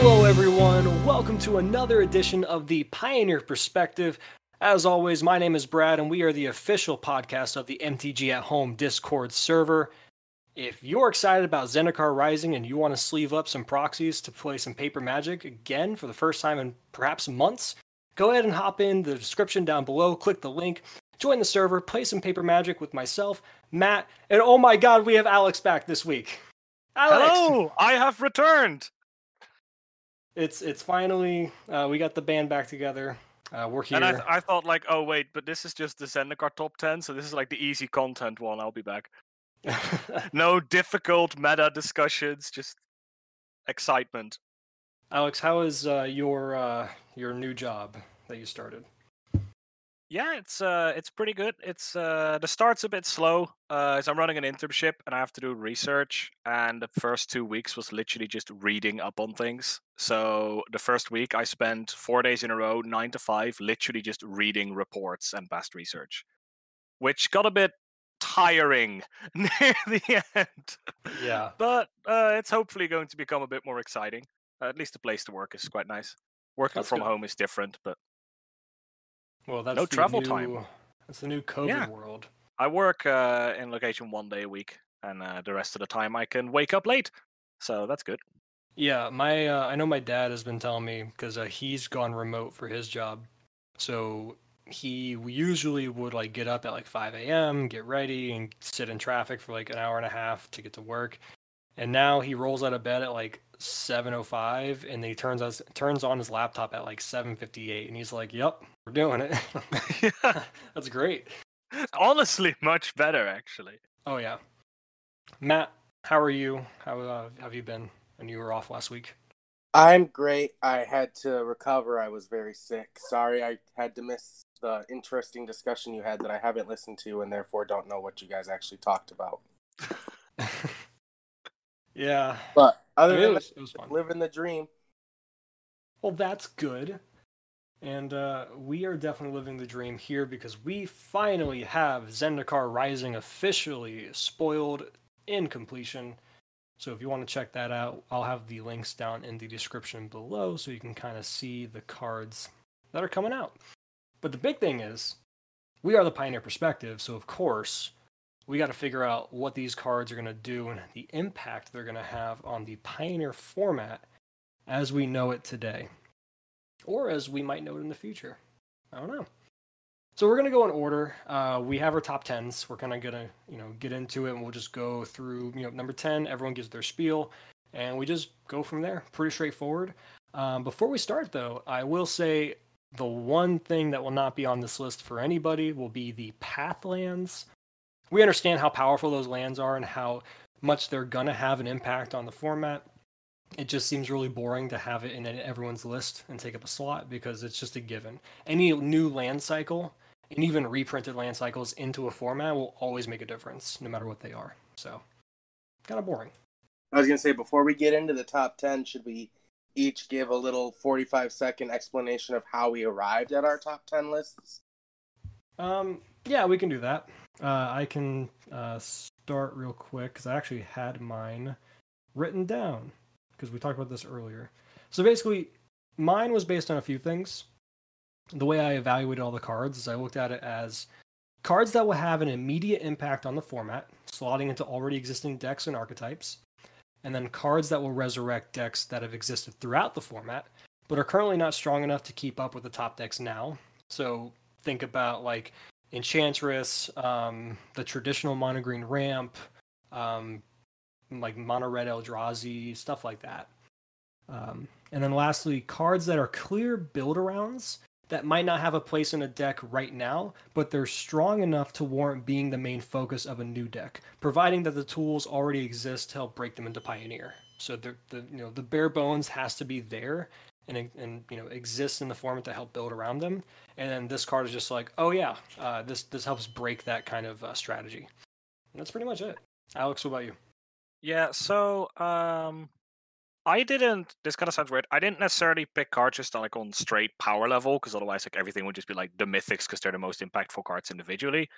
Hello, everyone. Welcome to another edition of the Pioneer Perspective. As always, my name is Brad, and we are the official podcast of the MTG at Home Discord server. If you're excited about Zendikar Rising and you want to sleeve up some proxies to play some paper magic again for the first time in perhaps months, go ahead and hop in the description down below, click the link, join the server, play some paper magic with myself, Matt, and oh my god, we have Alex back this week. Alex! Hello, I have returned. It's it's finally uh, we got the band back together. Uh, we're here. And I, th- I thought like, oh wait, but this is just the Zendikar top ten, so this is like the easy content one. I'll be back. no difficult meta discussions, just excitement. Alex, how is uh, your uh, your new job that you started? Yeah, it's uh, it's pretty good. It's uh, the start's a bit slow. Uh, as I'm running an internship and I have to do research, and the first two weeks was literally just reading up on things. So the first week I spent four days in a row, nine to five, literally just reading reports and past research, which got a bit tiring near the end. Yeah, But uh, it's hopefully going to become a bit more exciting. Uh, at least the place to work is quite nice. Working That's from good. home is different, but well, that's No the travel new- time. That's the new COVID Yeah. world. I work uh, in location one day a week, and uh, the rest of the time I can wake up late. So that's good. Yeah, my uh, I know my dad has been telling me because uh, he's gone remote for his job, so he usually would like get up at like 5 a.m., get ready, and sit in traffic for like an hour and a half to get to work. And now he rolls out of bed at like 7:05, and then he turns us turns on his laptop at like 7:58, and he's like, "Yep, we're doing it." That's great. Honestly, much better actually. Oh yeah, Matt, how are you? How uh, have you been? And you were off last week. I'm great. I had to recover. I was very sick. Sorry, I had to miss the interesting discussion you had that I haven't listened to and therefore don't know what you guys actually talked about. yeah. But other it than was, it was fun. living the dream. Well, that's good. And uh, we are definitely living the dream here because we finally have Zendikar Rising officially spoiled in completion. So if you want to check that out, I'll have the links down in the description below so you can kind of see the cards that are coming out. But the big thing is, we are the Pioneer Perspective, so of course, we got to figure out what these cards are going to do and the impact they're going to have on the Pioneer format as we know it today or as we might know it in the future. I don't know. So we're gonna go in order. Uh, we have our top tens. We're kind of gonna, you know, get into it, and we'll just go through. You know, number ten. Everyone gives their spiel, and we just go from there. Pretty straightforward. Um, before we start, though, I will say the one thing that will not be on this list for anybody will be the pathlands. We understand how powerful those lands are and how much they're gonna have an impact on the format it just seems really boring to have it in everyone's list and take up a slot because it's just a given. Any new land cycle and even reprinted land cycles into a format will always make a difference, no matter what they are. So, kind of boring. I was gonna say before we get into the top ten, should we each give a little forty-five second explanation of how we arrived at our top ten lists? Um, yeah, we can do that. Uh, I can uh, start real quick because I actually had mine written down because we talked about this earlier. So basically, mine was based on a few things. The way I evaluated all the cards is I looked at it as cards that will have an immediate impact on the format, slotting into already existing decks and archetypes, and then cards that will resurrect decks that have existed throughout the format, but are currently not strong enough to keep up with the top decks now. So think about like Enchantress, um, the traditional mono green ramp, um, like mono red Eldrazi, stuff like that. Um, and then lastly, cards that are clear build arounds that might not have a place in a deck right now, but they're strong enough to warrant being the main focus of a new deck, providing that the tools already exist to help break them into Pioneer. So the, the you know the bare bones has to be there and and you know exist in the format to help build around them. And then this card is just like, oh yeah, uh, this this helps break that kind of uh, strategy. And that's pretty much it. Alex, what about you? Yeah, so um I didn't this kind of sounds weird. I didn't necessarily pick cards just like on straight power level because otherwise like everything would just be like the mythics because they're the most impactful cards individually.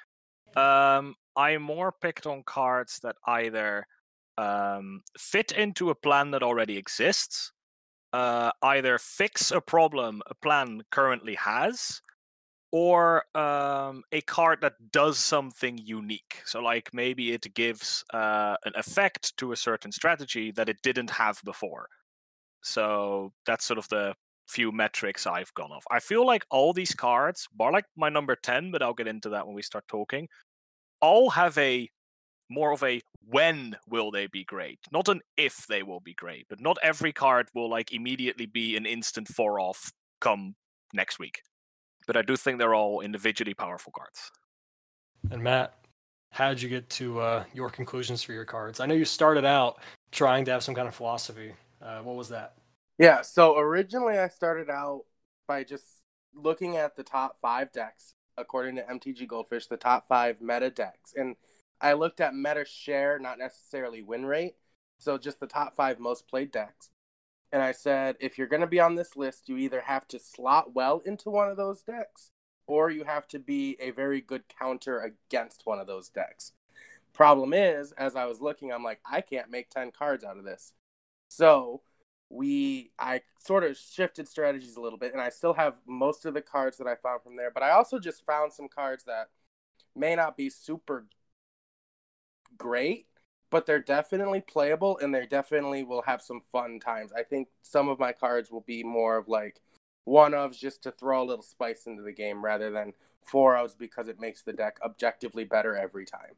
Um I more picked on cards that either um fit into a plan that already exists uh, either fix a problem a plan currently has, or um, a card that does something unique. So, like maybe it gives uh, an effect to a certain strategy that it didn't have before. So that's sort of the few metrics I've gone off. I feel like all these cards, bar like my number 10, but I'll get into that when we start talking, all have a more of a when will they be great, not an if they will be great. But not every card will like immediately be an instant four off come next week. But I do think they're all individually powerful cards. And Matt, how did you get to uh, your conclusions for your cards? I know you started out trying to have some kind of philosophy. Uh, what was that? Yeah, so originally I started out by just looking at the top five decks according to MTG Goldfish, the top five meta decks. And I looked at meta share, not necessarily win rate. So just the top five most played decks. And I said, if you're going to be on this list, you either have to slot well into one of those decks or you have to be a very good counter against one of those decks. Problem is, as I was looking, I'm like, I can't make 10 cards out of this. So we I sort of shifted strategies a little bit and I still have most of the cards that I found from there, but I also just found some cards that may not be super great, but they're definitely playable and they definitely will have some fun times. I think some of my cards will be more of like one ofs just to throw a little spice into the game rather than four ofs because it makes the deck objectively better every time.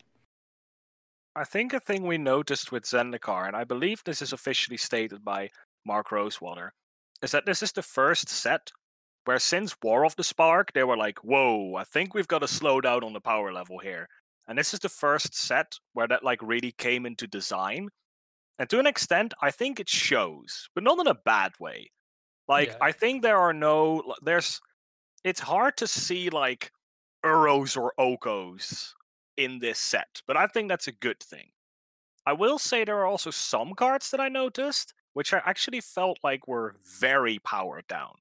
I think a thing we noticed with Zendikar, and I believe this is officially stated by Mark Rosewater, is that this is the first set where since War of the Spark, they were like, whoa, I think we've got to slow down on the power level here. And this is the first set where that like really came into design. And to an extent, I think it shows, but not in a bad way. Like Yeah. I think there are no there's it's hard to see like Uros or Okos in this set, but I think that's a good thing. I will say there are also some cards that I noticed which I actually felt like were very powered down.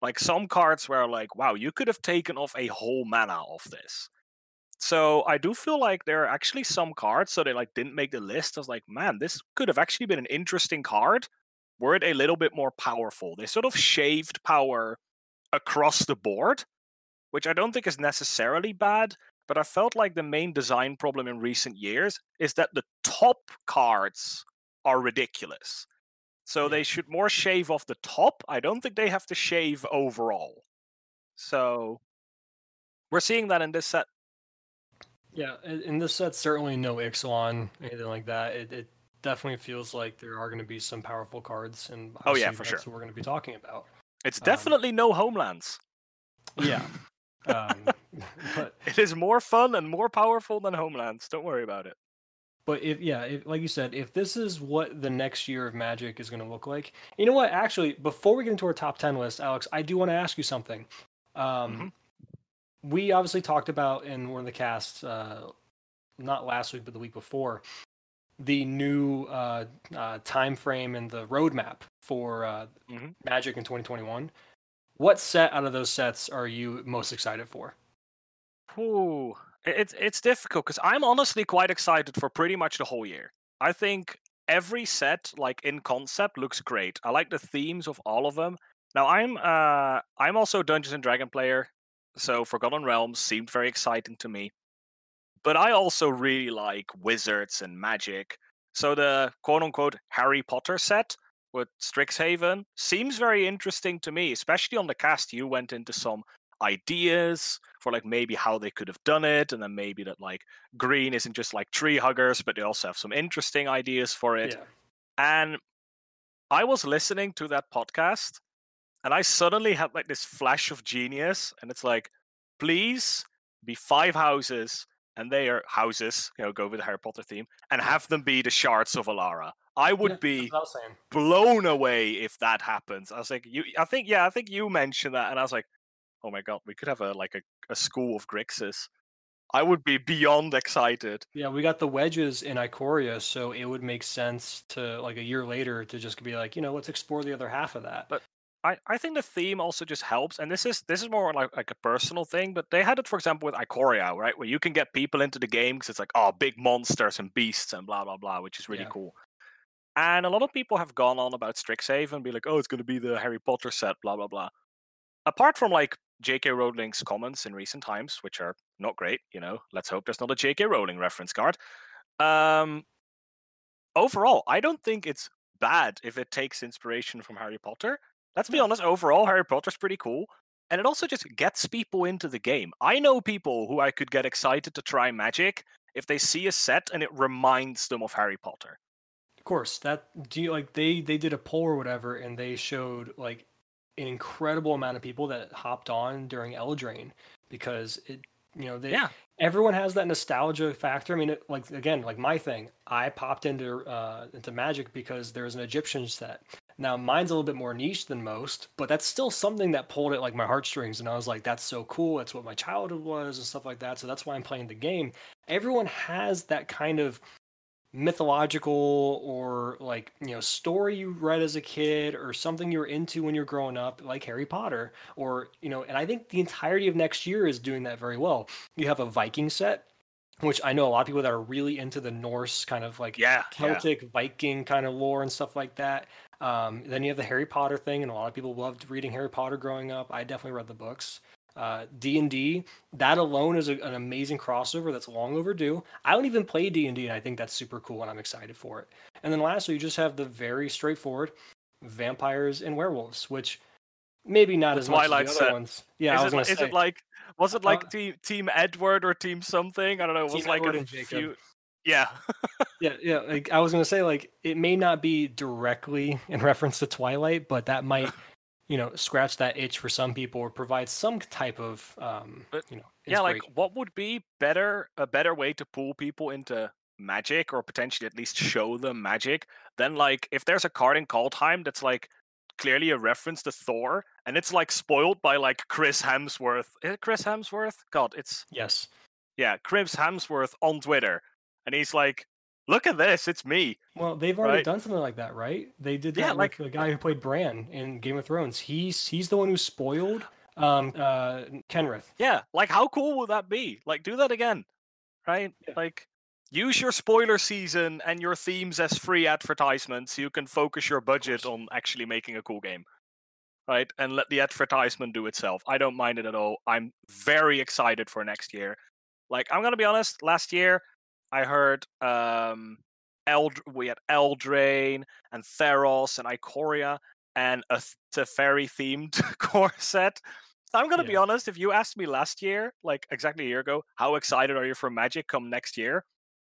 Like some cards were like, wow, you could have taken off a whole mana off this. So I do feel like there are actually some cards, so they like didn't make the list. I was like, man, this could have actually been an interesting card. Were it a little bit more powerful? They sort of shaved power across the board, which I don't think is necessarily bad. But I felt like the main design problem in recent years is that the top cards are ridiculous. So Yeah. they should more shave off the top. I don't think they have to shave overall. So we're seeing that in this set. Yeah, in this set, certainly no Ixalan, anything like that. It, it definitely feels like there are going to be some powerful cards, and Oh, yeah, for sure. what we're going to be talking about. It's Um, definitely no homelands. Yeah. um, but It is more fun and more powerful than homelands. Don't worry about it. But if yeah, if, like you said, if this is what the next year of Magic is going to look like, you know what? Actually, before we get into our top ten list, Alex, I do want to ask you something. Um, We obviously talked about in one of the casts, uh, not last week, but the week before, the new uh, uh, time frame and the roadmap for uh, Mhm. Magic in 2021. What set out of those sets are you most excited for? Ooh, it's it's difficult because I'm honestly quite excited for pretty much the whole year. I think every set, like in concept, looks great. I like the themes of all of them. Now I'm uh I'm also a Dungeons and Dragon player, so Forgotten Realms seemed very exciting to me. But I also really like wizards and magic. So the quote unquote Harry Potter set with Strixhaven seems very interesting to me, especially on the cast you went into some ideas for like maybe how they could have done it and then maybe that like green isn't just like tree huggers but they also have some interesting ideas for it Yeah. and i was listening to that podcast and i suddenly had like this flash of genius and it's like please be five houses and they are houses you know go with the harry potter theme and have them be the shards of alara i would Yeah, be that's what I was saying. blown away if that happens. I was like, you, I think, yeah, I think you mentioned that, and I was like, oh my god, we could have a like a, a school of Grixis. I would be beyond excited. Yeah, we got the wedges in Ikoria, so it would make sense to like a year later to just be like, you know, let's explore the other half of that. But- I, I think the theme also just helps, and this is this is more like like a personal thing. But they had it, for example, with Ikoria, right, where you can get people into the game because it's like, oh, big monsters and beasts and blah blah blah, which is really Yeah. cool. And a lot of people have gone on about Strixhaven and be like, oh, it's going to be the Harry Potter set, blah, blah, blah. Apart from like J.K. Rowling's comments in recent times, which are not great, you know, let's hope there's not a J.K. Rowling reference card. Um, overall, I don't think it's bad if it takes inspiration from Harry Potter. Let's be honest, overall, Harry Potter's pretty cool. And it also just gets people into the game. I know people who I could get excited to try Magic if they see a set and it reminds them of Harry Potter. Of course, that do you like they they did a poll or whatever, and they showed like an incredible amount of people that hopped on during Eldraine because it you know they Yeah. everyone has that nostalgia factor. I mean, it, like again, like my thing, I popped into uh, into Magic because there's an Egyptian set. Now mine's a little bit more niche than most, but that's still something that pulled at like my heartstrings, and I was like, "That's so cool! That's what my childhood was," and stuff like that. So that's why I'm playing the game. Everyone has that kind of mythological or like you know story you read as a kid or something you were into when you're growing up like harry potter or you know and i think the entirety of next year is doing that very well you have a viking set which i know a lot of people that are really into the norse kind of like Yeah. yeah. celtic viking kind of lore and stuff like that um, then you have the harry potter thing and a lot of people loved reading harry potter growing up i definitely read the books uh, D&D, that alone is a, an amazing crossover that's long overdue. I don't even play D&D and I think that's super cool and I'm excited for it. And then lastly, you just have the very straightforward vampires and werewolves, which maybe not The as much as the other set. ones. Yeah, I was is, it, going to is say. it like was it like Uh, team team Edward or team something? I don't know. It was like Edward a few. Yeah, yeah, yeah, like I was going to say like it may not be directly in reference to Twilight, but that might you know scratch that itch for some people or provide some type of um, But, you know yeah. Like, what would be better a better way to pull people into magic, or potentially at least show them magic, than like if there's a card in Kaldheim that's like clearly a reference to Thor, and it's like spoiled by like Chris Hemsworth. Is it Chris Hemsworth? God, it's yes. yeah, Chris Hemsworth on Twitter, and he's like, "Look at this, it's me." Well, they've already Right. done something like that, right? They did that Yeah, like- the guy who played Bran in Game of Thrones. He's he's the one who spoiled um uh Kenrith. Yeah, like how cool would that be? Like do that again, right? Yeah. Like use your spoiler season and your themes as free advertisements so you can focus your budget on actually making a cool game. Right? And let the advertisement do itself. I don't mind it at all. I'm very excited for next year. Like I'm going to be honest, last year I heard um Eld we had Eldraine and Theros and Ikoria and a Teferi themed core set. I'm gonna be honest. If you asked me last year, like exactly a year ago, how excited are you for Magic come next year?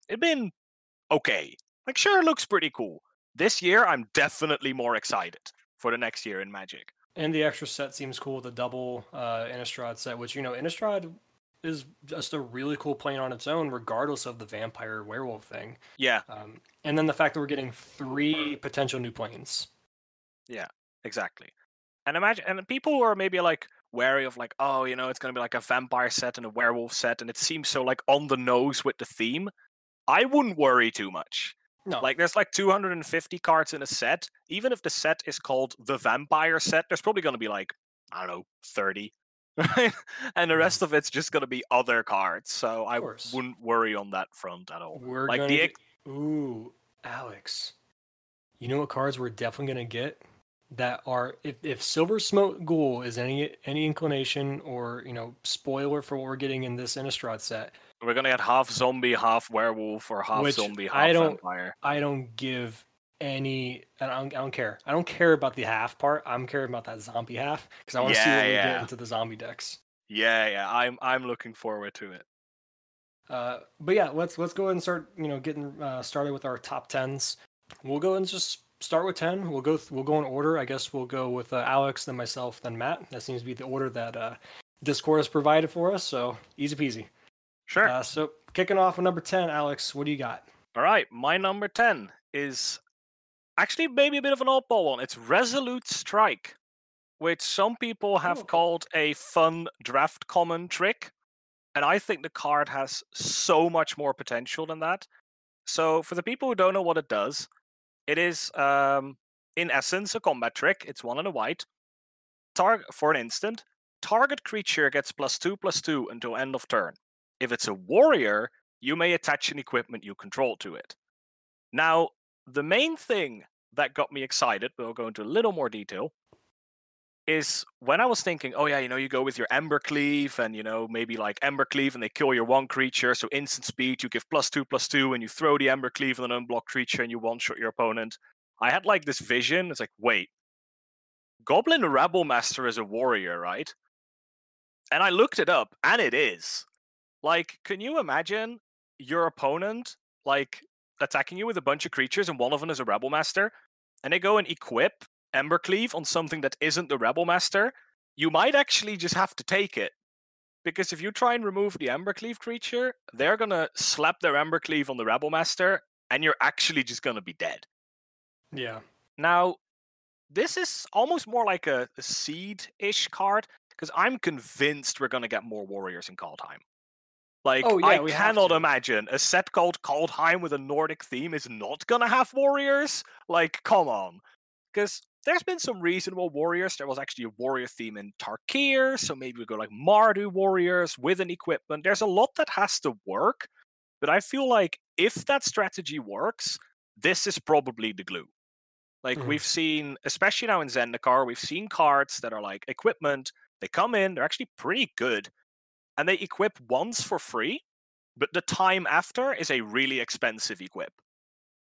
It'd been okay. Like, sure, it looks pretty cool. This year, I'm definitely more excited for the next year in Magic. And the extra set seems cool, the double uh Innistrad set, which you know, Innistrad is just a really cool plane on its own, regardless of the vampire werewolf thing. Yeah, Um, and then the fact that we're getting three potential new planes. Yeah, exactly. And imagine, and people who are maybe like wary of like, oh, you know, it's gonna be like a vampire set and a werewolf set, and it seems so like on the nose with the theme. I wouldn't worry too much. No, Like there's like 250 cards in a set. Even if the set is called the vampire set, there's probably going to be like I don't know 30, right? And the Mhm. rest of it's just going to be other cards. So I wouldn't worry on that front at all. we're like the get, ooh, Alex. You know what cards we're definitely gonna get that are if, if Silver Smoke Ghoul is any any inclination or you know spoiler for what we're getting in this Innistrad set, we're going to get half zombie, half werewolf, or half Which zombie, half I don't- vampire. I don't give any. I don't, I don't care. I don't care about the half part. I'm caring about that zombie half because I want to see Yeah, what we get into the zombie decks. Yeah, yeah. I'm I'm looking forward to it. Uh, but yeah, let's let's go ahead and start. You know, getting uh, started with our top tens. We'll go and just start with ten. We'll go th- we'll go in order. I guess we'll go with uh, Alex, then myself, then Matt. That seems to be the order that uh, Discord has provided for us. So easy peasy. Sure. Uh, so kicking off with number ten, Alex, what do you got? All right, my number 10 is actually maybe a bit of an oddball one. It's Resolute Strike, which some people have Oh. called a fun draft common trick. And I think the card has so much more potential than that. So, for the people who don't know what it does, it is, um, in essence, a combat trick. It's one and a white. Tar- for an instant, target creature gets plus two plus two until end of turn. If it's a warrior, you may attach an equipment you control to it. Now, the main thing that got me excited, but I'll go into a little more detail, is when I was thinking, oh yeah, you know, you go with your Embercleave and you know, maybe like Embercleave and they kill your one creature, so instant speed, you give plus two plus two, and you throw the Embercleave on an unblocked creature and you one shot your opponent. I had like this vision. It's like, wait, Goblin Rebel Master is a warrior, right? And I looked it up, and it is. Like, can you imagine your opponent like attacking you with a bunch of creatures, and one of them is a Rebel Master, and they go and equip Embercleave on something that isn't the Rebel Master, you might actually just have to take it. Because if you try and remove the Embercleave creature, they're gonna slap their Embercleave on the Rebel Master, and you're actually just gonna be dead. Yeah. Now, this is almost more like a, a seed-ish card, because I'm convinced we're gonna get more warriors in Kaldheim. Like, Oh, yeah, I cannot imagine a set called Kaldheim with a Nordic theme is not gonna have warriors. Like, come on. Because there's been some reasonable warriors. There was actually a warrior theme in Tarkir, so maybe we go like Mardu warriors with an equipment. There's a lot that has to work, but I feel like if that strategy works, this is probably the glue. Like Mhm. we've seen, especially now in Zendikar, we've seen cards that are like equipment. They come in, they're actually pretty good, and they equip once for free, but the time after is a really expensive equip.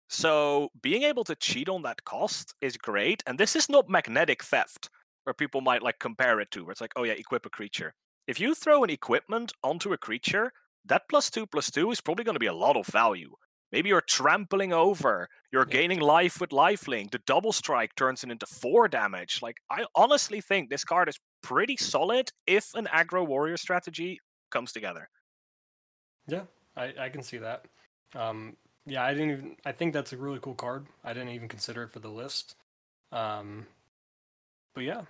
So being able to cheat on that cost is great, and this is not magnetic theft, where people might like compare it to, where it's like, oh yeah, equip a creature. If you throw an equipment onto a creature, that plus two plus two is probably going to be a lot of value. Maybe you're trampling over, you're gaining life with lifelink, the double strike turns it into four damage. Like, I honestly think this card is pretty solid if an aggro warrior strategy comes together. Yeah, I, I can see that. Um, yeah, I didn't even. I think that's a really cool card. I didn't even consider it for the list. Um, but yeah,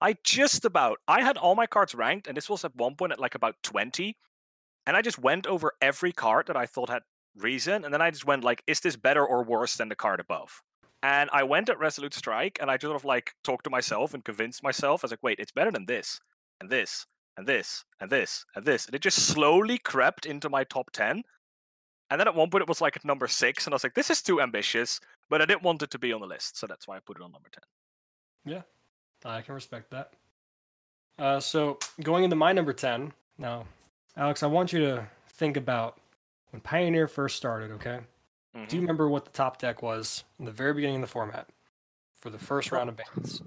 I just about I had all my cards ranked, and this was at one point at like about twenty, and I just went over every card that I thought had reason, and then I just went like, is this better or worse than the card above? And I went at Resolute Strike, and I just sort of like talked to myself and convinced myself. I was like, wait, it's better than this, and this, and this, and this, and this, and it just slowly crept into my top ten. And then at one point it was like at number six, and I was like, this is too ambitious, but I didn't want it to be on the list, so that's why I put it on number ten. Yeah, I can respect that. Uh, so going into my number ten now, Alex, I want you to think about when Pioneer first started. Okay, do Mhm. you remember what the top deck was in the very beginning of the format for the first round of bans?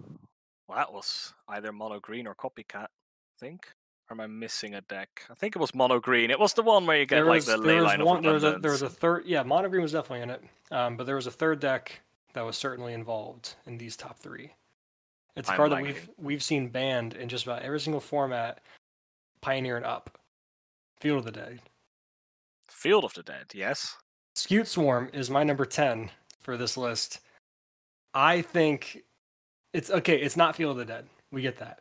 Well, that was either mono green or copycat, I think. Or am I missing a deck? I think it was mono green. It was the one where you get There like was, the ley line one, of there was a there was a third. Yeah, Mono Green was definitely in it. Um, but there was a third deck that was certainly involved in these top three. It's a I'm card that we've we've seen banned in just about every single format, Pioneer and up. Field of the Dead. Field of the Dead, yes. Scute Swarm is my number 10 for this list. I think it's okay, it's not Field of the Dead. We get that.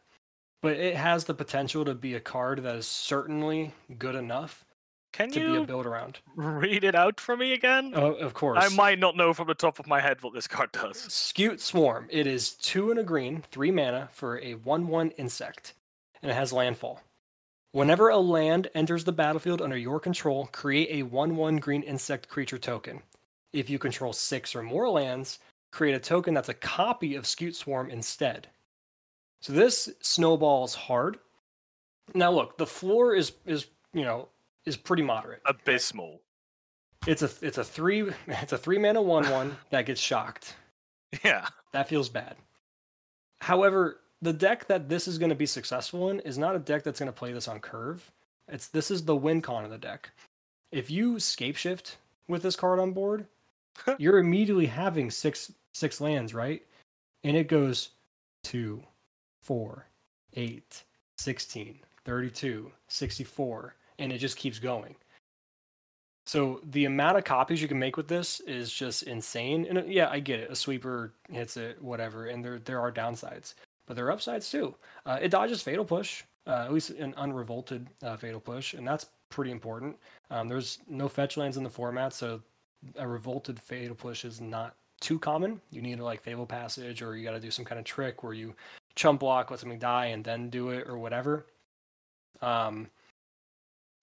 But it has the potential to be a card that is certainly good enough Can to be a you build around. read it out for me again? Oh, of course. I might not know from the top of my head what this card does. Scute Swarm. It is two and a green, three mana for a 1 1 insect, and it has landfall. Whenever a land enters the battlefield under your control, create a 1 1 green insect creature token. If you control six or more lands, create a token that's a copy of Scute Swarm instead. So this snowballs hard. Now look, the floor is is you know is pretty moderate. Abysmal. It's a it's a three it's a three mana one one that gets shocked. Yeah. That feels bad. However, the deck that this is going to be successful in is not a deck that's going to play this on curve. It's this is the win con of the deck. If you scape shift with this card on board, you're immediately having six six lands, right? And it goes two, four, eight, 16, 32, 64, and it just keeps going. So the amount of copies you can make with this is just insane. And uh, yeah, I get it. A sweeper hits it, whatever, and there there are downsides, but there are upsides too. Uh, it dodges fatal push, uh, at least an unrevolted uh, fatal push, and that's pretty important. Um, there's no fetch lands in the format, so a revolted fatal push is not too common. You need like fatal passage, or you got to do some kind of trick where you chump block, let something die, and then do it, or whatever. Um,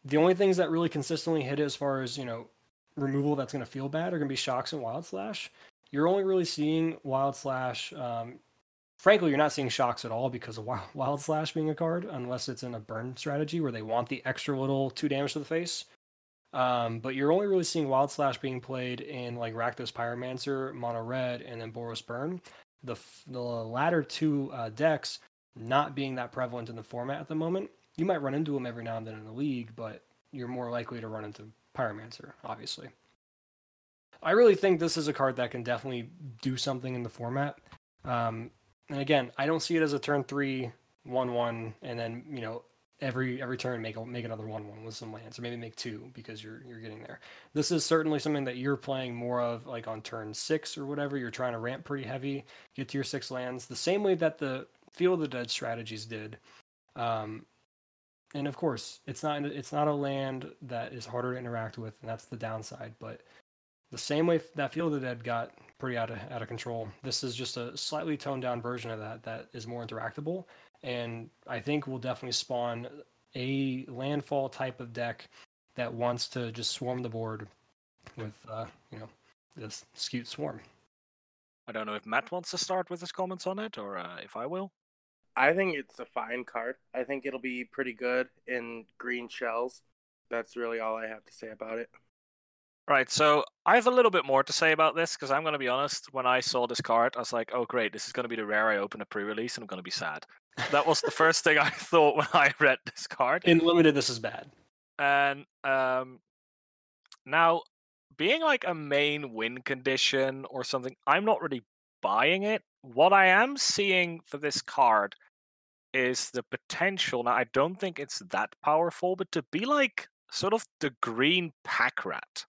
the only things that really consistently hit it as far as you know removal that's going to feel bad are going to be shocks and wild slash you're only really seeing Wild Slash. Um, frankly, you're not seeing shocks at all because of Wild, Slash being a card, unless it's in a burn strategy where they want the extra little two damage to the face. Um, but you're only really seeing Wild Slash being played in like Rakdos Pyromancer, Mono Red, and then Boros Burn. The the latter two uh, decks not being that prevalent in the format at the moment. You might run into them every now and then in the league, but you're more likely to run into Pyromancer, obviously. I really think this is a card that can definitely do something in the format. Um, and again, I don't see it as a turn three one one, and then you know every every turn make a, make another one one with some lands, or maybe make two because you're you're getting there. This is certainly something that you're playing more of, like on turn six or whatever. You're trying to ramp pretty heavy, get to your six lands, the same way that the Field of the Dead strategies did. Um, and of course, it's not it's not a land that is harder to interact with, and that's the downside. But the same way that Field of the Dead got pretty out of out of control, this is just a slightly toned down version of that that is more interactable, and I think will definitely spawn a landfall type of deck that wants to just swarm the board with uh, you know this Scute Swarm. I don't know if Matt wants to start with his comments on it, or uh, if I will. I think it's a fine card. I think it'll be pretty good in green shells. That's really all I have to say about it. Right, so I have a little bit more to say about this because I'm going to be honest. When I saw this card, I was like, "Oh, great! This is going to be the rare I open a pre-release, and I'm going to be sad." That was the first thing I thought when I read this card. In limited, this is bad. And um, now, being like a main win condition or something, I'm not really buying it. What I am seeing for this card is the potential. Now, I don't think it's that powerful, but to be like sort of the green pack rat,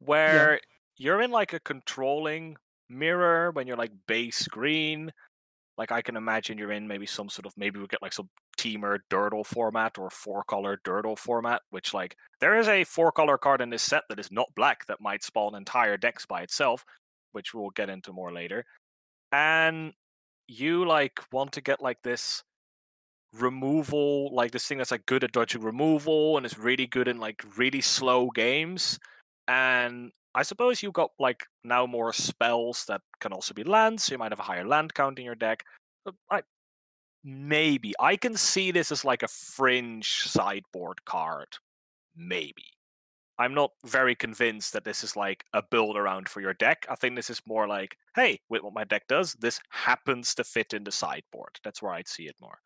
where yeah. you're in like a controlling mirror when you're like base green. Like I can imagine you're in maybe some sort of maybe we get like some Temur Durdle format or four color Durdle format, which like there is a four color card in this set that is not black that might spawn entire decks by itself, which we'll get into more later. And you like want to get like this removal, like this thing that's like good at dodging removal and is really good in like really slow games. And I suppose you've got like now more spells that can also be lands, so you might have a higher land count in your deck. I maybe I can see this as like a fringe sideboard card. Maybe. I'm not very convinced that this is like a build around for your deck. I think this is more like, hey, with what my deck does, this happens to fit in the sideboard. That's where I'd see it more.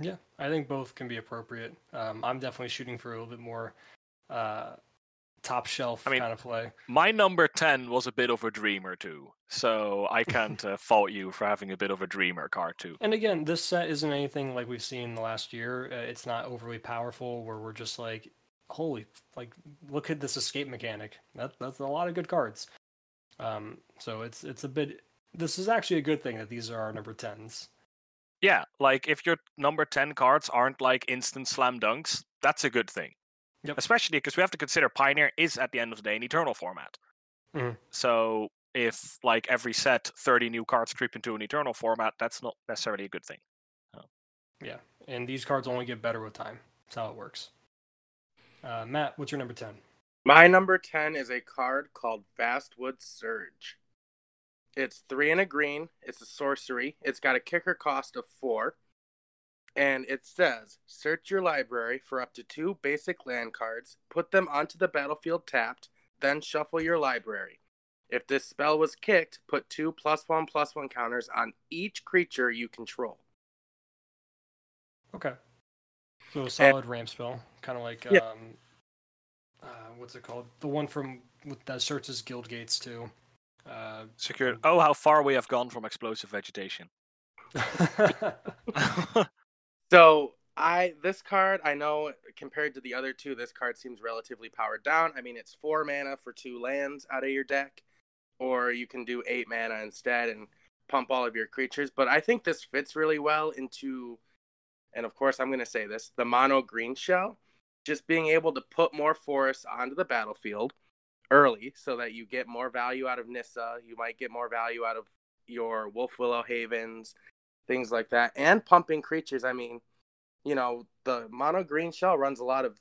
Yeah, I think both can be appropriate. Um, I'm definitely shooting for a little bit more uh, top shelf I mean, kind of play. My number 10 was a bit of a dreamer too. So I can't uh, fault you for having a bit of a dreamer card too. And again, this set isn't anything like we've seen the last year. Uh, it's not overly powerful where we're just like, holy, like look at this escape mechanic. That that's a lot of good cards. Um, so it's it's a bit. This is actually a good thing that these are our number tens. Yeah, like if your number ten cards aren't like instant slam dunks, that's a good thing. Yep. Especially because we have to consider Pioneer is at the end of the day an eternal format. Mm-hmm. So if like every set 30 new cards creep into an eternal format, that's not necessarily a good thing. Oh. Yeah, and these cards only get better with time. That's how it works. Uh, Matt, what's your number 10? My number 10 is a card called Vastwood Surge. It's three and a green. It's a sorcery. It's got a kicker cost of four. And it says search your library for up to two basic land cards, put them onto the battlefield tapped, then shuffle your library. If this spell was kicked, put two plus one plus one counters on each creature you control. Okay. So a solid and, ramp spell, kind of like yeah. um, uh, what's it called? The one from that searches guild gates too. Uh, Secured. Oh, how far we have gone from explosive vegetation. so I this card I know compared to the other two, this card seems relatively powered down. I mean, it's four mana for two lands out of your deck, or you can do eight mana instead and pump all of your creatures. But I think this fits really well into and of course I'm going to say this, the mono green shell, just being able to put more forests onto the battlefield early so that you get more value out of Nissa, you might get more value out of your Wolf Willow Havens, things like that, and pumping creatures. I mean, you know, the mono green shell runs a lot of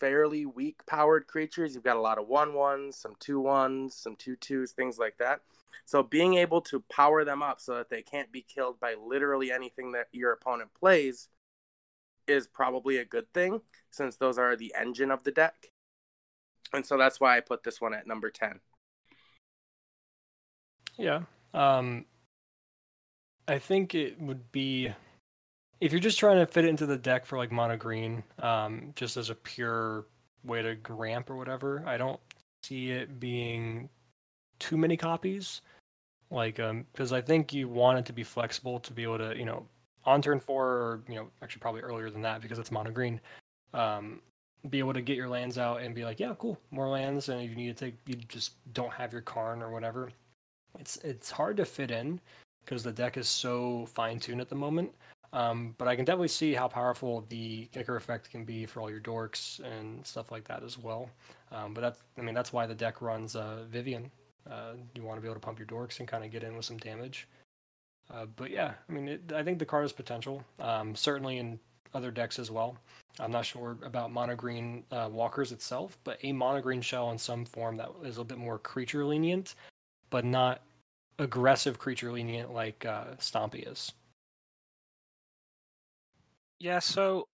fairly weak powered creatures. You've got a lot of one ones, some two ones, some two twos, things like that. So being able to power them up so that they can't be killed by literally anything that your opponent plays is probably a good thing since those are the engine of the deck. And so that's why I put this one at number 10. Yeah. Um I think it would be if you're just trying to fit it into the deck for like mono green, um, just as a pure way to ramp or whatever, I don't see it being too many copies. Like, um, because I think you want it to be flexible to be able to, you know, on turn four, or you know, actually probably earlier than that because it's mono green, um, be able to get your lands out and be like, yeah, cool, more lands, and if you need to take, you just don't have your Karn or whatever. It's it's hard to fit in because the deck is so fine tuned at the moment. Um, but I can definitely see how powerful the kicker effect can be for all your dorks and stuff like that as well. Um, but that's, I mean, that's why the deck runs uh, Vivien. Uh, you want to be able to pump your dorks and kind of get in with some damage. Uh, but yeah, I mean, it, I think the card has potential. Um, certainly in other decks as well. I'm not sure about mono green uh, walkers itself, but a mono green shell in some form that is a bit more creature lenient, but not aggressive creature lenient like uh, Stompy is. Yeah, so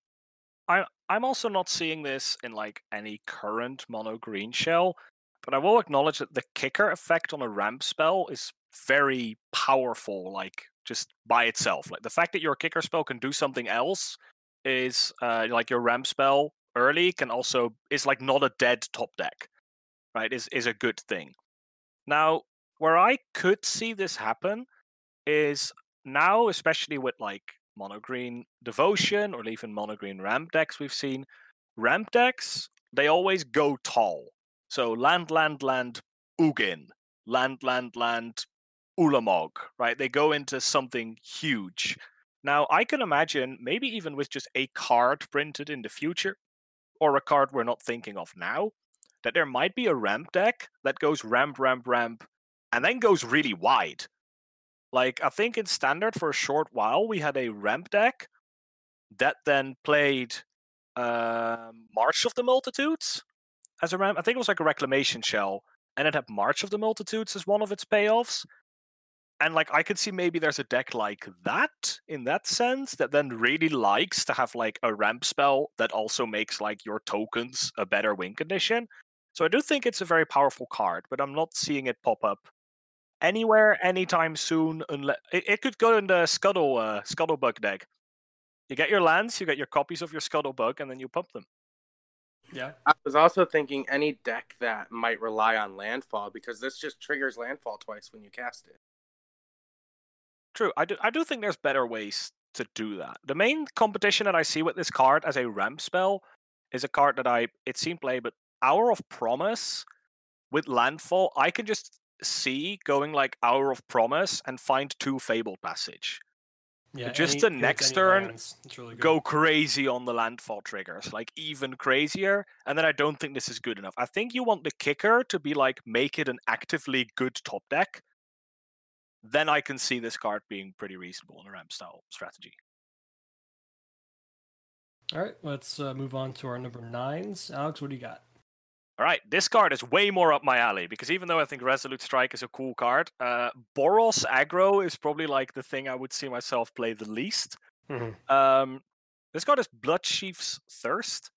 I I'm also not seeing this in like any current mono green shell, but I will acknowledge that the kicker effect on a ramp spell is very powerful, like just by itself. Like the fact that your kicker spell can do something else is uh, like your ramp spell early can also is like not a dead top deck, right? Is is a good thing. Now, where I could see this happen is now, especially with like mono green devotion or even mono green ramp decks we've seen. Ramp decks, they always go tall. So land, land, land, Ugin, land, land, land, Ulamog, right? They go into something huge. Now, I can imagine maybe even with just a card printed in the future, or a card we're not thinking of now, that there might be a ramp deck that goes ramp, ramp, ramp, and then goes really wide. Like I think in standard for a short while we had a ramp deck that then played uh, March of the Multitudes as a ramp. I think it was like a reclamation shell, and it had March of the Multitudes as one of its payoffs. And like I could see maybe there's a deck like that in that sense that then really likes to have like a ramp spell that also makes like your tokens a better win condition. So I do think it's a very powerful card, but I'm not seeing it pop up anywhere anytime soon. Unless it, it could go in the Scuttle uh, Scuttlebug deck. You get your lands, you get your copies of your Scuttlebug, and then you pump them. Yeah. I was also thinking any deck that might rely on landfall because this just triggers landfall twice when you cast it. True. I do I do think there's better ways to do that. The main competition that I see with this card as a ramp spell is a card that I it's seen play, but Hour of Promise with landfall, I can just see going like Hour of Promise and find two Fabled Passage. Yeah. just any- the next turn, really. Go crazy on the landfall triggers, like even crazier. And then I don't think this is good enough. I think you want the kicker to be like make it an actively good top deck. Then I can see this card being pretty reasonable in a ramp style strategy. All right, let's uh, move on to our number nines. Alex, what do you got? All right, this card is way more up my alley because even though I think Resolute Strike is a cool card, uh, Boros aggro is probably like the thing I would see myself play the least. Mhm. Um, this card is Bloodchief's Thirst,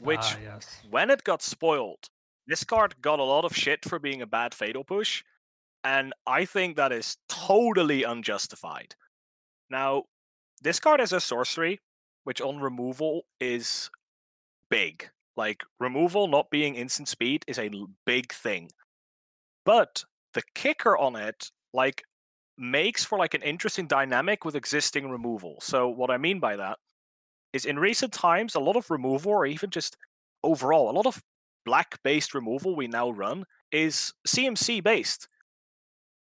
which Ah, yes. when it got spoiled, this card got a lot of shit for being a bad fatal push, and I think that is totally unjustified. Now, this card is a sorcery, which on removal is big. Like removal not being instant speed is a big thing. But the kicker on it, like, makes for like an interesting dynamic with existing removal. So what I mean by that is in recent times, a lot of removal, or even just overall, a lot of black based removal we now run is CMC based,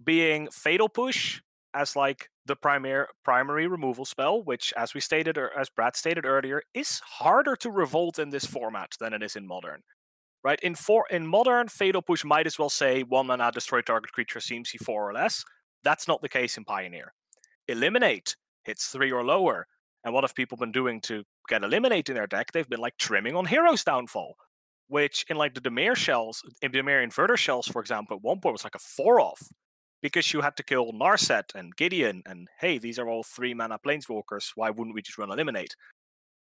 being Fatal Push as like the primary primary removal spell, which, as we stated or as Brad stated earlier, is harder to revolt in this format than it is in modern. Right in for in modern, Fatal Push might as well say one mana destroy target creature CMC four or less. That's not the case in Pioneer. Eliminate hits three or lower. And what have people been doing to get eliminated in their deck, they've been like trimming on Hero's Downfall, which in like the Dimir shells, in Dimir Inverter shells, for example, at one point was like a four off because you had to kill Narset and Gideon, and hey, these are all three mana planeswalkers. Why wouldn't we just run eliminate?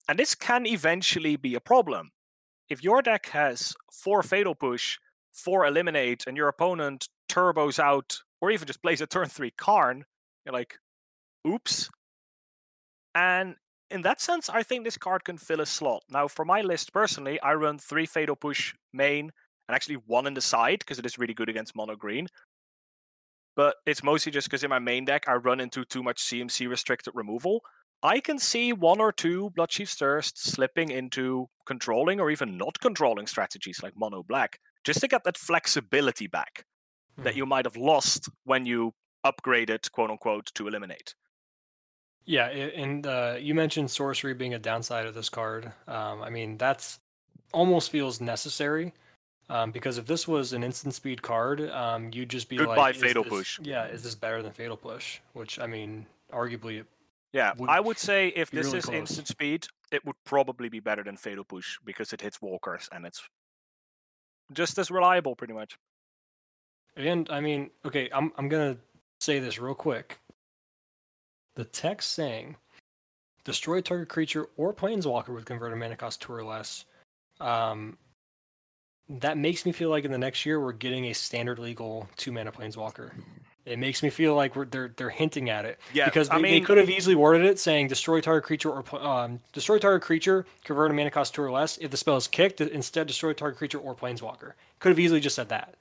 And this can eventually be a problem. If your deck has four Fatal Push, four Eliminate, and your opponent turbos out, or even just plays a turn three Karn, you're like, oops. And in that sense, I think this card can fill a slot. Now, for my list personally, I run three Fatal Push main and actually one in the side because it is really good against mono green. But it's mostly just because in my main deck I run into too much CMC restricted removal. I can see one or two Bloodchief's Thirst slipping into controlling or even not controlling strategies like mono black, just to get that flexibility back that Mhm. you might have lost when you upgraded, quote unquote, to eliminate. Yeah, and uh, you mentioned sorcery being a downside of this card. Um, I mean, that's almost feels necessary um, because if this was an instant speed card, um, you'd just be Goodbye, like, Fatal this- Push. Yeah, is this better than Fatal Push? Which I mean, arguably, Yeah, would I would say if this really is close. instant speed, it would probably be better than Fatal Push because it hits walkers and it's just as reliable, pretty much. and I mean, okay, I'm I'm gonna say this real quick. The text saying, destroy target creature or planeswalker with converted mana cost two or less. Um, that makes me feel like in the next year we're getting a standard legal two mana planeswalker. It makes me feel like we're they're they're hinting at it Yeah, because they, I they could have easily worded it saying destroy target creature or um, destroy target creature convert a mana cost two or less. If the spell is kicked, instead destroy target creature or planeswalker. Could have easily just said that.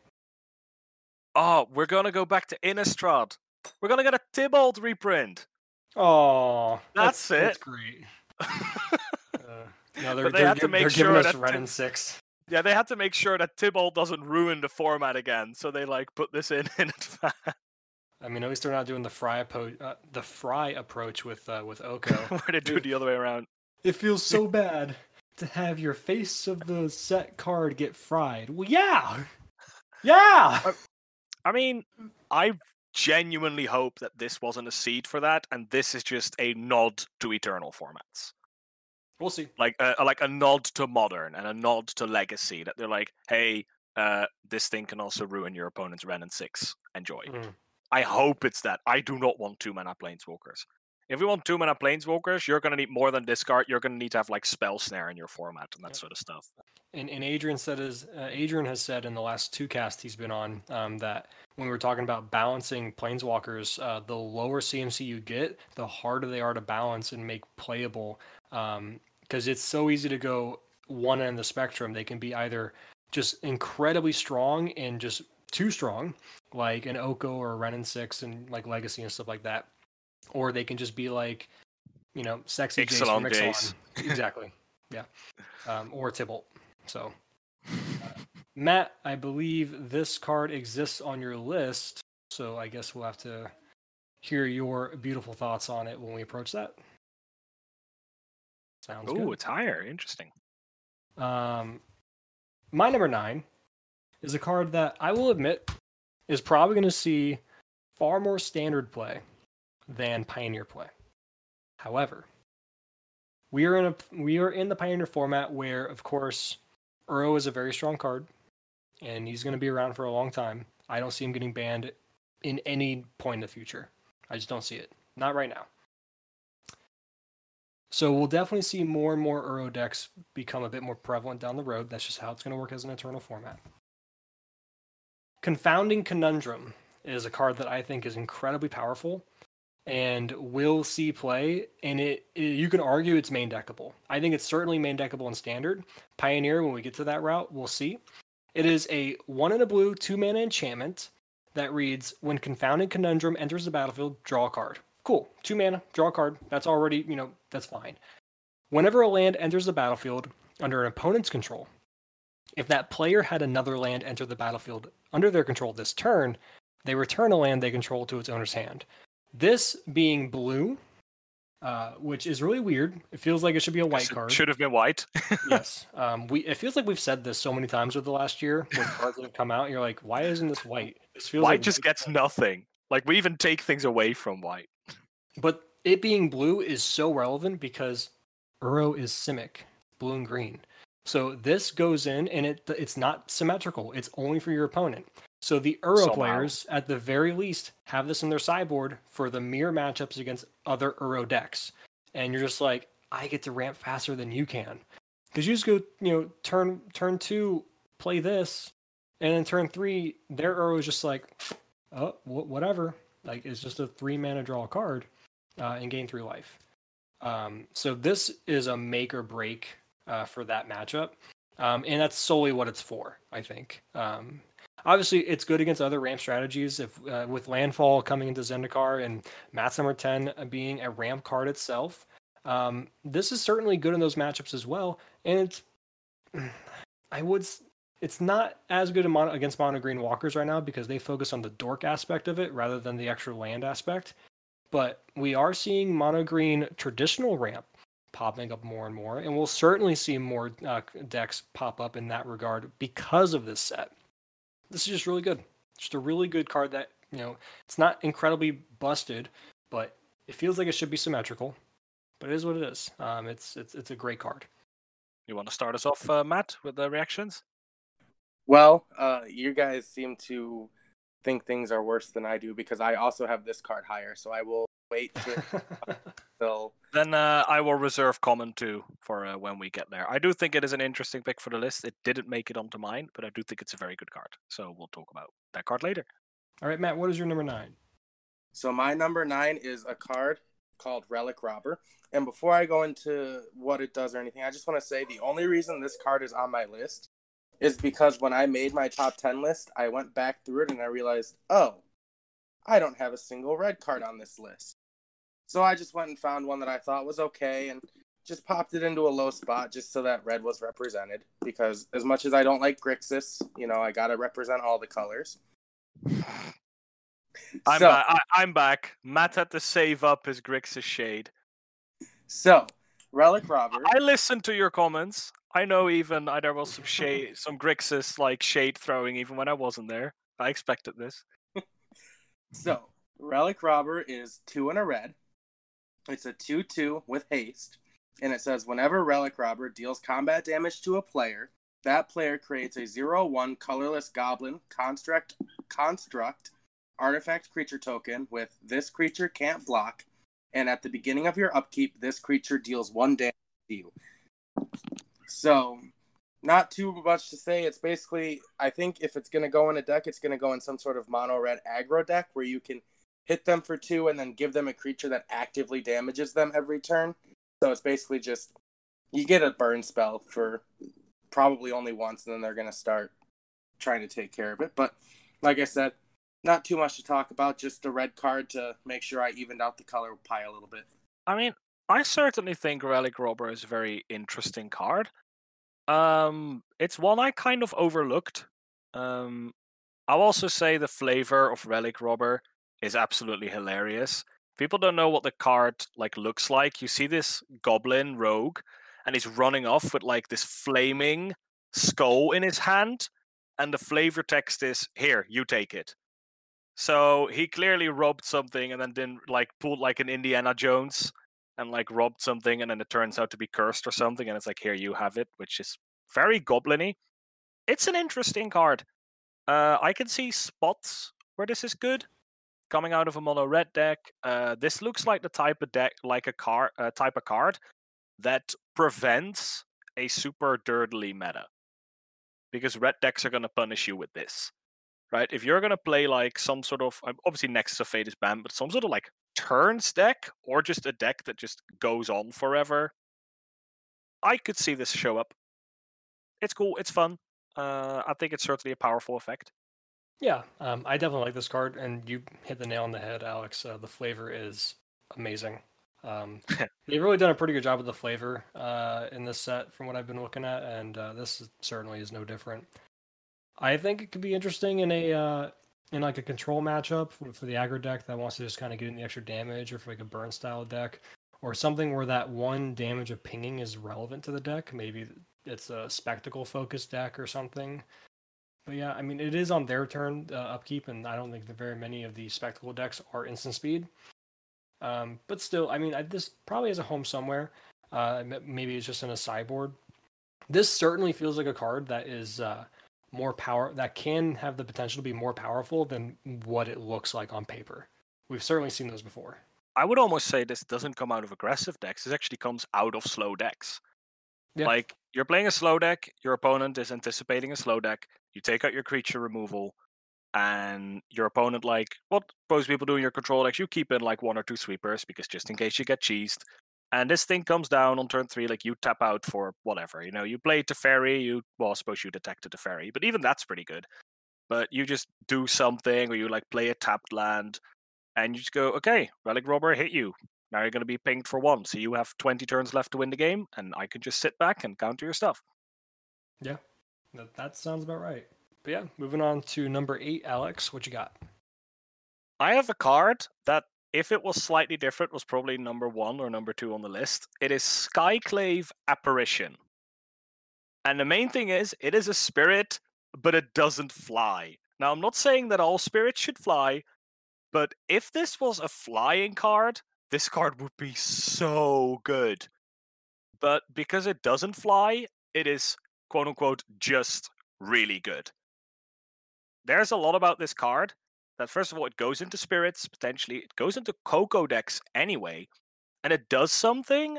oh, we're gonna go back to Innistrad. We're gonna get a Tibalt reprint. Oh, That's That's it. That's great. Uh, no, they're, But they they're, had to make they're sure giving us that and six. Yeah, they had to make sure that Tibalt doesn't ruin the format again, so they like put this in in advance. I mean, at least they're not doing the fry approach, uh, the fry approach with uh, with Oko. where they do it the other way around. it feels so bad to have your face of the set card get fried. Well, yeah, yeah. I mean, I genuinely hope that this wasn't a seed for that, and this is just a nod to Eternal formats, We'll see. like a, like a nod to modern and a nod to legacy. That they're like, hey, uh, this thing can also ruin your opponent's Wrenn and Six. Enjoy. Mhm. I hope it's that. I do not want two mana planeswalkers. If you want two mana planeswalkers, you're gonna need more than discard. You're gonna need to have like spell snare in your format and that Yep. sort of stuff. And, and Adrian said is uh, Adrian has said in the last two casts he's been on um, that when we were talking about balancing planeswalkers, uh, the lower CMC you get, the harder they are to balance and make playable. Because it's so easy to go one end of the spectrum. They can be either just incredibly strong and just too strong, like an Oko or a Wrenn and Six and like Legacy and stuff like that, or they can just be like, you know, sexy Jace from. Ixalan. exactly, yeah, um, or Tibalt. So, uh, Matt, I believe this card exists on your list, so I guess we'll have to hear your beautiful thoughts on it when we approach that. Sounds Ooh, good. it's higher. Interesting. Um, my number nine is a card that I will admit is probably going to see far more standard play than Pioneer play. However, we are in a we are in the Pioneer format where, of course, Uro is a very strong card, and he's going to be around for a long time. I don't see him getting banned in any point in the future. I just don't see it. Not right now. So we'll definitely see more and more Uro decks become a bit more prevalent down the road. That's just how it's going to work as an eternal format. Confounding Conundrum is a card that I think is incredibly powerful and will see play. And it, it you can argue it's main deckable. I think it's certainly main deckable in standard. Pioneer, when we get to that route, we'll see. It is a one in a blue, two mana enchantment that reads When Confounding Conundrum enters the battlefield, draw a card. Cool. Two mana, draw a card. That's already, you know, that's fine. Whenever a land enters the battlefield under an opponent's control, if that player had another land enter the battlefield under their control this turn, they return a land they control to its owner's hand. This being blue, uh, which is really weird. It feels like it should be a white card. Should have been white. yes. Um, we it feels like we've said this so many times over the last year with cards that have come out. You're like, why isn't this white? This feels white like just gets card. nothing. Like we even take things away from white. But it being blue is so relevant because Uro is Simic, blue and green. So this goes in and it it's not symmetrical. It's only for your opponent. So the Uro Somehow. players, at the very least, have this in their sideboard for the mirror matchups against other Uro decks. And you're just like, I get to ramp faster than you can. Because you just go, you know, turn turn two, play this, and then turn three, their Uro is just like, oh, wh- whatever. Like it's just a three mana draw card, uh, and gain three life. Um, so this is a make or break uh, for that matchup, um, and that's solely what it's for. I think. Um, obviously, it's good against other ramp strategies. If uh, with landfall coming into Zendikar and Matt's number ten being a ramp card itself, um, this is certainly good in those matchups as well. And it's, I would, it's not as good against mono green walkers right now because they focus on the dork aspect of it rather than the extra land aspect. But we are seeing mono green traditional ramp popping up more and more, and we'll certainly see more uh, decks pop up in that regard because of this set. This is just really good. Just a really good card that you know it's not incredibly busted, but it feels like it should be symmetrical. But it is what it is. Um, it's it's it's a great card. You want to start us off, uh, Matt, with the reactions? Well, uh, you guys seem to think things are worse than I do because I also have this card higher. So I will wait till Then uh, I will reserve comment too for uh, when we get there. I do think it is an interesting pick for the list. It didn't make it onto mine, but I do think it's a very good card. So we'll talk about that card later. All right, Matt. What is your number nine? So my number nine is a card called Relic Robber. And before I go into what it does or anything, I just want to say the only reason this card is on my list is because when I made my top 10 list, I went back through it and I realized, oh, I don't have a single red card on this list. So I just went and found one that I thought was okay and just popped it into a low spot just so that red was represented. Because as much as I don't like Grixis, you know, I got to represent all the colors. I'm, So- ba- I- I'm back. Matt had to save up his Grixis shade. So, Relic Robber. I listened to your comments. I know even I, there was some shade, some Grixis like shade throwing even when I wasn't there. I expected this. So, Relic Robber is two and a red. It's a 2 2 with haste. And it says whenever Relic Robber deals combat damage to a player, that player creates a 0 1 colorless goblin construct, construct artifact creature token with this creature can't block. And at the beginning of your upkeep, this creature deals one damage to you. So, not too much to say. It's basically, I think if it's going to go in a deck, it's going to go in some sort of mono red aggro deck where you can hit them for two and then give them a creature that actively damages them every turn. So it's basically just you get a burn spell for probably only once, and then they're going to start trying to take care of it. But like I said, not too much to talk about, just a red card to make sure I evened out the color pie a little bit. I mean, I certainly think Relic Robber is a very interesting card. Um, it's one I kind of overlooked. Um, I'll also say the flavor of Relic Robber is absolutely hilarious. People don't know what the card like looks like. You see this goblin rogue, and he's running off with like this flaming skull in his hand, and the flavor text is "Here, you take it." So he clearly robbed something and then didn't like pulled like an Indiana Jones and like robbed something and then it turns out to be cursed or something and it's like here you have it, which is very gobliny. It's an interesting card. Uh, I can see spots where this is good. Coming out of a mono red deck, uh, this looks like the type of deck, like a card, uh, type of card that prevents a super dirtly meta, because red decks are gonna punish you with this right? If you're gonna play like some sort of um, obviously Nexus of Fate is banned, but some sort of like turns deck or just a deck that just goes on forever, I could see this show up. It's cool. It's fun. Uh, I think it's certainly a powerful effect. Yeah, um, I definitely like this card, and you hit the nail on the head, Alex. Uh, the flavor is amazing. Um, they've really done a pretty good job with the flavor uh, in this set, from what I've been looking at, and uh, this certainly is no different. I think it could be interesting in a uh, in like a control matchup for, the aggro deck that wants to just kind of get in the extra damage, or for like a burn style deck, or something where that one damage of pinging is relevant to the deck. Maybe it's a spectacle focused deck or something. But yeah, I mean, it is on their turn uh, upkeep, and I don't think that very many of the spectacle decks are instant speed. Um, but still, I mean, I, this probably has a home somewhere. Uh, maybe it's just in a sideboard. This certainly feels like a card that is uh, more power that can have the potential to be more powerful than what it looks like on paper. We've certainly seen those before. I would almost say this doesn't come out of aggressive decks. This actually comes out of slow decks. Yeah. Like you're playing a slow deck, your opponent is anticipating a slow deck. You take out your creature removal, and your opponent like what most people do in your control decks, you keep in like one or two sweepers because just in case you get cheesed. And this thing comes down on turn three, like you tap out for whatever. You know, you play Teferi, you well, I suppose you detect a Teferi, but even that's pretty good. But you just do something, or you like play a tapped land, and you just go, okay, Relic Robber hit you. Now you're going to be pinged for one, so you have 20 turns left to win the game, and I can just sit back and counter your stuff. Yeah. That, that sounds about right. But yeah, moving on to number eight, Alex. What you got? I have a card that, if it was slightly different, was probably number one or number two on the list. It is Skyclave Apparition. And the main thing is, it is a spirit, but it doesn't fly. Now, I'm not saying that all spirits should fly, but if this was a flying card, this card would be so good. But because it doesn't fly, it is quote unquote just really good. There's a lot about this card that, first of all, it goes into spirits, potentially, it goes into Coco decks anyway, and it does something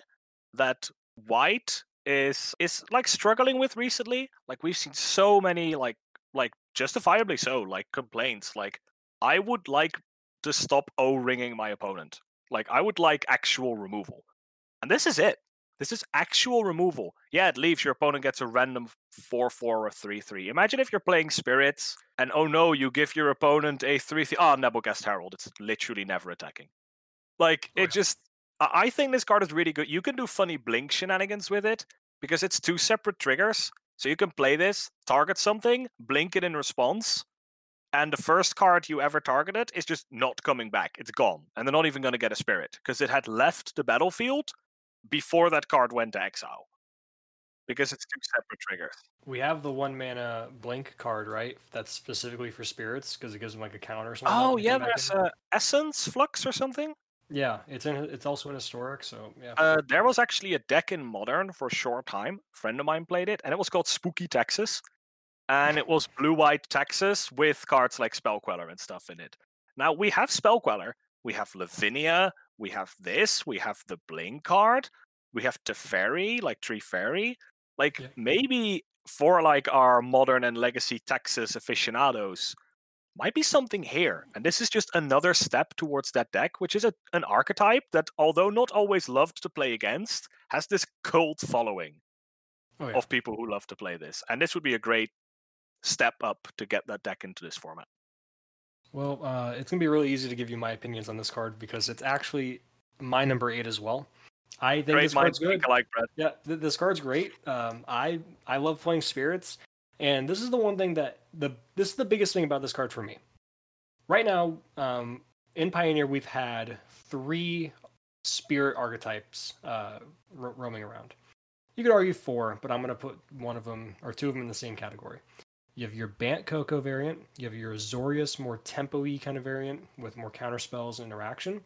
that white is is like struggling with recently. Like we've seen so many like like justifiably so, like complaints. Like I would like to stop O ringing my opponent. Like I would like actual removal. And this is it. This is actual removal. Yeah, it leaves your opponent gets a random 4 4 or 3 3. Imagine if you're playing spirits and oh no, you give your opponent a 3 3. Ah, Oh, Nebelgast Herald. It's literally never attacking. Like, Oh, it yeah. just. I I think this card is really good. You can do funny blink shenanigans with it because it's two separate triggers. So you can play this, target something, blink it in response, and the first card you ever targeted is just not coming back. It's gone. And they're not even going to get a spirit because it had left the battlefield before that card went to exile. Because it's two separate triggers. We have the one mana blink card, right? That's specifically for spirits because it gives them like a counter or something. Oh, yeah, there's uh, Essence Flux or something. Yeah, it's in. It's also in historic, so yeah. Uh, there was actually a deck in Modern for a short time. A friend of mine played it, and it was called Spooky Texas. And it was blue white Texas with cards like Spellqueller and stuff in it. Now, we have Spellqueller, we have Lavinia, we have this, we have the Blink card, we have the Teferi, like Tree Fairy. Like, Yeah. maybe for like our Modern and Legacy Texas aficionados, might be something here. And this is just another step towards that deck, which is a, an archetype that, although not always loved to play against, has this cult following oh, yeah. of people who love to play this. And this would be a great step up to get that deck into this format. Well, uh, it's gonna be really easy to give you my opinions on this card because it's actually my number eight as well. I think Great this card's good. Brett. Yeah, th- this card's great. Um, I I love playing spirits, and this is the one thing that the this is the biggest thing about this card for me. Right now, um, in Pioneer, we've had three spirit archetypes uh, ro- roaming around. You could argue four, but I'm gonna put one of them or two of them in the same category. You have your Bant Coco variant. You have your Azorius, more tempo-y kind of variant with more counter spells and interaction,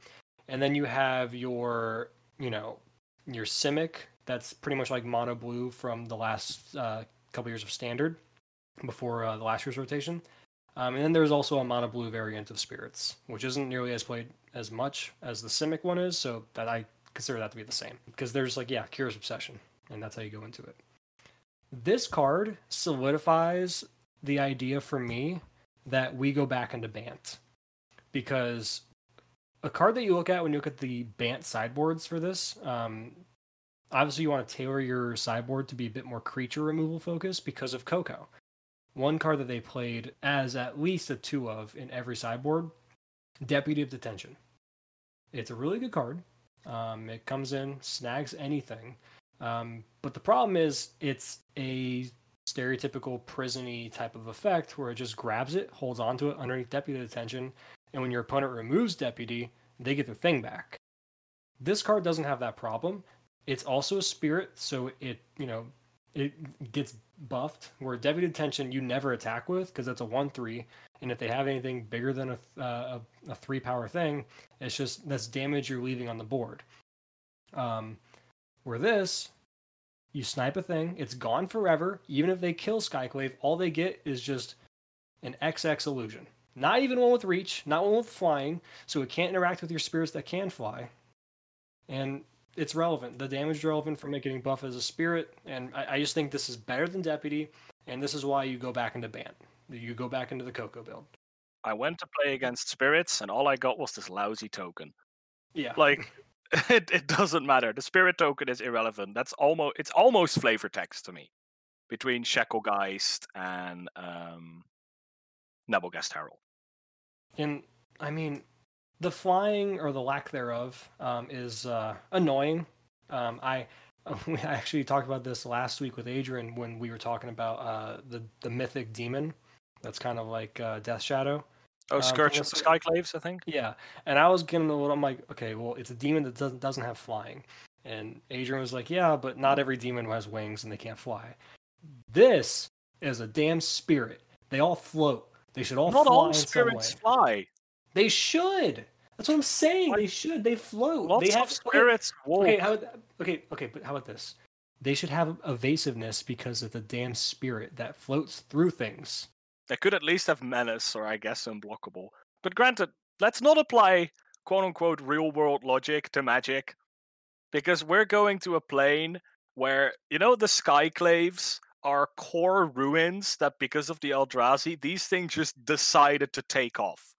and then you have your you know your Simic, that's pretty much like mono blue from the last uh, couple years of standard before uh, the last year's rotation. Um, and then there's also a mono blue variant of spirits, which isn't nearly as played as much as the Simic one is, so that I consider that to be the same. Because there's like, yeah, Curious Obsession, and that's how you go into it. This card solidifies the idea for me that we go back into Bant. Because a card that you look at when you look at the Bant sideboards for this, um, obviously you want to tailor your sideboard to be a bit more creature removal focused because of Coco. One card that they played as at least a two of in every sideboard, Deputy of Detention. It's a really good card. Um, it comes in, snags anything. Um, but the problem is it's a stereotypical prisony type of effect where it just grabs it, holds onto it underneath Deputy Detention, and when your opponent removes Deputy, they get their thing back. This card doesn't have that problem. It's also a spirit, so it you know it gets buffed. Where Deputy Detention you never attack with because it's a one three, and if they have anything bigger than a, uh, a three power thing, it's just that's damage you're leaving on the board. Um, Where this, you snipe a thing, it's gone forever. Even if they kill Skyclave, all they get is just an XX illusion. Not even one with reach, not one with flying, so it can't interact with your spirits that can fly. And it's relevant. The damage is relevant from it getting buff as a spirit, and I, I just think this is better than Deputy, and this is why you go back into Bant. You go back into the Coco build. I went to play against spirits, and all I got was this lousy token. Yeah. Like, it, it doesn't matter. The spirit token is irrelevant. That's almost it's almost flavor text to me between Shacklegeist and um, Nebelgast Herald. And I mean, the flying or the lack thereof um, is uh, annoying. Um, I we actually talked about this last week with Adrian when we were talking about uh, the the mythic demon. That's kind of like uh, Death Shadow. Oh, Uh, Scourge from of the the- Skyclaves, I think. Yeah, and I was getting a little. I'm like, okay, well, it's a demon that doesn't doesn't have flying, and Adrian was like, yeah, but not every demon has wings and they can't fly. This is a damn spirit. They all float. They should all Not fly all spirits fly. They should. That's what I'm saying. Like, they should. They float. Lots they have of spirits. Okay, okay, how, okay, okay, but how about this? They should have evasiveness because of the damn spirit that floats through things. They could at least have menace or I guess unblockable. But granted, let's not apply quote unquote real world logic to magic. Because we're going to a plane where, you know, the Skyclaves are core ruins that because of the Eldrazi, these things just decided to take off.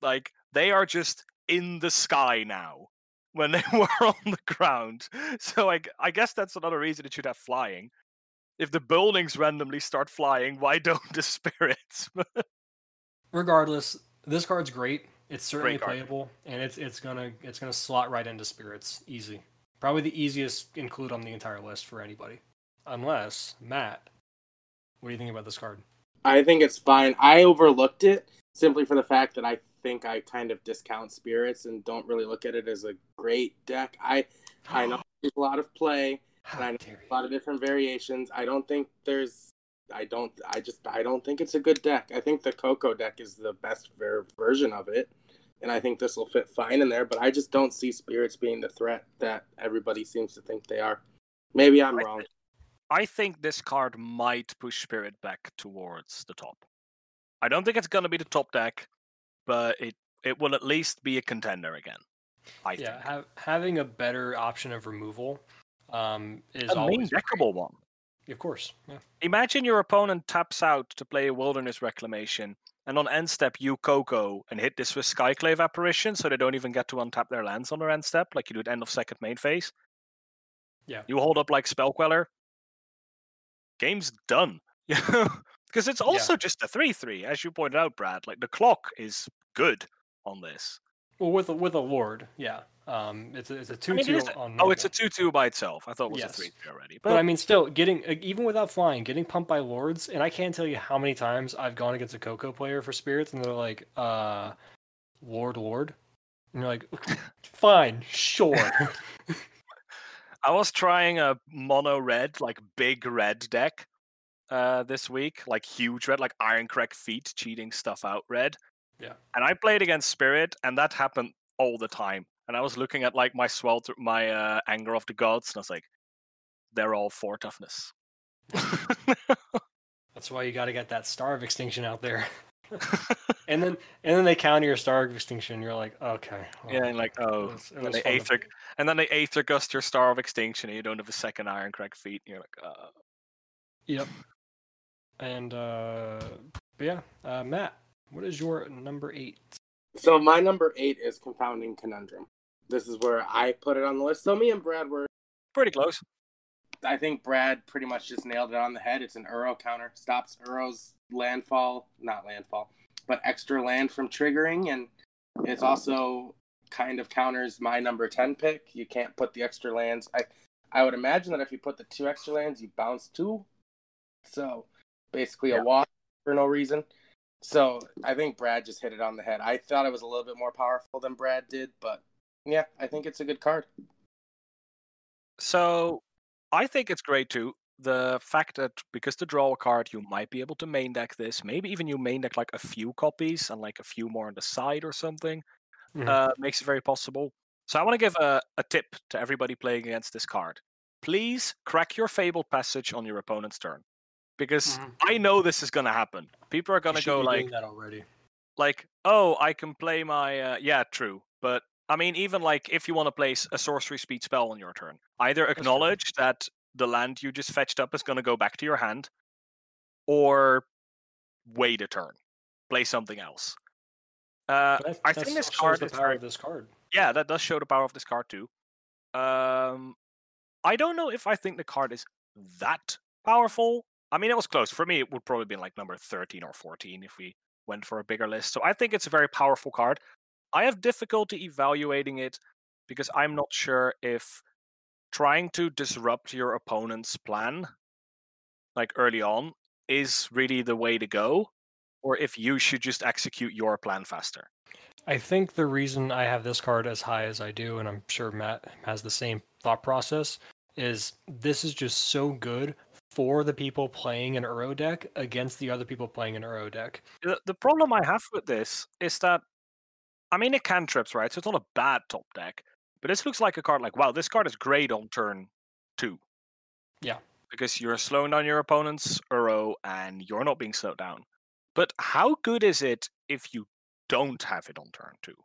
Like, they are just in the sky now when they were on the ground. So I, I guess that's another reason it should have flying. If the buildings randomly start flying, why don't the spirits? Regardless, this card's great. It's certainly Great card. playable, and it's it's gonna it's gonna slot right into spirits. Easy. Probably the easiest include on the entire list for anybody. Unless Matt, what do you think about this card? I think it's fine. I overlooked it simply for the fact that I think I kind of discount spirits and don't really look at it as a great deck. I I know there's a lot of play, How and I know a lot of different variations. I don't think there's I don't I just I don't think it's a good deck. I think the Coco deck is the best ver- version of it. And I think this will fit fine in there, but I just don't see spirits being the threat that everybody seems to think they are. Maybe I'm I wrong. I think this card might push Spirit back towards the top. I don't think it's going to be the top deck, but it it will at least be a contender again. I Yeah, think. have, having a better option of removal um, is a always deckable one. Of course, yeah. Imagine your opponent taps out to play a Wilderness Reclamation, and on end step you Coco and hit this with Skyclave Apparition, so they don't even get to untap their lands on their end step, like you do at end of second main phase. Yeah. You hold up like Spell Queller. Game's done. Because it's also just a 3 3, as you pointed out, Brad. Like the clock is good on this. Well, with a, with a lord, yeah. Um, it's a, it's a two I mean, it two on. oh, it's a 2 2 by itself. I thought it was Yes. a 3 3 already. But But, I mean, still getting uh, even without flying, getting pumped by lords, and I can't tell you how many times I've gone against a Coco player for spirits, and they're like, "Uh, Lord, Lord," and you're like, "Fine, sure." I was trying a mono red, like big red deck uh, this week, like huge red, like Irencrag Feat, cheating stuff out red. Yeah. And I played against Spirit, and that happened all the time. And I was looking at like my swelter, my uh, Anger of the Gods, and I was like, they're all four toughness. That's why you got to get that Star of Extinction out there. and then and then they counter your Star of Extinction. You're like, okay. well, yeah, and like, oh, it was, it and they fun to Aether, and then they Aether Gust your Star of Extinction, and you don't have a second Irencrag Feat, and you're like, uh, Yep. And uh but yeah, uh Matt, what is your number eight? So my number eight is Confounding Conundrum. This is where I put it on the list. So me and Brad were pretty close. I think Brad pretty much just nailed it on the head. It's an Uro counter. Stops Uro's landfall, not landfall, but extra land from triggering. And it's also kind of counters my number 10 pick. You can't put the extra lands. I, I would imagine that if you put the two extra lands, you bounce two. So basically Yeah. a wash for no reason. So I think Brad just hit it on the head. I thought it was a little bit more powerful than Brad did, but yeah, I think it's a good card. So I think it's great too. The fact that because to draw a card, you might be able to main deck this. Maybe even you main deck like a few copies and like a few more on the side or something. Mhm. Uh, makes it very possible. So I want to give a, a tip to everybody playing against this card. Please crack your Fabled Passage on your opponent's turn. Because Mhm. I know this is going to happen. People are going to go like, that already. like, oh, I can play my uh, yeah, true. But I mean, even like if you want to place a sorcery speed spell on your turn, either acknowledge that the land you just fetched up is going to go back to your hand, or wait a turn, play something else. Uh, But I that think this shows card the power very of this card. yeah, that does show the power of this card too. Um, I don't know if I think the card is that powerful. I mean, it was close for me. It would probably be like number thirteen or fourteen if we went for a bigger list. So I think it's a very powerful card. I have difficulty evaluating it because I'm not sure if trying to disrupt your opponent's plan, like early on, is really the way to go, or if you should just execute your plan faster. I think the reason I have this card as high as I do, and I'm sure Matt has the same thought process, is this is just so good for the people playing an Uro deck against the other people playing an Uro deck. The, the problem I have with this is that, I mean, it cantrips, right? So it's not a bad top deck, but this looks like a card like, wow, this card is great on turn two. Yeah. Because you're slowing down your opponent's Uro and you're not being slowed down. But how good is it if you don't have it on turn two?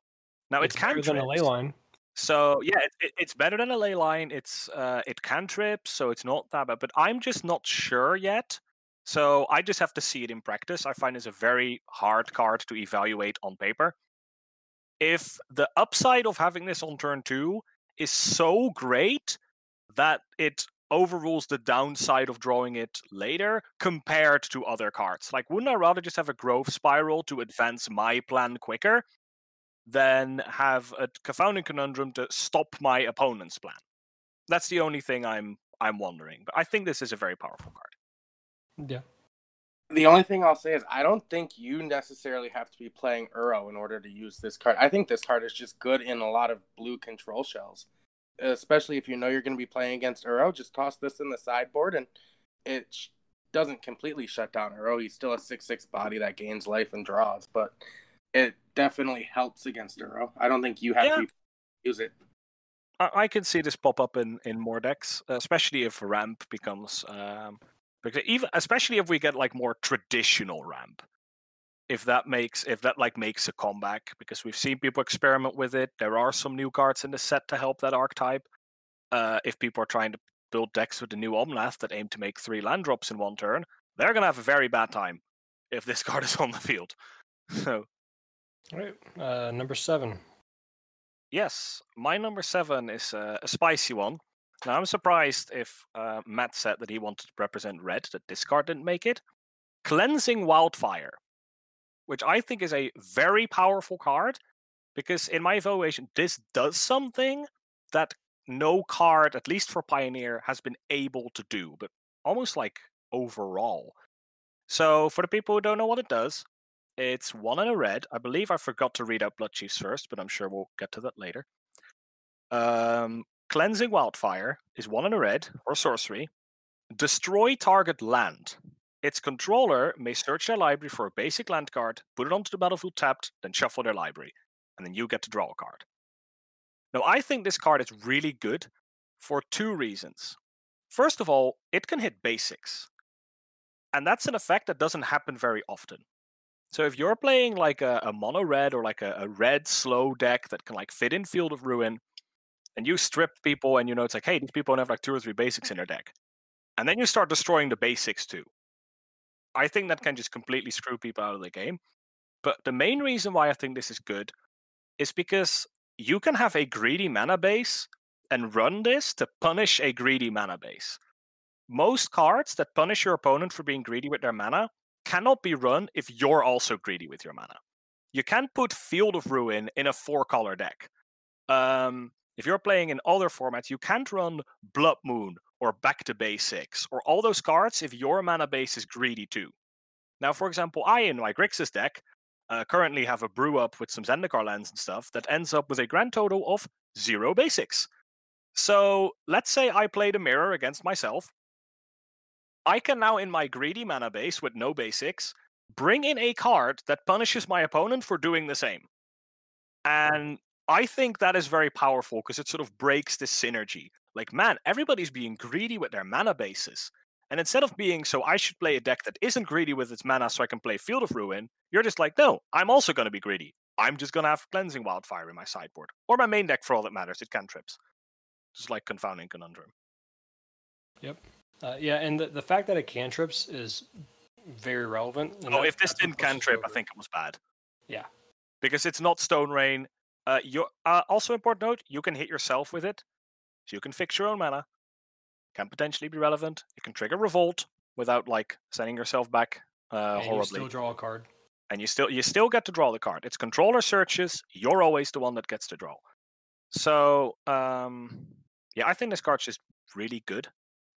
Now, it's it better than a ley line. So yeah, it, it, it's better than a ley line. It's uh, it cantrips, so it's not that bad. But I'm just not sure yet. So I just have to see it in practice. I find it's a very hard card to evaluate on paper. If the upside of having this on turn two is so great that it overrules the downside of drawing it later compared to other cards, like wouldn't I rather just have a growth spiral to advance my plan quicker than have a confounding conundrum to stop my opponent's plan. That's the only thing I'm I'm wondering. But I think this is a very powerful card. Yeah. The only thing I'll say is I don't think you necessarily have to be playing Uro in order to use this card. I think this card is just good in a lot of blue control shells. Especially if you know you're going to be playing against Uro, just toss this in the sideboard and it sh- doesn't completely shut down Uro. He's still a 6 6 body that gains life and draws, but it definitely helps against Uro. I don't think you have Yeah. to use it. I, I can see this pop up in in more decks, especially if ramp becomes um, because even especially if we get like more traditional ramp. If that makes if that like makes a comeback, because we've seen people experiment with it. There are some new cards in the set to help that archetype. Uh, if people are trying to build decks with the new Omnath that aim to make three land drops in one turn, they're gonna have a very bad time if this card is on the field. So Right. Uh, number seven. Yes, my number seven is uh, a spicy one. Now I'm surprised if uh, Matt said that he wanted to represent red, that this card didn't make it. Cleansing Wildfire, which I think is a very powerful card because, in my evaluation, this does something that no card, at least for Pioneer, has been able to do, but almost like overall. So, for the people who don't know what it does, it's one and a red. I believe I forgot to read out Bloodchief's Thirst, but I'm sure we'll get to that later. Um, Cleansing Wildfire is one and a red or sorcery. Destroy target land. Its controller may search their library for a basic land card, put it onto the battlefield tapped, then shuffle their library, and then you get to draw a card. Now, I think this card is really good for two reasons. First of all, it can hit basics, and that's an effect that doesn't happen very often. So if you're playing like a, a mono red or like a, a red slow deck that can like fit in Field of Ruin, and you strip people and you know it's like, hey, these people don't have like two or three basics in their deck. And then you start destroying the basics too. I think that can just completely screw people out of the game. But the main reason why I think this is good is because you can have a greedy mana base and run this to punish a greedy mana base. Most cards that punish your opponent for being greedy with their mana cannot be run if you're also greedy with your mana. You can't put Field of Ruin in a four color deck. Um, if you're playing in other formats, you can't run Blood Moon or Back to Basics or all those cards if your mana base is greedy too. Now, for example, I in my Grixis deck uh, currently have a brew up with some Zendikar lands and stuff that ends up with a grand total of zero basics. So let's say I played a mirror against myself. I can now, in my greedy mana base with no basics, bring in a card that punishes my opponent for doing the same. And I think that is very powerful because it sort of breaks the synergy. Like, man, everybody's being greedy with their mana bases. And instead of being so, I should play a deck that isn't greedy with its mana so I can play Field of Ruin, you're just like, no, I'm also going to be greedy. I'm just going to have Cleansing Wildfire in my sideboard. Or my main deck for all that matters, it can cantrips. Just like Confounding Conundrum. Yep. Uh, yeah, and the, the fact that it cantrips is very relevant. Oh, if this didn't cantrip, I think it was bad. Yeah. Because it's not Stone Rain. Uh, you uh, also important note: you can hit yourself with it, so you can fix your own mana. Can potentially be relevant. It can trigger Revolt without like sending yourself back uh, And you still draw a card. and you still you still get to draw the card. It's controller searches. You're always the one that gets to draw. So um, yeah, I think this card's just really good.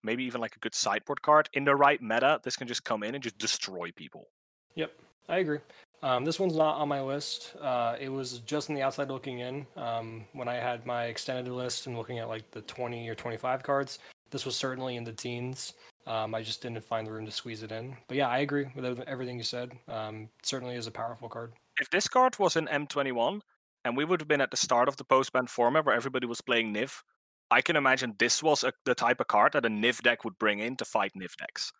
Maybe even like a good sideboard card in the right meta. This can just come in and just destroy people. Yep, I agree. Um, this one's not on my list. Uh, it was just on the outside looking in. Um, when I had my extended list and looking at like the 20 or 25 cards, this was certainly in the teens. Um, I just didn't find the room to squeeze it in. But yeah, I agree with everything you said. Um, certainly is a powerful card. if this card was in M21 and we would have been at the start of the post-ban format where everybody was playing Niv, I can imagine this was a, the type of card that a Niv deck would bring in to fight Niv decks.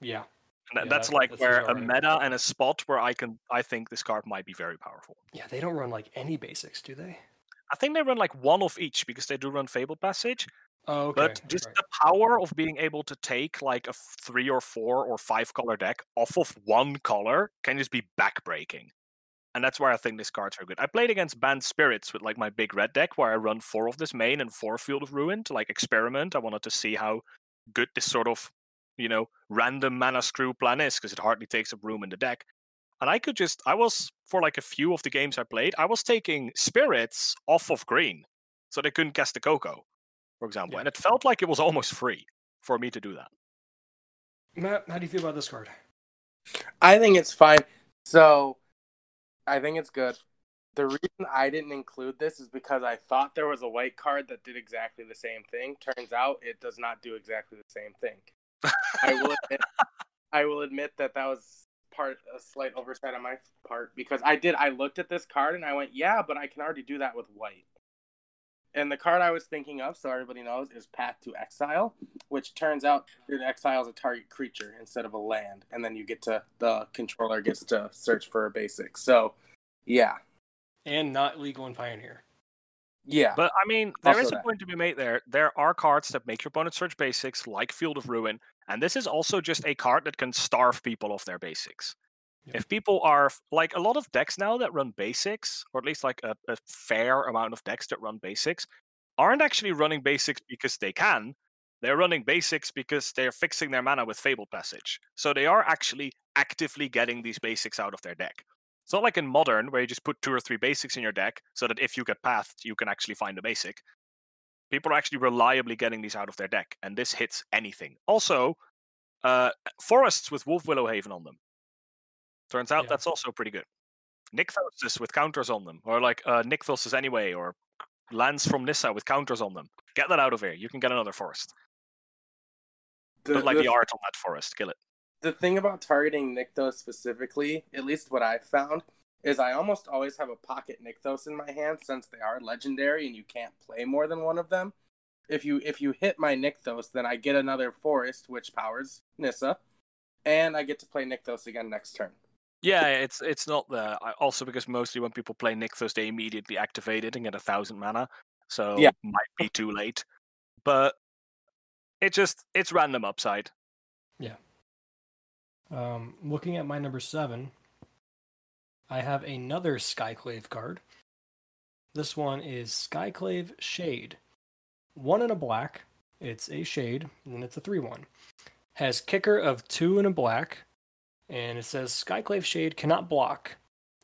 Yeah, And Yeah, that's that- like where a meta and a spot where I can I think this card might be very powerful. yeah. They don't run like any basics, do they? I think they run like one of each because they do run Fabled Passage, Oh, okay. but just right. the power of being able to take like a three or four or five color deck off of one color can just be backbreaking. And that's where I think this card's are good. I played against Bant Spirits with like my big red deck where I run four of this main and four Field of Ruin to like experiment. I wanted to see how good this sort of, you know, random mana screw plan is because it hardly takes up room in the deck. And I could just, I was, for like a few of the games I played, I was taking spirits off of green so they couldn't cast the Coco, for example. Yeah. And it felt like it was almost free for me to do that. Matt, how do you feel about this card? I think it's fine. So, I think it's good. The reason I didn't include this is because I thought there was a white card that did exactly the same thing. Turns out it does not do exactly the same thing. I will admit, I will admit that that was part a slight oversight on my part because I did I looked at this card and I went, yeah, but I can already do that with white. And the card I was thinking of, so everybody knows, is Path to Exile, which turns out it exiles a target creature instead of a land, and then you get to the controller gets to search for a basic. So, yeah, And not legal in Pioneer. yeah, But I mean, there is Also a that. point to be made there. There are cards that make your opponent search basics, like Field of Ruin, and this is also just a card that can starve people of their basics. If people are like a lot of decks now that run basics, or at least like a, a fair amount of decks that run basics, aren't actually running basics because they can. They're running basics because they're fixing their mana with Fabled Passage. So they are actually actively getting these basics out of their deck. It's not like in modern where you just put two or three basics in your deck so that if you get pathed, you can actually find a basic. People are actually reliably getting these out of their deck, and this hits anything. Also, uh, forests with Wolf Willow Haven on them. Turns out Yeah. that's also pretty good. Nykthos with counters on them, or like uh, Nykthos anyway, or lands from Nissa with counters on them. Get that out of here. You can get another forest. the, Don't like the- the art on that forest. Kill it. the thing about targeting Nykthos specifically, at least what I've found, is I almost always have a pocket Nykthos in my hand since they are legendary and you can't play more than one of them. If you if you hit my Nykthos, then I get another forest which powers Nissa, and I get to play Nykthos again next turn. Yeah, it's it's not there. I- also because mostly when people play Nykthos, they immediately activate it and get a thousand mana, so Yeah. might be too late. But it just it's random upside. Yeah. Um, looking at my number seven, I have another Skyclave card. This one is Skyclave Shade. One in a black. It's a shade, and it's a 3 1. Has kicker of two in a black, and it says Skyclave Shade cannot block.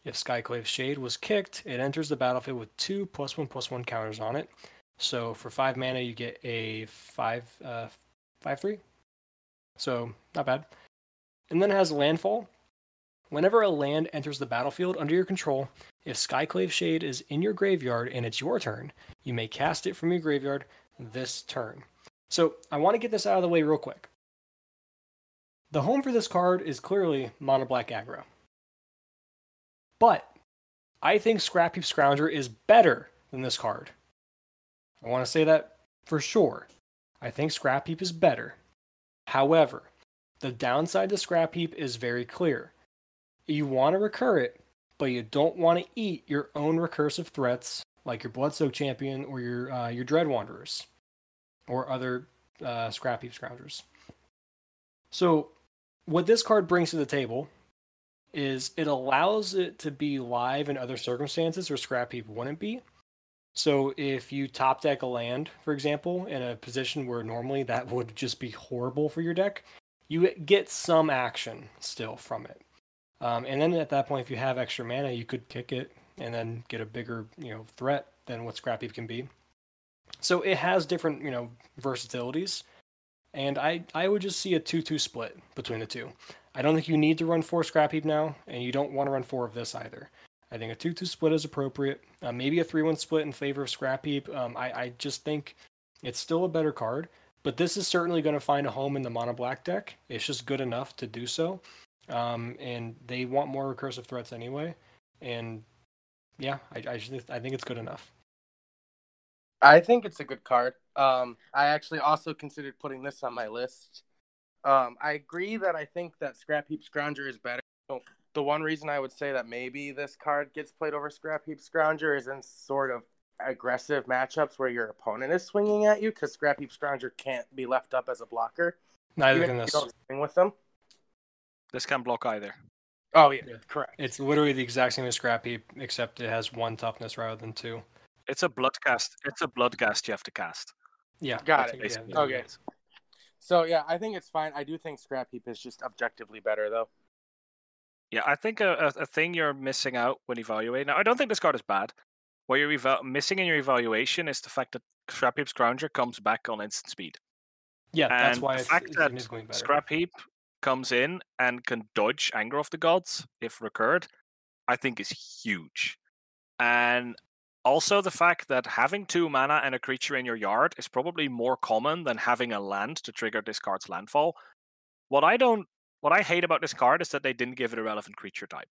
If Skyclave Shade was kicked, it enters the battlefield with two plus one plus one counters on it. So for five mana, you get a five, uh, five three. So not bad and then it has landfall. Whenever a land enters the battlefield under your control, if Skyclave Shade is in your graveyard and it's your turn, you may cast it from your graveyard this turn. So I want to get this out of the way real quick. The home for this card is clearly mono black aggro. But I think Scrap Heap Scrounger is better than this card. I want to say that for sure. I think Scrap Heap is better. However, the downside to Scrap Heap is very clear. You want to recur it, but you don't want to eat your own recursive threats like your Bloodsoaked Champion or your uh, your Dread Wanderers or other uh, Scrap Heap Scroungers. So, what this card brings to the table is it allows it to be live in other circumstances where Scrap Heap wouldn't be. So if you top deck a land, for example, in a position where normally that would just be horrible for your deck, you get some action still from it. Um, and then at that point, if you have extra mana, you could kick it and then get a bigger, you know, threat than what Scrap Heap can be. So it has different, you know, versatilities. And I, I would just see a 2 2 split between the two. I don't think you need to run four Scrap Heap now, and you don't want to run four of this either. I think a 2 2 split is appropriate. Uh, maybe a 3 1 split in favor of Scrap Heap. Um, I, I just think it's still a better card, but this is certainly going to find a home in the mono black deck. It's just good enough to do so. Um, and they want more recursive threats anyway. And yeah, I, I, I think it's good enough. I think it's a good card. Um, I actually also considered putting this on my list. Um, I agree that I think that Scrap Heap Scrounger is better. So the one reason I would say that maybe this card gets played over Scrap Heap Scrounger is in sort of aggressive matchups where your opponent is swinging at you because Scrap Heap Scrounger can't be left up as a blocker. Neither can this. don't swing with them. This can't block either. Oh yeah, Yeah. correct. It's literally the exact same as Scrap Heap, except it has one toughness rather than two. It's a Bloodghast. It's a Bloodghast you have to cast. Yeah, Got it. yeah, Okay. So yeah, I think it's fine. I do think Scrap Heap is just objectively better though. Yeah, I think a, a, a thing you're missing out when evaluating. Now, I don't think this card is bad. What you're eva- missing in your evaluation is the fact that Scrap Heap Scrounger comes back on instant speed. Yeah, that's And why the it's, fact it's that significantly better. Scrap Heap comes in and can dodge Anger of the Gods if recurred, I think is huge. And also the fact that having two mana and a creature in your yard is probably more common than having a land to trigger this card's landfall. What I don't what I hate about this card is that they didn't give it a relevant creature type.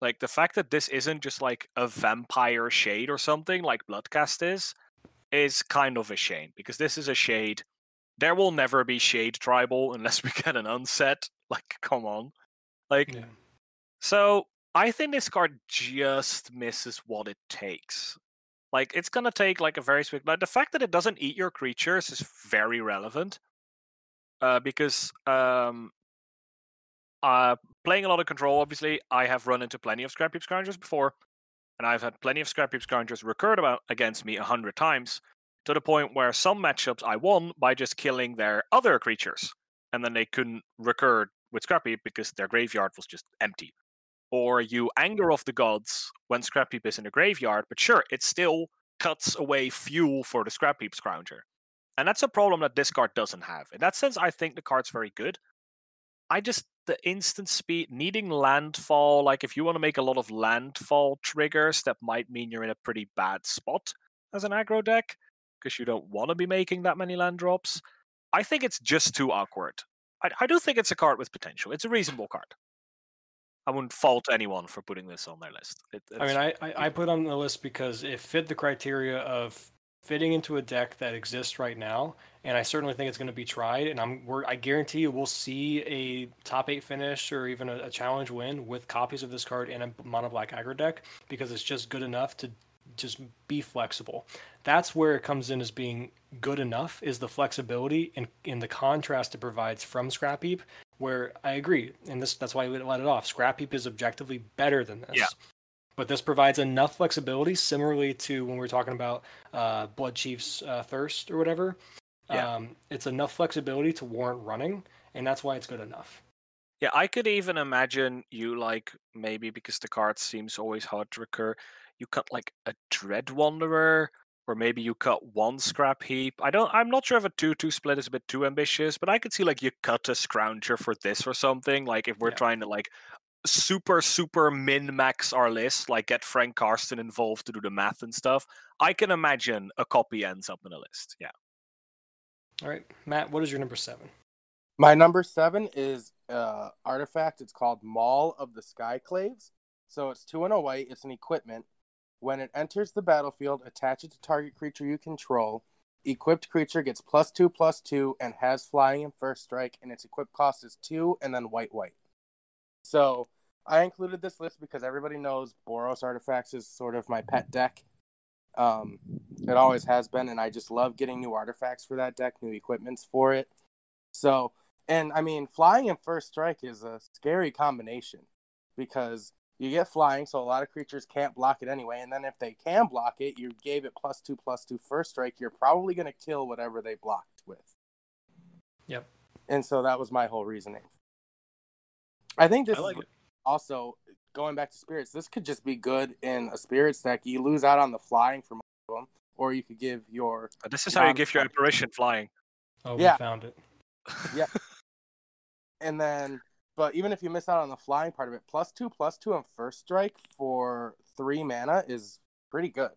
Like the fact that this isn't just like a vampire shade or something like Bloodghast is, is kind of a shame because this is a shade there will never be shade tribal unless we get an unset. Like, come on. Like, Yeah. so I think this card just misses what it takes. Like, it's gonna take like a very swift. Like the fact that it doesn't eat your creatures is very relevant. Uh, because um, uh, playing a lot of control, obviously, I have run into plenty of Scrap Heap Scroungers before, and I've had plenty of Scrap Heap Scroungers recurred about against me a hundred times to the point where some matchups I won by just killing their other creatures, and then they couldn't recur with Scrap Heap because their graveyard was just empty. Or you anger of the gods when Scrap Heap is in the graveyard, but sure, it still cuts away fuel for the Scrap Heap Scrounger. And that's a problem that this card doesn't have. In that sense, I think the card's very good. I just the instant speed needing landfall, like if you want to make a lot of landfall triggers, that might mean you're in a pretty bad spot as an aggro deck because you don't want to be making that many land drops. I think it's just too awkward. I, I do think it's a card with potential. It's a reasonable card. I wouldn't fault anyone for putting this on their list. It, I mean, I, I, I put on the list because it fit the criteria of fitting into a deck that exists right now, and I certainly think it's going to be tried. And I'm, we're, I guarantee you, we'll see a top eight finish or even a, a challenge win with copies of this card in a mono black aggro deck because it's just good enough to just be flexible. That's where it comes in as being good enough is the flexibility and in the contrast it provides from Scrap Heap. Where I agree, and this that's why we let it off. Scrap Heap is objectively better than this. Yeah. But this provides enough flexibility, similarly to when we are talking about uh, Bloodchief's uh, Thirst or whatever. Yeah. Um, it's enough flexibility to warrant running, and that's why it's good enough. Yeah, I could even imagine you like maybe because the card seems always hard to recur, you cut like a Dread Wanderer, or maybe you cut one scrap heap. I don't I'm not sure if a two two split is a bit too ambitious, but I could see like you cut a scrounger for this or something. Like if we're Yeah. trying to like super super min max our list, like get Frank Karsten involved to do the math and stuff. I can imagine a copy ends up in a list. Yeah. All right, Matt, what is your number seven? My number seven is uh artifact. It's called Maul of the Skyclaves. So it's two and a white. It's an equipment. When it enters the battlefield, attach it to target creature you control. Equipped creature gets plus two, plus two, and has flying and first strike, and its equip cost is two, and then white, white. So I included this list because everybody knows Boros artifacts is sort of my pet deck. Um, it always has been, and I just love getting new artifacts for that deck, new equipments for it. So, and I mean, flying and first strike is a scary combination because you get flying, so a lot of creatures can't block it anyway. And then if they can block it, you gave it plus two, plus two first strike, you're probably going to kill whatever they blocked with. Yep. And so that was my whole reasoning. I think this I like is also going back to spirits. This could just be good in a spirits deck. You lose out on the flying for most of them, or you could give your Uh, This is how you give your apparition flying. Oh, Yeah. we found it. Yeah. and then but even if you miss out on the flying part of it, plus two, plus two on first strike for three mana is pretty good.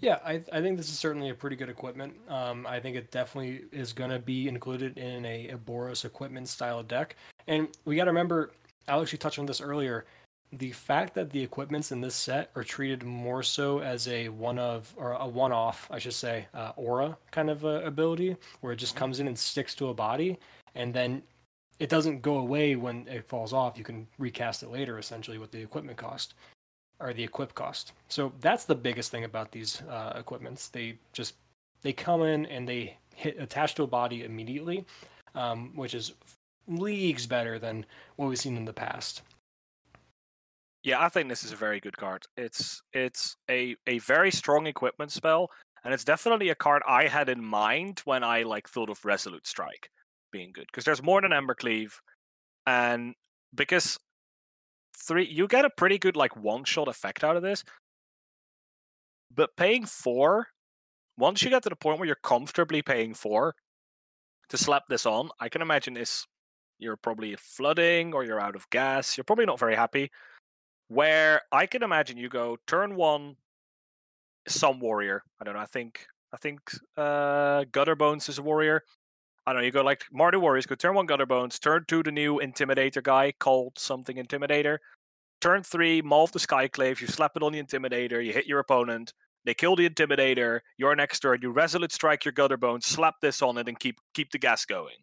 Yeah, I, I think this is certainly a pretty good equipment. Um, I think it definitely is going to be included in a, a Boros equipment style deck. And we got to remember, Alex, you touched on this earlier. The fact that the equipments in this set are treated more so as a one of or a one off, I should say, uh, aura kind of uh, ability, where it just comes in and sticks to a body, and then it doesn't go away when it falls off. You can recast it later, essentially, with the equipment cost or the equip cost. So that's the biggest thing about these uh, equipments. They just they come in and they hit attach to a body immediately, um, which is leagues better than what we've seen in the past. Yeah, I think this is a very good card. It's it's a a very strong equipment spell, and it's definitely a card I had in mind when I like thought of Resolute Strike being good because there's more than Embercleave, and because three you get a pretty good like one shot effect out of this. But paying four, once you get to the point where you're comfortably paying four to slap this on, I can imagine this you're probably flooding or you're out of gas. You're probably not very happy where I can imagine you go turn one, some warrior. I don't know. I think I think uh, Gutter Bones is a warrior. I don't know. You go like Mardu Warriors. Go turn one Gutter Bones. Turn two the new Intimidator guy called something Intimidator. Turn three Maul the Skyclave. You slap it on the Intimidator. You hit your opponent. They kill the Intimidator. Your next turn, you Resolute Strike your Gutter Bones. Slap this on it and keep keep the gas going.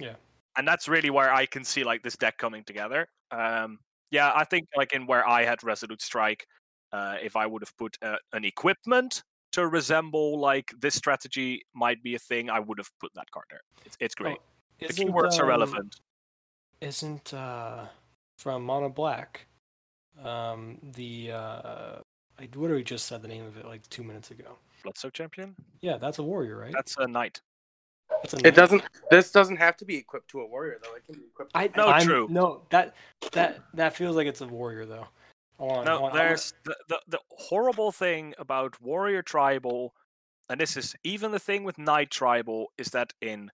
Yeah. And that's really where I can see like this deck coming together. Um, yeah, I think like in where I had Resolute Strike, uh, if I would have put uh, an equipment to resemble like this strategy might be a thing, I would have put that card there. It's, it's great. the Isn't, keywords are um, relevant. Isn't uh, from Mono Black um, the uh, I literally just said the name of it like two minutes ago. Bloodsoaked Champion. Yeah, that's a warrior, right? That's a knight. That's a It doesn't. This doesn't have to be equipped to a warrior though. It can be equipped. To I No, I'm- true. No, that that that feels like it's a warrior though. Hold on, hold No, on, I wanna- there's the, the the horrible thing about warrior tribal, and this is even the thing with knight tribal is that in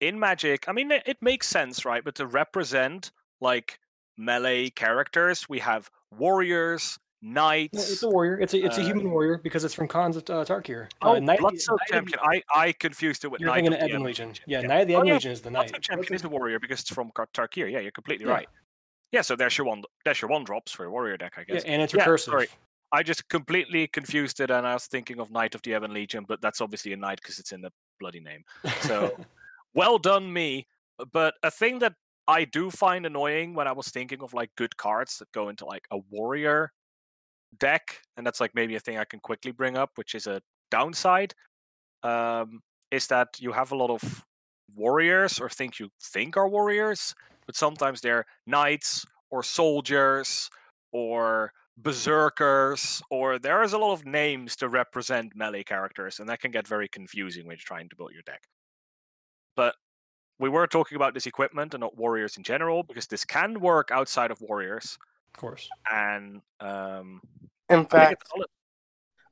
in magic, I mean it, it makes sense, right? But to represent like melee characters, we have warriors, knights. it's a warrior. It's a it's a uh, human warrior because it's from Khans of uh, Tarkir. oh, uh, Knight, Bloodsoaked Knight of- Champion. I, I confused it with You're Knight thinking of the Ebon Ebon Legion. Yeah, Yeah. Knight of the Oh, yeah, Legion is the knight. Champion is the warrior because it's from Tarkir. Yeah, you're completely Yeah. right. Yeah, so there's your one. There's your one drops for your warrior deck, I guess. Yeah, and it's Yeah, recursive. sorry. I just completely confused it, and I was thinking of Knight of the Ebon Legion, but that's obviously a knight because it's in the bloody name. So- Well done, me. But a thing that I do find annoying when I was thinking of like good cards that go into like a warrior deck, and that's like maybe a thing I can quickly bring up, which is a downside, um, is that you have a lot of warriors or things you think are warriors, but sometimes they're knights or soldiers or berserkers or there's a lot of names to represent melee characters and that can get very confusing when you're trying to build your deck but we were talking about this equipment and not warriors in general because this can work outside of warriors of course. and um In fact.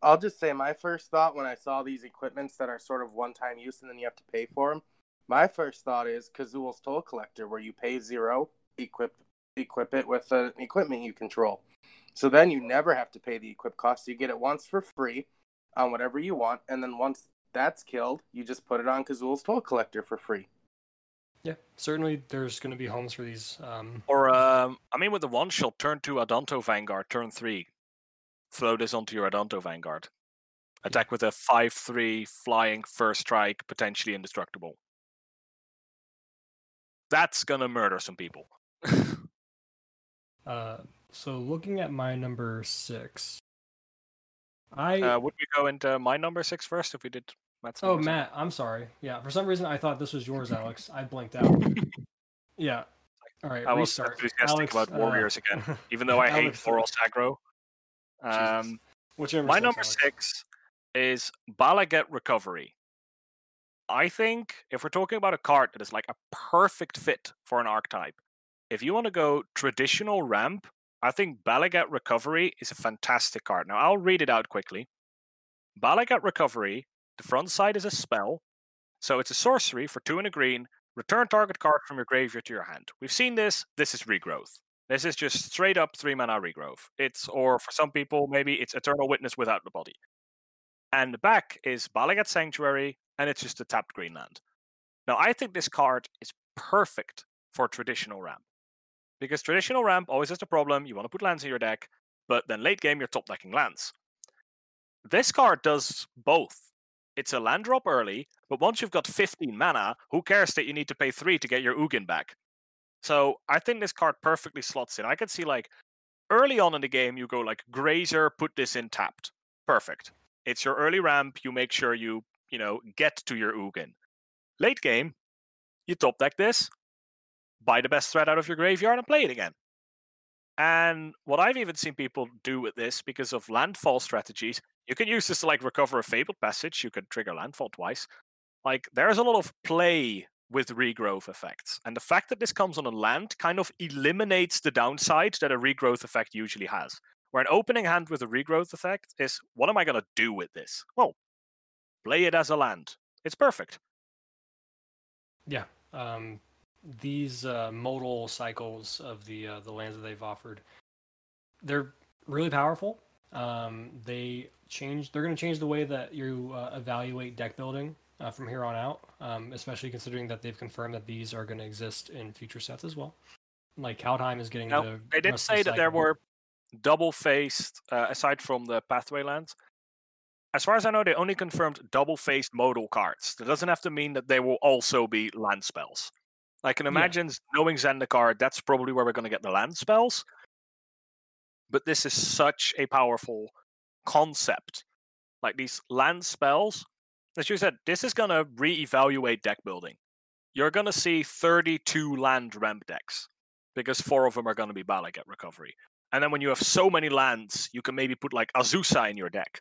I'll just say my first thought when I saw these equipments that are sort of one-time use and then you have to pay for them. My first thought is Kazul's Toll Collector, where you pay zero, equip equip it with an equipment you control. So then you never have to pay the equip cost. You get it once for free on whatever you want, and then once that's killed, you just put it on Kazul's Toll Collector for free. Yeah, certainly there's going to be homes for these. Um, Or, um, I mean, with the one shot, turn two Adanto Vanguard, turn three. Throw this onto your Adanto Vanguard. Attack with a 5 3 flying first strike, potentially indestructible. That's gonna murder some people. uh, so looking at my number six, I uh, would we go into my number six first if we did Matt's oh number six? Matt, I'm sorry. Yeah, for some reason I thought this was yours, Alex. I blanked out. yeah. All right, I was restart. enthusiastic Alex, about uh, Warriors again, even though I hate uh, Floral. Jesus. Um, number my number Alex? six is Bala Ged Recovery. I think if we're talking about a card that is like a perfect fit for an archetype, if you want to go traditional ramp, I think Bala Ged Recovery is a fantastic card. Now I'll read it out quickly. Bala Ged Recovery, the front side is a spell, so it's a sorcery for two and a green. Return target card from your graveyard to your hand. We've seen this. This is regrowth. This is just straight up three mana regrowth. It's or for some people maybe it's Eternal Witness without the body. And the back is Bala Ged Sanctuary, and it's just a tapped green land. Now I think this card is perfect for traditional ramp because traditional ramp always has the problem you want to put lands in your deck, but then late game you're top decking lands. This card does both. It's a land drop early, but once you've got 15 mana, who cares that you need to pay three to get your Ugin back? So I think this card perfectly slots in. I could see like early on in the game, you go like Grazer, put this in tapped. Perfect. It's your early ramp. You make sure you, you know, get to your Ugin. Late game, you top deck this, buy the best threat out of your graveyard and play it again. And what I've even seen people do with this because of landfall strategies, you can use this to like recover a fabled passage. You can trigger landfall twice. Like there's a lot of play with regrowth effects. And the fact that this comes on a land kind of eliminates the downside that a regrowth effect usually has. Where an opening hand with a regrowth effect is what am I gonna do with this? Well, play it as a land. It's perfect. Yeah. Um, these uh, modal cycles of the uh, the lands that they've offered, they're really powerful. Um, they change. They're going to change the way that you uh, evaluate deck building uh, from here on out. Um, especially considering that they've confirmed that these are going to exist in future sets as well. Like Kaldheim is getting Now, the. they did say the that there were double faced, uh, aside from the pathway lands. As far as I know, they only confirmed double faced modal cards. That doesn't have to mean that they will also be land spells. I can Yeah. imagine knowing Zendikar, that's probably where we're going to get the land spells. But this is such a powerful concept. Like these land spells, as you said, this is going to reevaluate deck building. You're going to see 32 land ramp decks because four of them are going to be Bala Ged recovery. And then when you have so many lands, you can maybe put like Azusa in your deck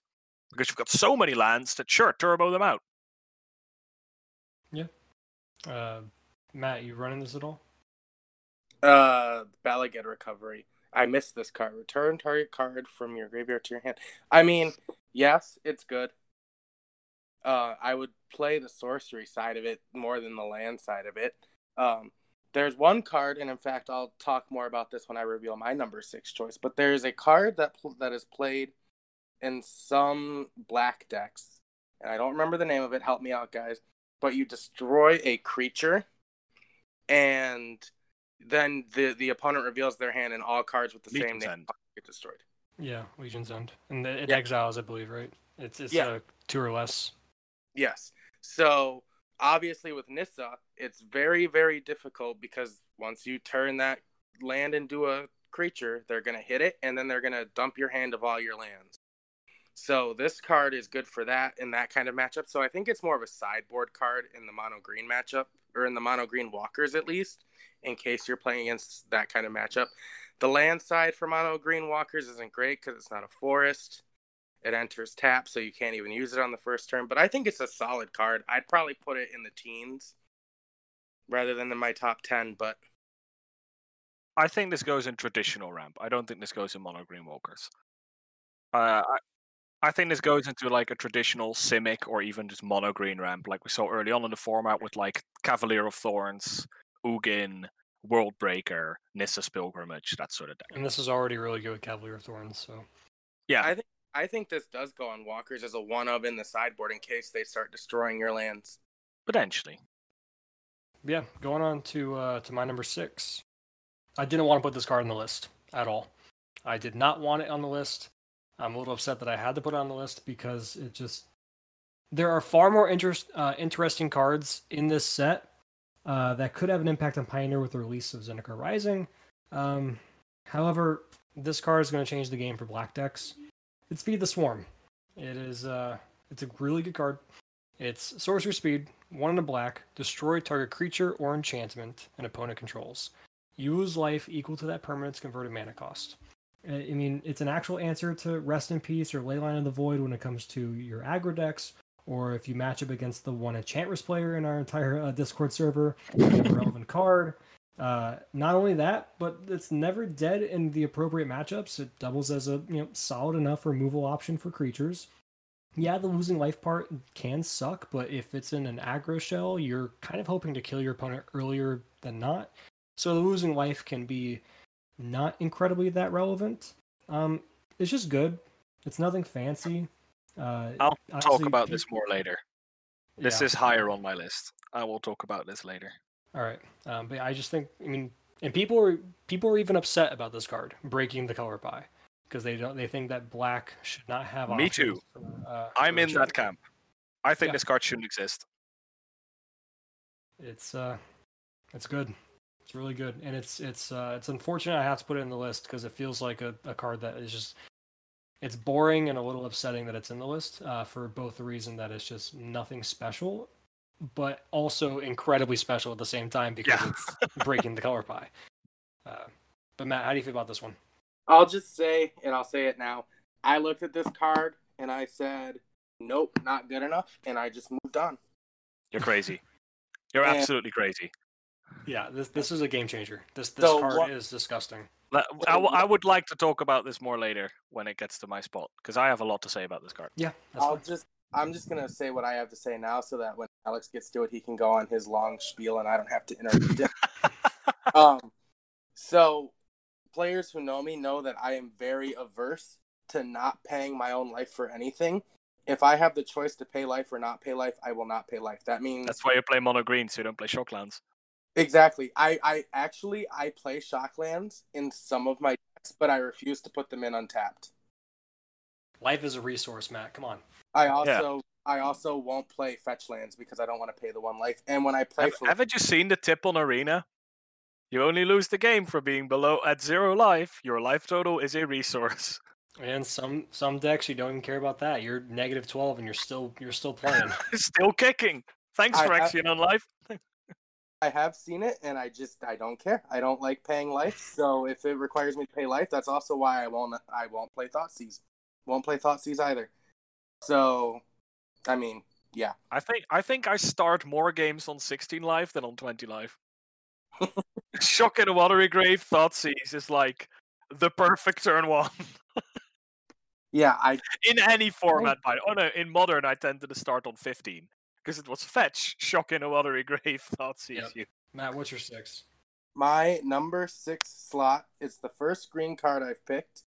because you've got so many lands that sure turbo them out. Yeah. Uh, Matt, you running this at all? Uh, Bala Ged recovery. I missed this card. Return target card from your graveyard to your hand. I mean, yes, it's good. Uh, I would play the sorcery side of it more than the land side of it. Um, there's one card, and in fact, I'll talk more about this when I reveal my number six choice. But there's a card that pl- that is played in some black decks, and I don't remember the name of it. Help me out, guys. But you destroy a creature, and then the the opponent reveals their hand, and all cards with the same name End. get destroyed. Yeah, Legion's End, and it Yeah. exiles, I believe, right? It's it's Yeah. uh, two or less. Yes. So obviously with Nissa, it's very, very difficult because once you turn that land into a creature, they're gonna hit it and then they're gonna dump your hand of all your lands. So this card is good for that in that kind of matchup. So I think it's more of a sideboard card in the mono green matchup, or in the mono green walkers at least, in case you're playing against that kind of matchup. The land side for mono green walkers isn't great because it's not a forest it enters tap, so you can't even use it on the first turn. But I think it's a solid card. I'd probably put it in the teens rather than in my top ten. But I think this goes in traditional ramp. I don't think this goes in mono green walkers. Uh, I, I think this goes into like a traditional Simic or even just mono green ramp, like we saw early on in the format with like Cavalier of Thorns, Ugin, World Breaker, Nissa's Pilgrimage, that sort of deck. And this is already really good with Cavalier of Thorns, so Yeah. I think I think this does go on walkers as a one of in the sideboard in case they start destroying your lands. Potentially. yeah, going on to uh, to my number six. I didn't want to put this card on the list at all. I did not want it on the list. I'm a little upset that I had to put it on the list because it just there are far more interest, uh, interesting cards in this set uh, that could have an impact on Pioneer with the release of Zendikar Rising. Um, however, this card is going to change the game for black decks. It's Feed the Swarm. It is uh, it's a really good card. It's sorcery speed, one in a black, destroy target creature or enchantment an opponent controls. Use life equal to that permanent's converted mana cost. I mean, it's an actual answer to Rest in Peace or Leyline of the Void when it comes to your aggro decks, or if you match up against the one Enchantress player in our entire uh, Discord server, relevant card. Uh, not only that, but it's never dead in the appropriate matchups. It doubles as a you know solid enough removal option for creatures. Yeah, the losing life part can suck, but if it's in an aggro shell, you're kind of hoping to kill your opponent earlier than not. So the losing life can be not incredibly that relevant. Um, it's just good. It's nothing fancy. Uh, I'll talk about this more later. This yeah. is higher on my list. I will talk about this later. All right, um, but I just think I mean, and people are people are even upset about this card breaking the color pie because they don't they think that black should not have. Me too. for, uh, I'm in that camp. I think Yeah. this card shouldn't exist. It's uh, it's good. It's really good, and it's it's uh, it's unfortunate I have to put it in the list because it feels like a, a card that is just it's boring and a little upsetting that it's in the list uh, for both the reason that it's just nothing special, but also incredibly special at the same time because Yeah. it's breaking the color pie. Uh, but Matt, how do you feel about this one? I'll just say, and I'll say it now. I looked at this card and I said, "Nope, not good enough," and I just moved on. You're crazy. You're And- absolutely crazy. Yeah, this this is a game changer. This this So card what- is disgusting. Let- I, w- I would like to talk about this more later when it gets to my spot because I have a lot to say about this card. Yeah, that's I'll fine. just, I'm just gonna say what I have to say now, so that when Alex gets to it, he can go on his long spiel, and I don't have to interrupt him. um, so players who know me know that I am very averse to not paying my own life for anything. If I have the choice to pay life or not pay life, I will not pay life. That means That's why you play mono green, so you don't play shocklands. Exactly. I, I actually I play shocklands in some of my decks, but I refuse to put them in untapped. Life is a resource, Matt. Come on. I also I also won't play fetch lands because I don't want to pay the one life. And when I play Have, for haven't you seen the tip on Arena? You only lose the game for being below at zero life. Your life total is a resource. And some some decks you don't even care about that. You're negative twelve and you're still you're still playing. Still kicking. Thanks, I- I- Phyrexian on life. I have seen it and I just I don't care. I don't like paying life. So if it requires me to pay life, that's also why I won't I won't play Thoughtseize. Won't play Thoughtseize either. So I mean, yeah. I think I think I start more games on 16 life than on 20 life. Shock in a watery grave, Thoughtseize is like the perfect turn one Yeah, I in any format. By oh no, in modern I tend to start on 15 because it was fetch, Shocking a watery grave, Thoughtseize Yep. you. Matt, what's your six? My number six slot is the first green card I've picked.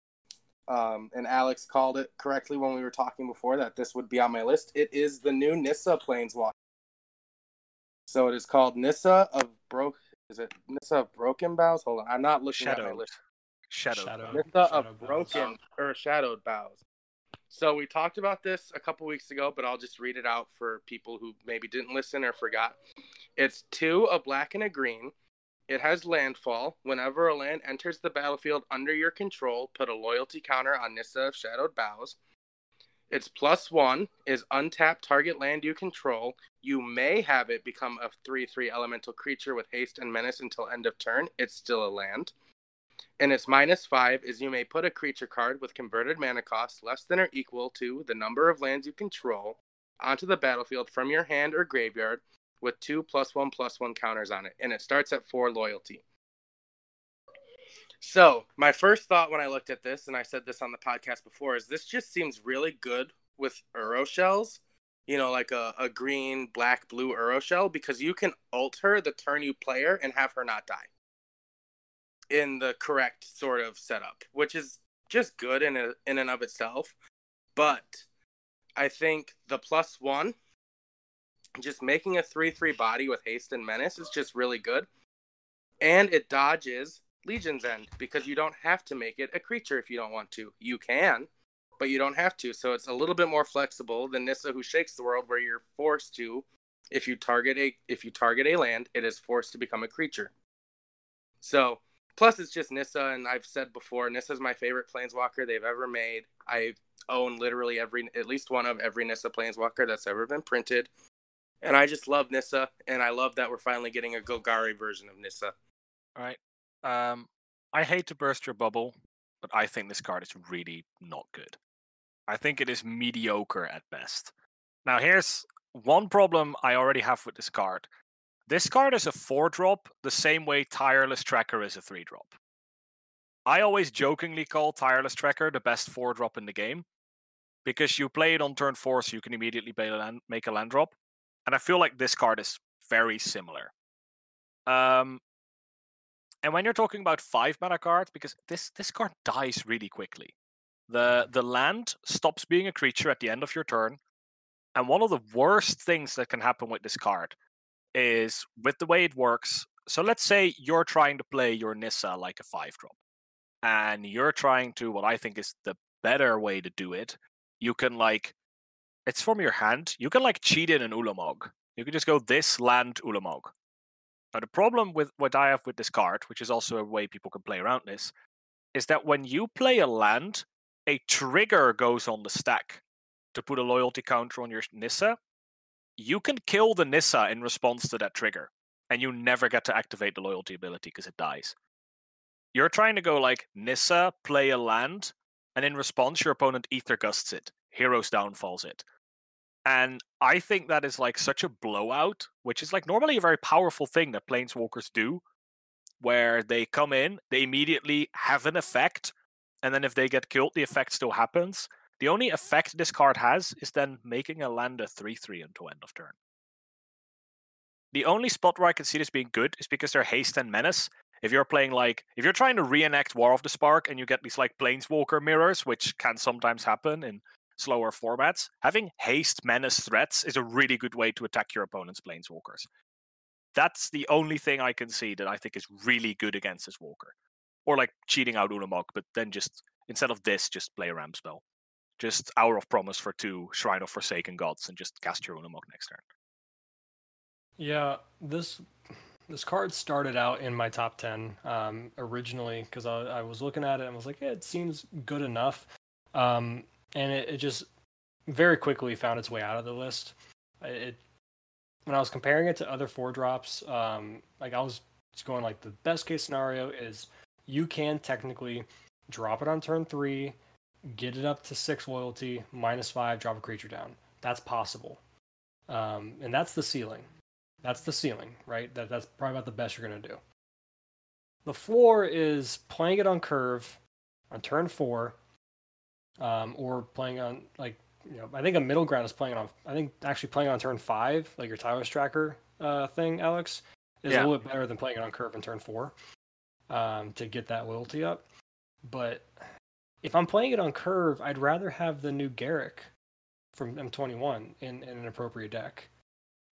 Um, and Alex called it correctly when we were talking before that this would be on my list. It is the new Nissa Planeswalker. So it is called Nissa of Broke. Is it Nissa of Broken Bows? Hold on, I'm not looking at my list. Shadowed. Shadow. Nissa Shadow of Bows. Broken or Shadowed Boughs. So we talked about this a couple weeks ago, but I'll just read it out for people who maybe didn't listen or forgot. It's two, a black and a green. It has landfall. Whenever a land enters the battlefield under your control, put a loyalty counter on Nissa of Shadowed Boughs. Its plus one is untap target land you control. You may have it become a 3 3 elemental creature with haste and menace until end of turn. It's still a land. And its minus five is you may put a creature card with converted mana cost less than or equal to the number of lands you control onto the battlefield from your hand or graveyard with two plus one plus one counters on it. And it starts at four loyalty. So, my first thought when I looked at this, and I said this on the podcast before, is this just seems really good with Uro shells. You know, like a, a green, black, blue Uro shell, because you can alter the turn you play her and have her not die in the correct sort of setup, which is just good in a, in and of itself. But I think the plus one just making a 3 3 body with haste and menace is just really good. And it dodges Legion's End because you don't have to make it a creature if you don't want to. You can, but you don't have to. So it's a little bit more flexible than Nissa who shakes the world where you're forced to if you target a if you target a land, it is forced to become a creature. So plus it's just Nissa and I've said before, Nissa's my favorite planeswalker they've ever made. I own literally every at least one of every Nissa planeswalker that's ever been printed. And I just love Nissa and I love that we're finally getting a Golgari version of Nissa. All right. Um, I hate to burst your bubble, but I think this card is really not good. I think it is mediocre at best. Now, here's one problem I already have with this card. This card is a four drop, the same way Tireless Tracker is a three drop. I always jokingly call Tireless Tracker the best four drop in the game because you play it on turn four, so you can immediately a land, make a land drop. And I feel like this card is very similar. Um, and when you're talking about five mana cards, because this this card dies really quickly. The the land stops being a creature at the end of your turn. And one of the worst things that can happen with this card is with the way it works. So let's say you're trying to play your Nissa like a five drop. And you're trying to what I think is the better way to do it. You can like it's from your hand. You can like cheat in an Ulamog. You can just go this land Ulamog. Now, the problem with what I have with this card, which is also a way people can play around this, is that when you play a land, a trigger goes on the stack to put a loyalty counter on your Nissa. You can kill the Nissa in response to that trigger, and you never get to activate the loyalty ability because it dies. You're trying to go like Nissa, play a land, and in response, your opponent Aether Gusts it, Hero's Downfalls it, and I think that is like such a blowout, which is like normally a very powerful thing that planeswalkers do, where they come in, they immediately have an effect, and then if they get killed, the effect still happens. The only effect this card has is then making a land a 3 3 until end of turn. The only spot where I can see this being good is because they're haste and menace. If you're playing like, if you're trying to reenact War of the Spark and you get these like planeswalker mirrors, which can sometimes happen in slower formats, having haste menace threats is a really good way to attack your opponent's planeswalkers. That's the only thing I can see that I think is really good against this walker. Or like cheating out Ulamog, but then just instead of this, just play a ramp spell. Just Hour of Promise for two, Shrine of Forsaken Gods, and just cast your Ulamog next turn. Yeah, this this card started out in my top 10 um, originally because I, I, was looking at it and was like, yeah, it seems good enough. Um, and it, it just very quickly found its way out of the list. It when I was comparing it to other four drops, um, like I was going like the best case scenario is you can technically drop it on turn three, get it up to six loyalty, minus five, drop a creature down. That's possible, um, and that's the ceiling. That's the ceiling, right? That that's probably about the best you're gonna do. The floor is playing it on curve on turn four, um, or playing on like you know I think a middle ground is playing on I think actually playing on turn five like your Tireless Tracker uh, thing Alex is yeah. a little bit better than playing it on curve in turn four um, to get that loyalty up. But if I'm playing it on curve, I'd rather have the new Garruk from M21 in, in an appropriate deck.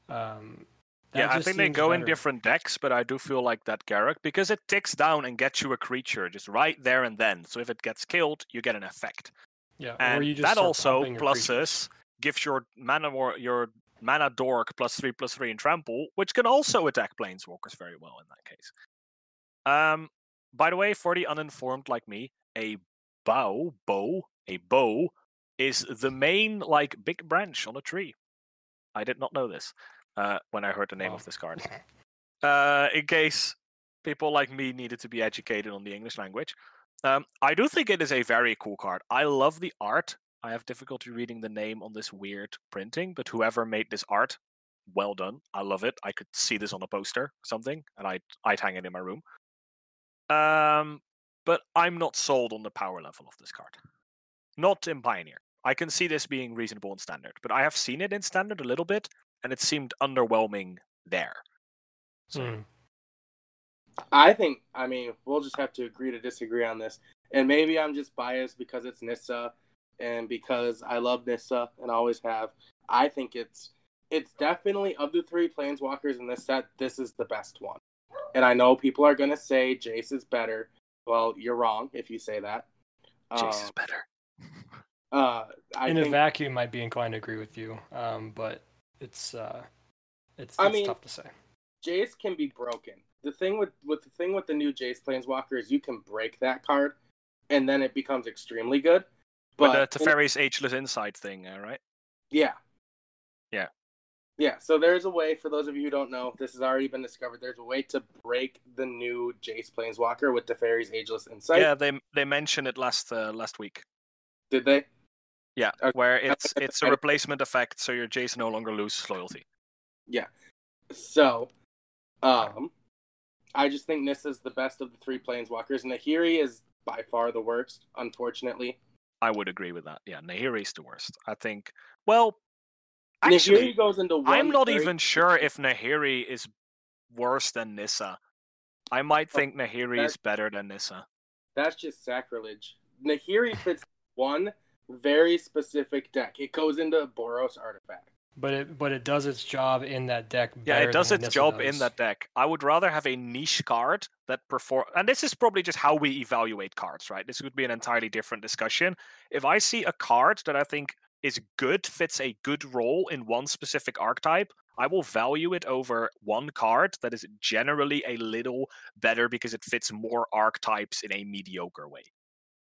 Um, yeah, I think they go better. in different decks, but I do feel like that Garruk because it ticks down and gets you a creature just right there and then. So if it gets killed, you get an effect. Yeah, and that also pluses gives your mana or your mana dork plus three plus three in trample, which can also attack planeswalkers very well in that case. Um, by the way, for the uninformed like me, a bow, bow, a bow is the main like big branch on a tree. I did not know this uh, when I heard the name of this card. Uh, in case people like me needed to be educated on the English language. Um, I do think it is a very cool card. I love the art. I have difficulty reading the name on this weird printing, but whoever made this art, well done. I love it. I could see this on a poster or something, and I'd I'd hang it in my room. Um, but I'm not sold on the power level of this card. Not in Pioneer. I can see this being reasonable in standard, but I have seen it in standard a little bit, and it seemed underwhelming there. So. Mm. I think, I mean, we'll just have to agree to disagree on this. And maybe I'm just biased because it's Nissa and because I love Nissa and always have. I think it's it's definitely of the three planeswalkers in this set, this is the best one. And I know people are gonna say Jace is better. Well, you're wrong if you say that. Jace is Um, better. uh, I in think a vacuum, I'd be inclined to agree with you, um, but it's uh, it's, I it's mean- tough to say. Jace can be broken. The thing with with the thing with the new Jace Planeswalker is you can break that card, and then it becomes extremely good. But But the in- Teferi's Ageless Insight thing, uh, right? yeah, Yeah. Yeah. So there's a way for those of you who don't know. This has already been discovered. There's a way to break the new Jace Planeswalker with Teferi's Ageless Insight. Yeah, they they mentioned it last uh, last week. Did they? Yeah, Okay. where it's it's a replacement effect, so your Jace no longer loses loyalty. Yeah. So, um, I just think Nissa's the best of the three Planeswalkers. Nahiri is by far the worst, unfortunately. I would agree with that. Yeah, Nahiri's the worst. I think. Well, actually, Nahiri goes into one. I'm not very- even sure if Nahiri is worse than Nissa. I might Oh, think Nahiri is better than Nissa. That's just sacrilege. Nahiri fits one very specific deck. It goes into Boros artifact. But it but it does its job in that deck. Yeah, it does than its Nissa job in that deck. I would rather have a niche card that perform. And this is probably just how we evaluate cards, right? This would be an entirely different discussion. If I see a card that I think is good, fits a good role in one specific archetype, I will value it over one card that is generally a little better because it fits more archetypes in a mediocre way.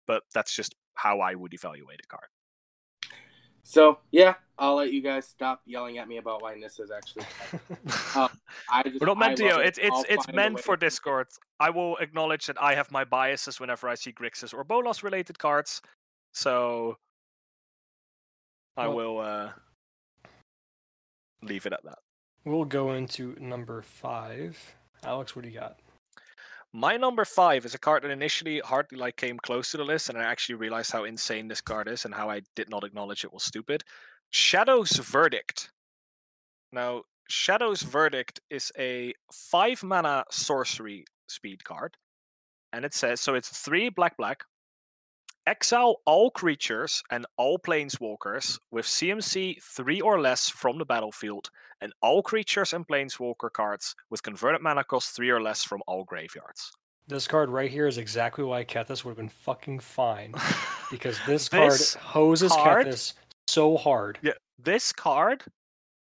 But that's just how I would evaluate a card. So yeah, I'll let you guys stop yelling at me about why this is actually. Uh, I just, We're not meant I to. It. it's it's it's meant for Discord. I will acknowledge that I have my biases whenever I see Grixis or Bolas related cards. So I Well- will uh, leave it at that. We'll go into number five. Alex, what do you got? My number five is a card that initially hardly like came close to the list, and I actually realized how insane this card is and how I did not acknowledge it was stupid. Shadow's Verdict. Now, Shadow's Verdict is a five mana sorcery speed card, and it says so. It's three black black. Exile all creatures and all planeswalkers with CMC three or less from the battlefield, and all creatures and planeswalker cards with converted mana cost three or less from all graveyards. This card right here is exactly why Kethis would have been fucking fine because this, This card hoses card- Kethis so hard. Yeah, this card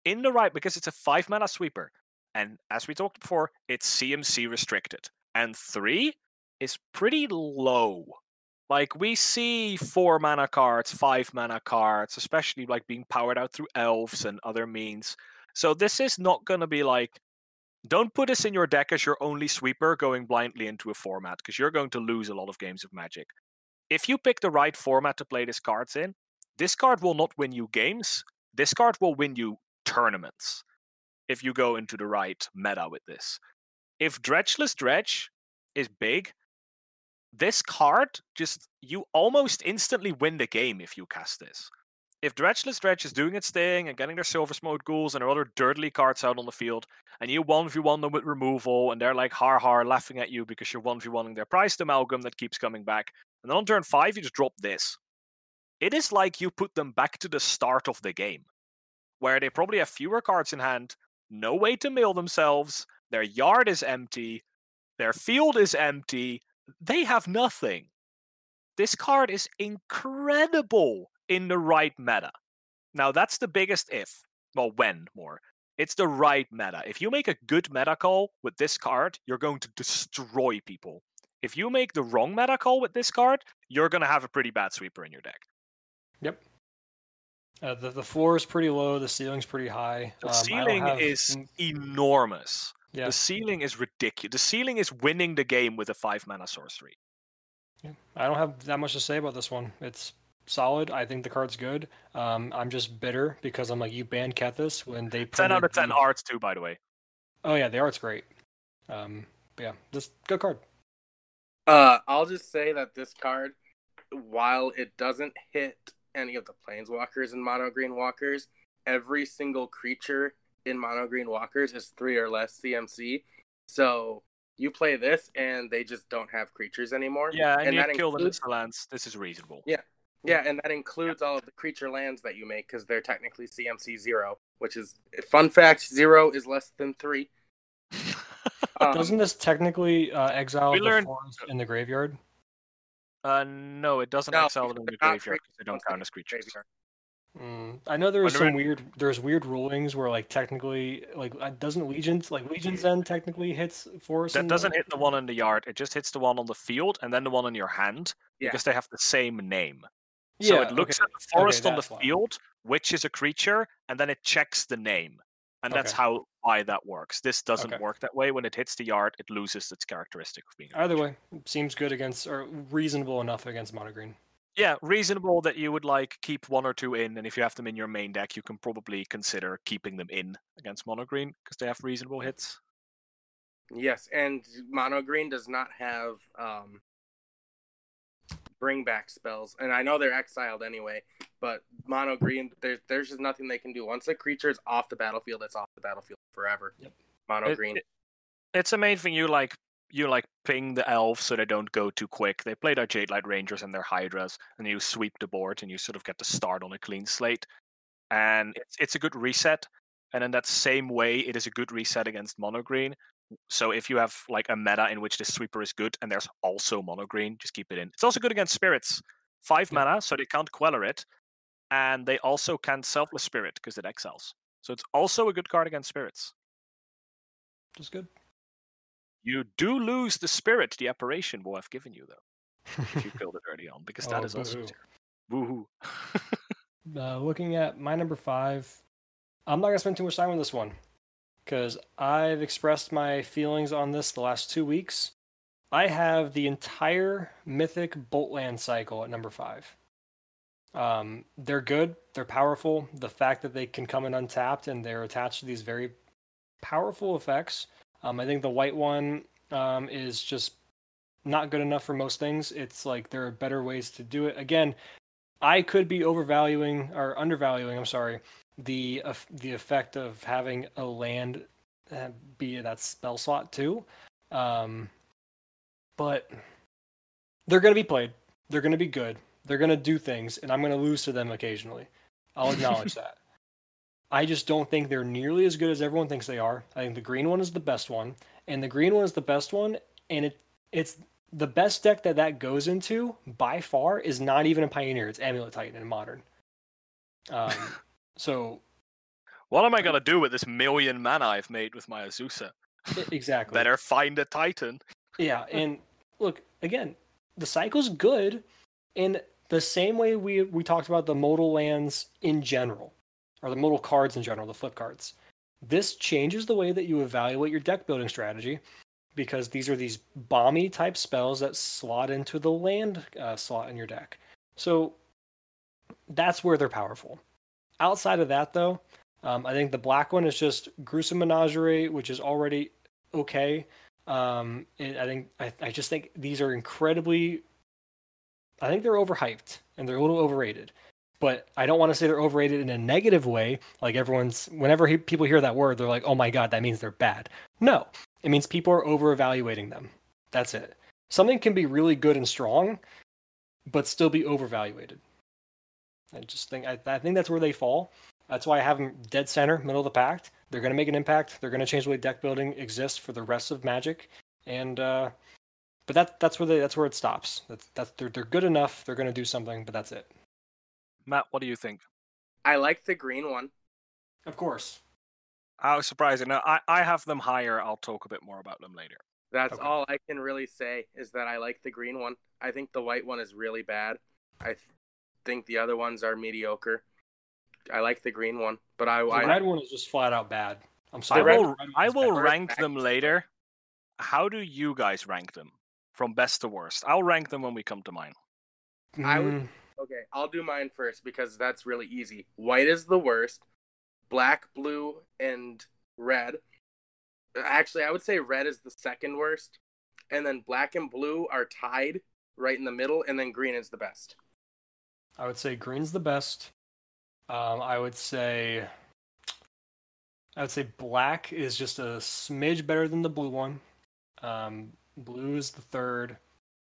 in the right because it's a five mana sweeper, and as we talked before, it's CMC restricted, and three is pretty low. Like we see four mana cards, five mana cards, especially like being powered out through elves and other means. So this is not gonna be like. Don't put this in your deck as your only sweeper going blindly into a format because you're going to lose a lot of games of Magic. If you pick the right format to play this cards in, this card will not win you games. This card will win you tournaments if you go into the right meta with this. If Dredgeless Dredge is big, this card just you almost instantly win the game if you cast this. If Dredgeless Dredge is doing its thing and getting their Silversmote Ghouls and their other dirtly cards out on the field, and you 1v1 them with removal, and they're like har har laughing at you because you're 1v1ing their Prized Amalgam that keeps coming back, and then on turn 5 you just drop this it is like you put them back to the start of the game, where they probably have fewer cards in hand, no way to mill themselves, their yard is empty, their field is empty, they have nothing. This card is incredible in the right meta. Now, that's the biggest if. Well, when more. It's the right meta. If you make a good meta call with this card, you're going to destroy people. If you make the wrong meta call with this card, you're going to have a pretty bad sweeper in your deck. Yep. Uh, the the floor is pretty low. The ceiling's pretty high. The Um, ceiling have- is enormous. Yeah. The ceiling is ridiculous. The ceiling is winning the game with a five mana sorcery. Yeah, I don't have that much to say about this one. It's solid. I think the card's good. Um, I'm just bitter because I'm like, you banned Kethis when they Ten out of ten the- arts too, by the way. Oh yeah, the art's great. Um, but yeah, this good card. Uh, I'll just say that this card, while it doesn't hit any of the planeswalkers and mono green walkers, every single creature in mono green walkers is three or less CMC. So you play this and they just don't have creatures anymore. Yeah, and, And you that kill them includes- with lands. This is reasonable. Yeah. Yeah, and that includes all of the creature lands that you make because they're technically CMC zero, which is fun fact: zero is less than three. Um, Doesn't this technically uh, exile we the learned- forest in the graveyard? Uh, no, it doesn't No, exile them in the because they're not graveyard because they don't count as creatures. graveyard. Mm, I know there's Wonder some weird there's weird rulings where like technically like uh, doesn't legions like legions then technically hits forest That and doesn't hit the one in the yard. It just hits the one on the field and then the one in your hand Yeah. because they have the same name. yeah so it looks okay. at the forest on the that's why. field, which is a creature, and then it checks the name. And that's how why that works. This doesn't work that way. When it hits the yard, it loses its characteristic of being a Either way, seems good against or reasonable enough against mono green. Yeah, reasonable that you would like keep one or two in, and if you have them in your main deck, you can probably consider keeping them in against mono green because they have reasonable hits. Yes, and mono green does not have um, bring back spells, and I know they're exiled anyway. But mono green, there's there's just nothing they can do. Once a creature is off the battlefield, it's off the battlefield forever. Yep. Mono It- green. it- it's amazing you like you like ping the elves so they don't go too quick. They play their Jadelight Rangers and their Hydras, and you sweep the board and you sort of get to start on a clean slate. And it's it's a good reset. And in that same way, it is a good reset against mono green. So if you have like a meta in which the sweeper is good and there's also mono green, just keep it in. It's also good against spirits. Five Yeah. mana, so they can't queller it. And they also can't selfless spirit because it excels. So it's also a good card against spirits. Just good. You do lose the spirit the apparition will have given you, though, if you killed it early on, because that Oh, is also terrible. Woohoo. uh, looking at my number five, I'm not gonna spend too much time on this one because I've expressed my feelings on this the last two weeks. I have the entire Mythic Boltland cycle at number five. Um, they're good. They're powerful. The fact that they can come in untapped and they're attached to these very powerful effects. Um, I think the white one um, is just not good enough for most things. It's like there are better ways to do it. Again, I could be overvaluing or undervaluing. I'm sorry. The eff- the effect of having a land uh, be that spell slot too, um, but they're going to be played. They're going to be good. They're going to do things, and I'm going to lose to them occasionally. I'll acknowledge that. I just don't think they're nearly as good as everyone thinks they are. I think the green one is the best one, and the green one is the best one, and it it's the best deck that that goes into by far is not even a pioneer. It's Amulet Titan in modern. Um, so what am I going to do with this million mana I've made with my Azusa? exactly. Better find a Titan. Yeah, and look again, the cycle's good in the same way we we talked about the modal lands in general, or the modal cards in general, the flip cards. This changes the way that you evaluate your deck building strategy because these are these bomby type spells that slot into the land uh, slot in your deck. So that's where they're powerful. Outside of that, though, um, I think the black one is just gruesome menagerie, which is already okay. Um, I think I, I just think these are incredibly. I think they're overhyped and they're a little overrated, but I don't want to say they're overrated in a negative way. Like everyone's, whenever he, people hear that word, they're like, "Oh my god, that means they're bad." No, it means people are over evaluating them. That's it. Something can be really good and strong, but still be overvaluated. I just think I, I think that's where they fall. That's why I have them dead center, middle of the pack. They're going to make an impact. They're going to change the way deck building exists for the rest of Magic, and uh, but that that's where they that's where it stops. That's that's they're they're good enough. They're going to do something, but that's it. Matt, what do you think? I like the green one. Of course. How surprising. Now, I, I have them higher. I'll talk a bit more about them later. That's Okay. all I can really say is that I like the green one. I think the white one is really bad. I th- think the other ones are mediocre. I like the green one, but I, The I red one is just flat out bad. I'm sorry. red- will, I will rank First them later. How do you guys rank them from best to worst? I'll rank them when we come to mine. I would- Mm, Okay, I'll do mine first because that's really easy. White is the worst. Black, blue, and red. Actually, I would say red is the second worst. And then black and blue are tied right in the middle, and then green is the best. I would say green's the best. Um, I would say I would say black is just a smidge better than the blue one. Um, blue is the third.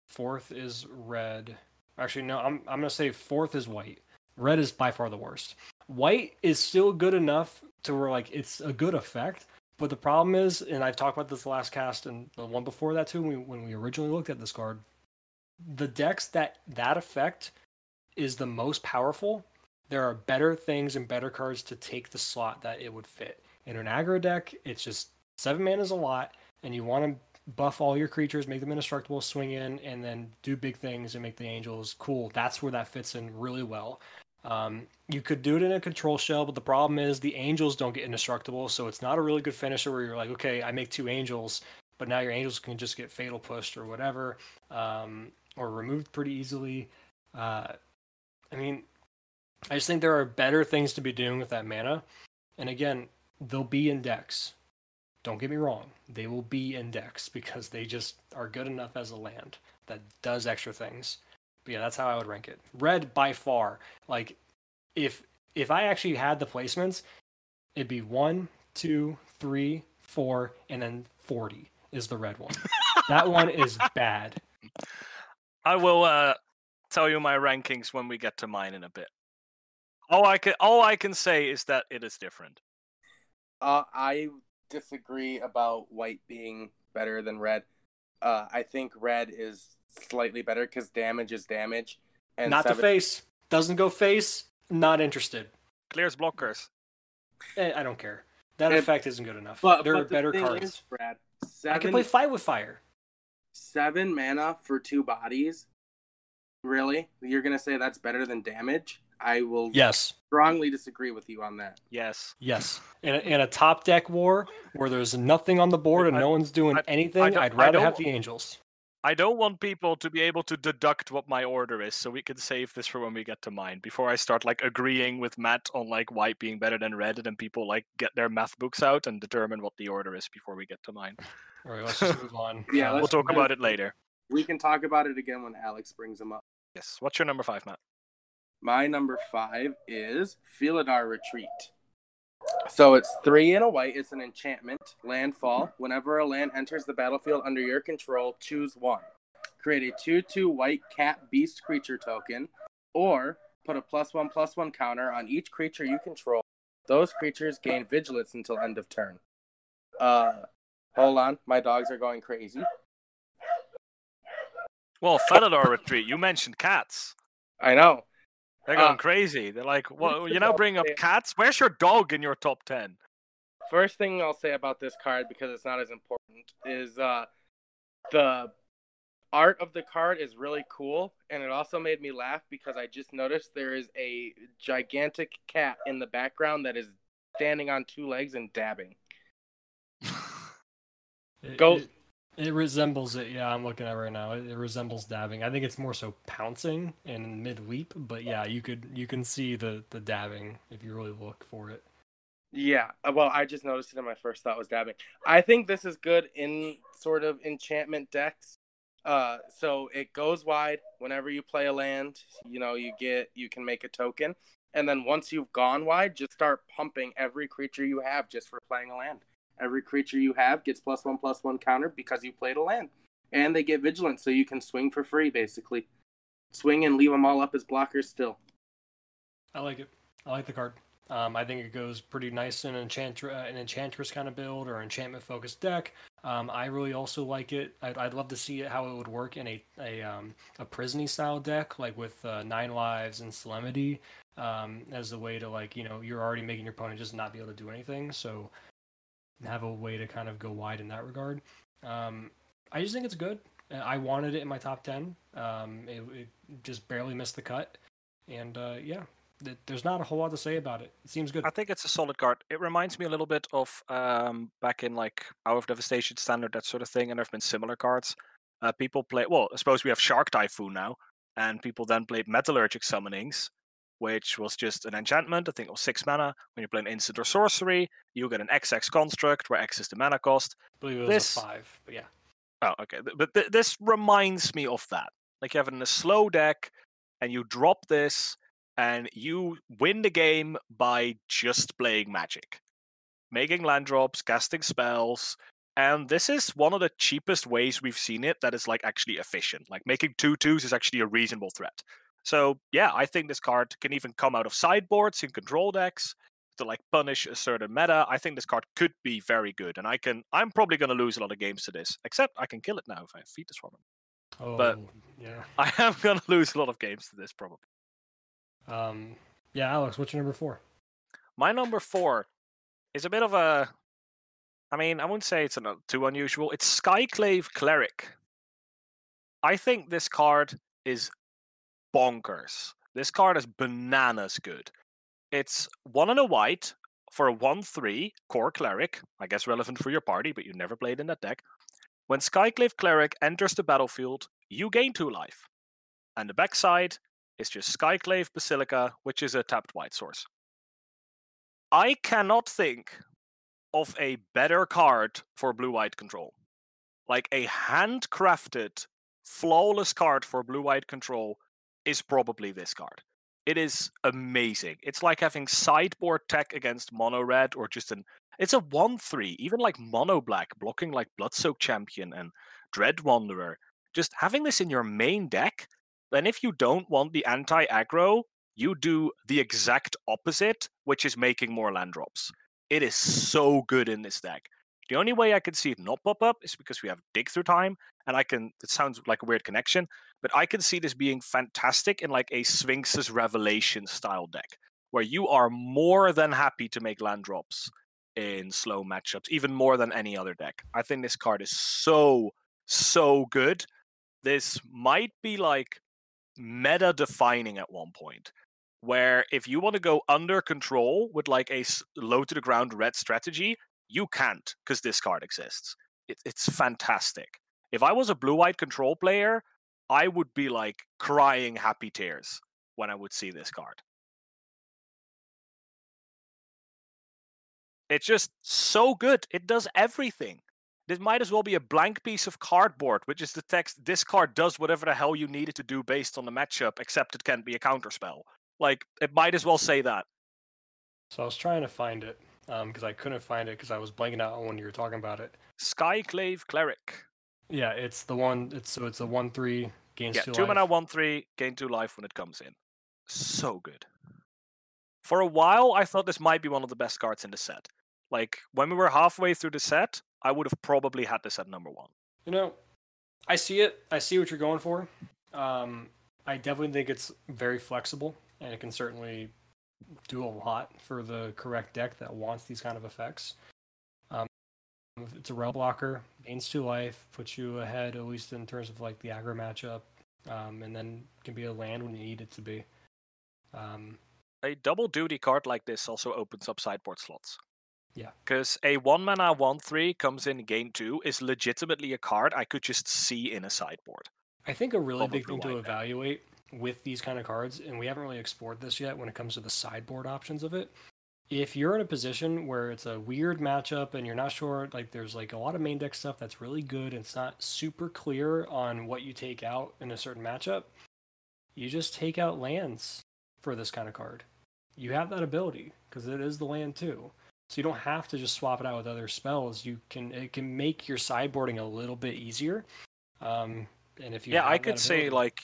Fourth is red, Actually, no, I'm I'm gonna say fourth is white. Red is by far the worst. White is still good enough to where like it's a good effect, but the problem is, and I've talked about this last cast and the one before that too, when we, when we originally looked at this card, the decks that that effect is the most powerful. There are better things and better cards to take the slot that it would fit. In an aggro deck, it's just seven mana is a lot, and you want to buff all your creatures, make them indestructible, swing in, and then do big things and make the angels cool. That's where that fits in really well. Um, you could do it in a control shell, but the problem is the angels don't get indestructible, so it's not a really good finisher where you're like, okay, I make two angels, but now your angels can just get fatal pushed or whatever, um, or removed pretty easily. Uh, I mean, I just think there are better things to be doing with that mana, and again, they'll be in decks. Don't get me wrong, they will be in decks because they just are good enough as a land that does extra things. But yeah, that's how I would rank it. Red by far. Like if if I actually had the placements, it'd be one, two, three, four, and then forty is the red one. that one is bad. I will uh, tell you my rankings when we get to mine in a bit. All I can all I can say is that it is different. Uh, I disagree about white being better than red. Uh, I think red is slightly better because damage is damage. And not seven... the face. Doesn't go face. Not interested. Clears blockers. Eh, I don't care. That it, effect isn't good enough. But, there but are better cards. Is, Brad, seven, I can play fight with fire. Seven mana for two bodies. Really? You're gonna say that's better than damage? I will yes strongly disagree with you on that. Yes. Yes. In a, in a top deck war where there's nothing on the board and I, no one's doing I, anything, I, would rather have the angels. I don't want people to be able to deduct what my order is, so we can save this for when we get to mine. Before I start like agreeing with Matt on like white being better than red, and then people like get their math books out and determine what the order is before we get to mine. All right, let's just move on. yeah, we'll talk about it later. We can talk about it again when Alex brings them up. Yes. What's your number five, Matt? My number five is Felidar Retreat. So it's three in a white. It's an enchantment, landfall. Whenever a land enters the battlefield under your control, choose one. Create a 2 2 white cat beast creature token, or put a plus one plus one counter on each creature you control. Those creatures gain vigilance until end of turn. Uh, hold on. My dogs are going crazy. Well, Felidar Retreat, you mentioned cats. I know. They're going uh, crazy. They're like, well, you now bring up cats? Where's your dog in your top 10? First thing I'll say about this card, because it's not as important, is uh, the art of the card is really cool. And it also made me laugh because I just noticed there is a gigantic cat in the background that is standing on two legs and dabbing. Go. It, resembles it. Yeah, I'm looking at it right now. It, it resembles dabbing. I think it's more so pouncing and mid leap, but yeah, you could you can see the the dabbing if you really look for it. Yeah, uh, well, I just noticed it, and my first thought was dabbing. I think this is good in sort of enchantment decks. Uh, so it goes wide whenever you play a land. You know, you get you can make a token, and then once you've gone wide, just start pumping every creature you have just for playing a land. Every creature you have gets plus one plus one counter because you played a land, and they get vigilant, so you can swing for free basically. Swing and leave them all up as blockers still. I like it. I like the card. Um, I think it goes pretty nice in an, uh, an enchantress kind of build or enchantment focused deck. Um, I really also like it. I'd, I'd, love to see how it would work in a a, um, a Prisony style deck, like with uh, nine lives and Solemnity, um, as a way to like you know you're already making your opponent just not be able to do anything. So have a way to kind of go wide in that regard. Um, I just think it's good. Uh, I wanted it in my top ten. Um, it, it, just barely missed the cut, and uh, yeah, th- there's not a whole lot to say about it. It seems good. I think it's a solid card. It reminds me a little bit of um, back in like Hour of Devastation standard, that sort of thing, and there've been similar cards. Uh, people play well. I suppose we have Shark Typhoon now, and people then played Metallurgic Summonings, which was just an enchantment. I think it was six mana. When you play an instant or sorcery, you get an XX construct where X is the mana cost. I believe it this... five, but yeah. Oh, okay. But th- this reminds me of that. Like you have it in a slow deck, and you drop this, and you win the game by just playing magic, making land drops, casting spells, And this is one of the cheapest ways we've seen it that is like actually efficient. Like making two twos is actually a reasonable threat. So yeah, I think this card can even come out of sideboards in control decks to like punish a certain meta. I think this card could be very good, and I can. I'm probably going to lose a lot of games to this. Except I can kill it now if I feed this him. Oh, But- yeah. I am going to lose a lot of games to this probably. Um, yeah, Alex, what's your number four? My number four is a bit of a. I mean, I wouldn't say it's an, too unusual. It's Skyclave Cleric. I think this card is bonkers. This card is bananas good. It's one and a white for a 1 3 kor cleric. I guess relevant for your party, but you never played in that deck. When Skyclave Cleric enters the battlefield, you gain two life. And the backside is just Skyclave Basilica, which is a tapped white source. I cannot think of a better card for blue white control. Like a handcrafted, flawless card for blue white control is probably this card. It is amazing. It's like having sideboard tech against mono red or just an it's a 1 3, even like mono black, blocking like Bloodsoaked Champion and Dread Wanderer. Just having this in your main deck, then if you don't want the anti aggro, you do the exact opposite, which is making more land drops. It is so good in this deck. The only way I can see it not pop up is because we have dig through time, and I can. It sounds like a weird connection, but I can see this being fantastic in like a Sphinx's Revelation style deck, where you are more than happy to make land drops in slow matchups, even more than any other deck. I think this card is so so good. This might be like meta defining at one point where if you want to go under control with like a low to the ground red strategy, you can't because this card exists. It, it's fantastic. If I was a blue white control player, I would be like crying happy tears when I would see this card. It's just so good. It does everything. This might as well be a blank piece of cardboard, which is the text this card does whatever the hell you need it to do based on the matchup, except it can't be a counterspell. Like, it might as well say that. So I was trying to find it um, because I couldn't find it because I was blanking out when you were talking about it. Skyclave Cleric. Yeah, it's the one. It's so it's a one three gains Yeah, two, two life. mana, one three, gain two life when it comes in. So good. For a while, I thought this might be one of the best cards in the set. Like when we were halfway through the set, I would have probably had this at number one. You know, I see it. I see what you're going for. Um, I definitely think it's very flexible, and it can certainly do a lot for the correct deck that wants these kind of effects. It's a rail blocker, gains two life, puts you ahead at least in terms of like the aggro matchup, um, and then can be a land when you need it to be. Um, A double duty card like this also opens up sideboard slots. Yeah. Because a one mana one three comes in gain two is legitimately a card I could just see in a sideboard. I think a really a big thing to evaluate with these kind of cards, and we haven't really explored this yet when it comes to the sideboard options of it. If you're in a position where it's a weird matchup and you're not sure, like there's like a lot of main deck stuff that's really good and it's not super clear on what you take out in a certain matchup, you just take out lands for this kind of card. You have that ability because it is the land too. So you don't have to just swap it out with other spells. You can it can make your sideboarding a little bit easier. Um, and if you yeah, I could say like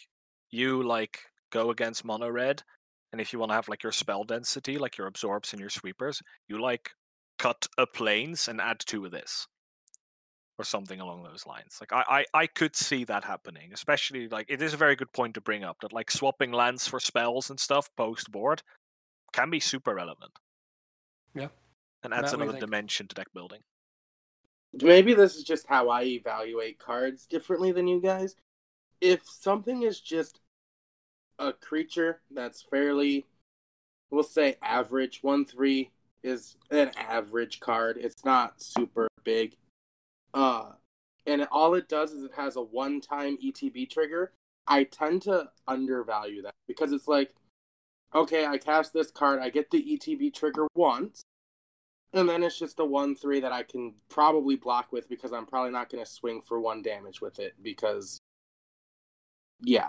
you like go against mono red, and if you want to have like your spell density, like your absorbs and your sweepers, you like cut a planes and add two of this, or something along those lines. Like I, I I could see that happening, especially like it is a very good point to bring up that like swapping lands for spells and stuff post board can be super relevant. Yeah. and Matt, adds what do you another dimension to deck building. maybe this is just how I evaluate cards differently than you guys. If something is just a creature that's fairly, we'll say average, 1 3 is an average card. It's not super big. Uh, and all it does is it has a one time ETB trigger. I tend to undervalue that because it's like, okay, I cast this card, I get the ETB trigger once, and then it's just a 1 3 that I can probably block with because I'm probably not going to swing for one damage with it because, yeah.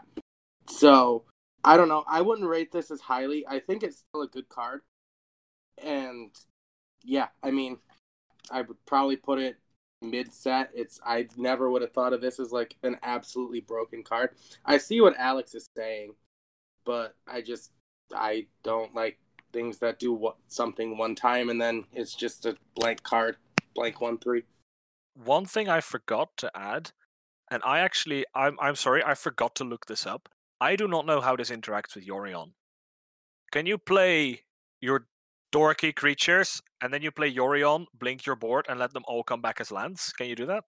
So, I don't know. I wouldn't rate this as highly. I think it's still a good card. And, yeah, I mean, I would probably put it mid set. It's I never would have thought of this as like an absolutely broken card. I see what Alex is saying, but I just I don't like things that do what something one time and then it's just a blank card, blank one three. One thing I forgot to add, and I actually I'm I'm sorry, I forgot to look this up. I do not know how this interacts with Yorion. Can you play your dorky creatures and then you play Yorion, blink your board, and let them all come back as lands? Can you do that?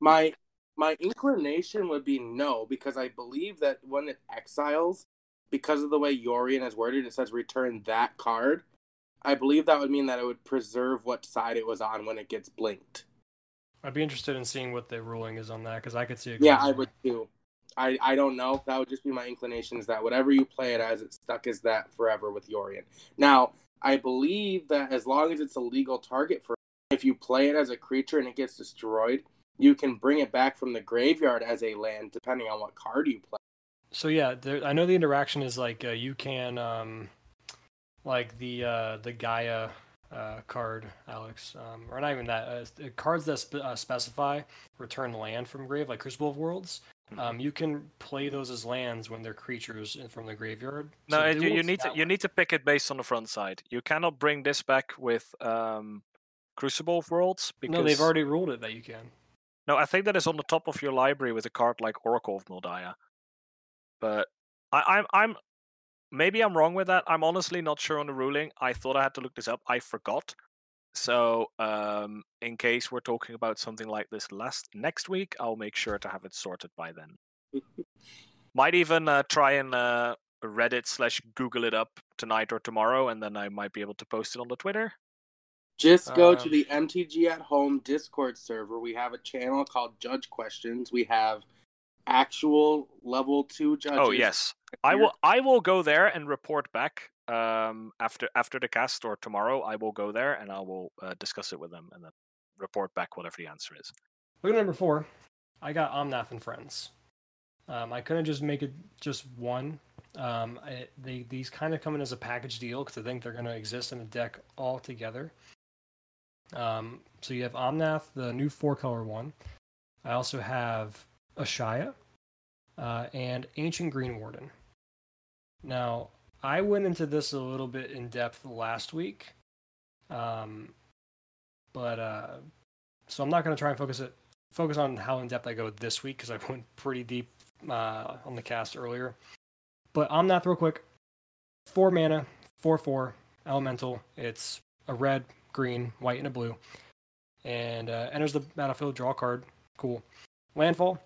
My my inclination would be no, because I believe that when it exiles, because of the way Yorion is worded, it says return that card. I believe that would mean that it would preserve what side it was on when it gets blinked. I'd be interested in seeing what the ruling is on that because I could see it. Yeah, I would too. I, I don't know. That would just be my inclination is that whatever you play it as, it's stuck as that forever with Yorion. Now, I believe that as long as it's a legal target for if you play it as a creature and it gets destroyed, you can bring it back from the graveyard as a land depending on what card you play. So yeah, there, I know the interaction is like uh, you can um, like the uh, the Gaia uh, card, Alex, um, or not even that. Uh, cards that spe- uh, specify return land from grave, like Crucible of Worlds. Mm-hmm. Um, you can play those as lands when they're creatures from the graveyard. No, So you, you need to that you need to pick it based on the front side. You cannot bring this back with um, Crucible of Worlds because No, they've already ruled it that you can. No, I think that is on the top of your library with a card like Oracle of Mul Daya. But I, I'm I'm maybe I'm wrong with that. I'm honestly not sure on the ruling. I thought I had to look this up. I forgot. So um, in case we're talking about something like this last next week, I'll make sure to have it sorted by then. Might even uh, try and uh, Reddit slash Google it up tonight or tomorrow, and then I might be able to post it on the Twitter. Just go to Um, the MTG at Home Discord server. We have a channel called Judge Questions. We have actual level two judges. Oh yes, I will. I will go there and report back um, after after the cast or tomorrow. I will go there and I will uh, discuss it with them and then report back whatever the answer is. Look at number four. I got Omnath and Friends. Um, I couldn't just make it just one. Um, I, they these kind of come in as a package deal because I think they're going to exist in a deck all together. Um, so you have Omnath, the new four color one. I also have Ashaya uh, and Ancient Greenwarden. Now I went into this a little bit in depth last week, um, but uh, so I'm not going to try and focus it focus on how in depth I go this week because I went pretty deep uh, on the cast earlier. But Omnath, real quick, four mana, four four elemental. It's a red, green, white, and a blue, and uh, enters the battlefield. Draw a card. Cool. Landfall.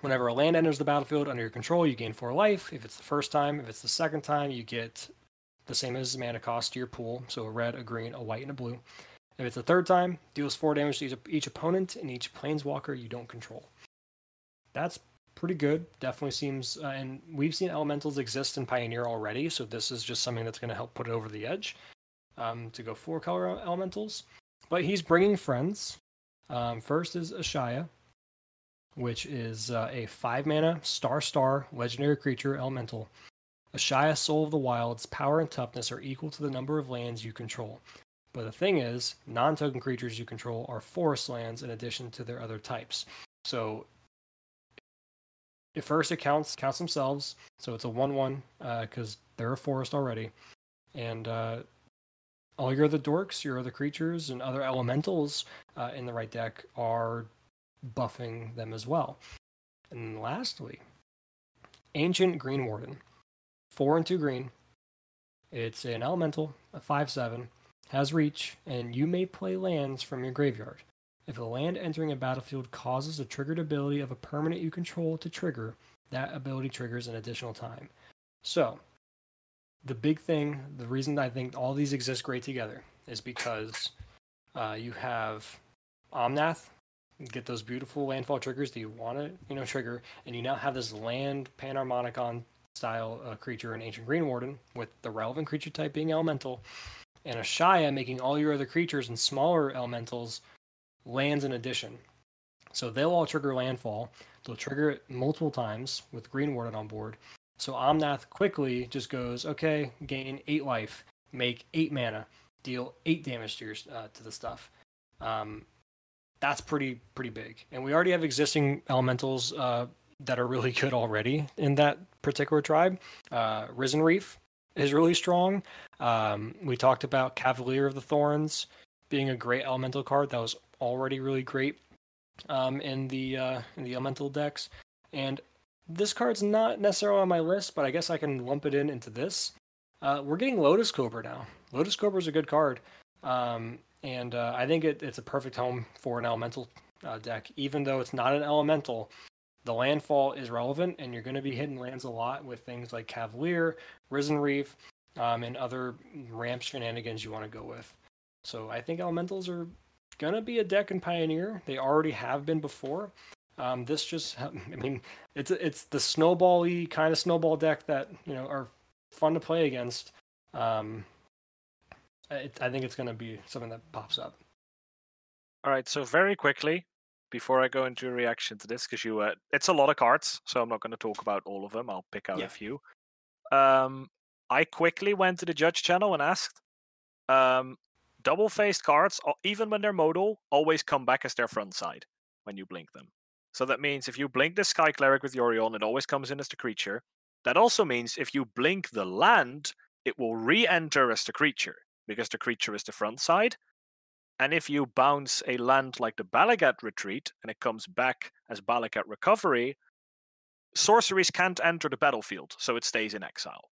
Whenever a land enters the battlefield under your control, you gain four life. If it's the first time, if it's the second time, you get the same as mana cost to your pool. So a red, a green, a white, and a blue. If it's the third time, deals four damage to each, opponent and each planeswalker you don't control. That's pretty good. Definitely seems, uh, and we've seen elementals exist in Pioneer already, so this is just something that's going to help put it over the edge um, to go four color elementals. But he's bringing friends. Um, first is Ashaya, which is uh, a five mana star star legendary creature elemental. Ashaya, Soul of the Wilds, power and toughness are equal to the number of lands you control. But the thing is, non token creatures you control are forest lands in addition to their other types. So at first it counts counts themselves, so it's a one one because they're a forest already, and uh, all your other dorks, your other creatures, and other elementals uh, in the right deck are buffing them as well. And lastly, Ancient Greenwarden, four and two green. It's an elemental, a five seven, has reach, and you may play lands from your graveyard. If a land entering a battlefield causes a triggered ability of a permanent you control to trigger, that ability triggers an additional time. So, the big thing, the reason I think all these exist great together is because uh, you have Omnath, get those beautiful landfall triggers that you want to, you know, trigger, and you now have this land Panharmonicon style uh, creature in Ancient Greenwarden with the relevant creature type being elemental, and Ashaya making all your other creatures and smaller elementals lands in addition. So they'll all trigger landfall. They'll trigger it multiple times with Greenwarden on board. So Omnath quickly just goes, okay, gain eight life, make eight mana, deal eight damage to your uh, to the stuff. Um, that's pretty pretty big. And we already have existing elementals uh, that are really good already in that particular tribe. Uh, Risen Reef is really strong. Um, we talked about Cavalier of the Thorns being a great elemental card that was already really great um, in the uh, in the elemental decks. And this card's not necessarily on my list, but I guess I can lump it in into this. Uh, we're getting Lotus Cobra now. Lotus Cobra is a good card. Um, and uh, I think it, it's a perfect home for an elemental uh, deck. Even though it's not an elemental, the landfall is relevant, and you're going to be hitting lands a lot with things like Cavalier, Risen Reef, um, and other ramp shenanigans you want to go with. So I think elementals are going to be a deck in Pioneer. They already have been before. Um, this just, I mean, it's it's the snowbally kind of snowball deck that you know are fun to play against. Um, it, I think it's going to be something that pops up. All right, so very quickly before I go into a reaction to this, because you, uh, it's a lot of cards, so I'm not going to talk about all of them. I'll pick out Yeah. a few. Um, I quickly went to the judge channel and asked, um, double-faced cards, o- even when they're modal, always come back as their front side when you blink them. So that means if you blink the Sky Cleric with Yorion, it always comes in as the creature. That also means if you blink the land, it will re-enter as the creature because the creature is the front side. And if you bounce a land like the Bala Ged Retreat and it comes back as Bala Ged Recovery, sorceries can't enter the battlefield, so it stays in exile.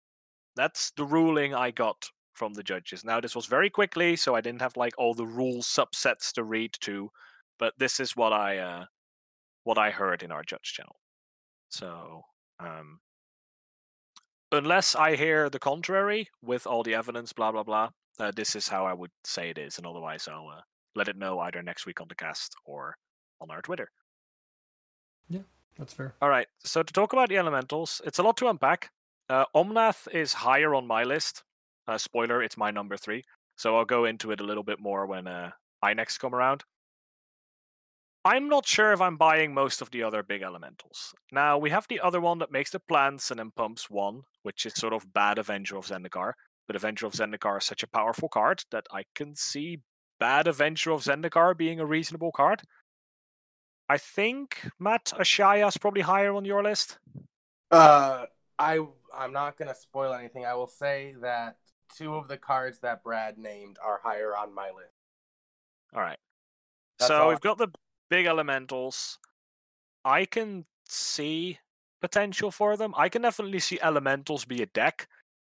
That's the ruling I got from the judges. Now, this was very quickly, so I didn't have like all the rule subsets to read to, but this is what I uh, what I heard in our judge channel. So, um, unless I hear the contrary with all the evidence, blah blah blah, uh, this is how I would say it is, and otherwise I'll uh, let it know either next week on the cast or on our Twitter. Yeah, that's fair. All right, so to talk about the elementals, it's a lot to unpack. Uh, Omnath is higher on my list. Uh, spoiler, it's my number three. So I'll go into it a little bit more when uh, I next come around. I'm not sure if I'm buying most of the other big elementals. Now, we have the other one that makes the plants and then pumps one, which is sort of bad Avenger of Zendikar. But Avenger of Zendikar is such a powerful card that I can see bad Avenger of Zendikar being a reasonable card. I think Matt Ashaya is probably higher on your list. Uh, I I'm not gonna spoil anything. I will say that two of the cards that Brad named are higher on my list. All right. That's so all we've got the big elementals. I can see potential for them. I can definitely see elementals be a deck.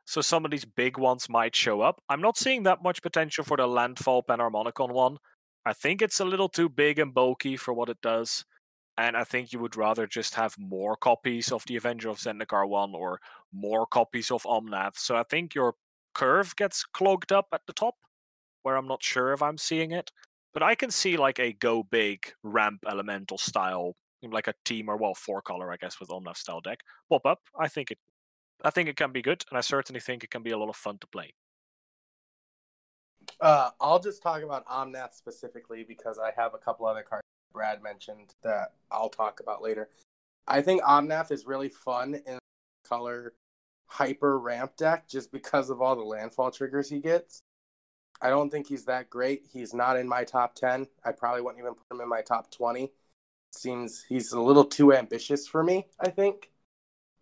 So some of these big ones might show up. I'm not seeing that much potential for the landfall Panharmonicon one. I think it's a little too big and bulky for what it does. And I think you would rather just have more copies of the Avenger of Zendikar one or more copies of Omnath. So I think your curve gets clogged up at the top, where I'm not sure if I'm seeing it. But I can see like a go big ramp elemental style, like a team or well four color, I guess, with Omnath style deck pop up. I think it, I think it can be good, and I certainly think it can be a lot of fun to play. Uh, I'll just talk about Omnath specifically because I have a couple other cards Brad mentioned that I'll talk about later. I think Omnath is really fun in color hyper ramp deck just because of all the landfall triggers he gets. I don't think he's that great. He's not in my top 10. I probably wouldn't even put him in my top 20. Seems he's a little too ambitious for me, I think,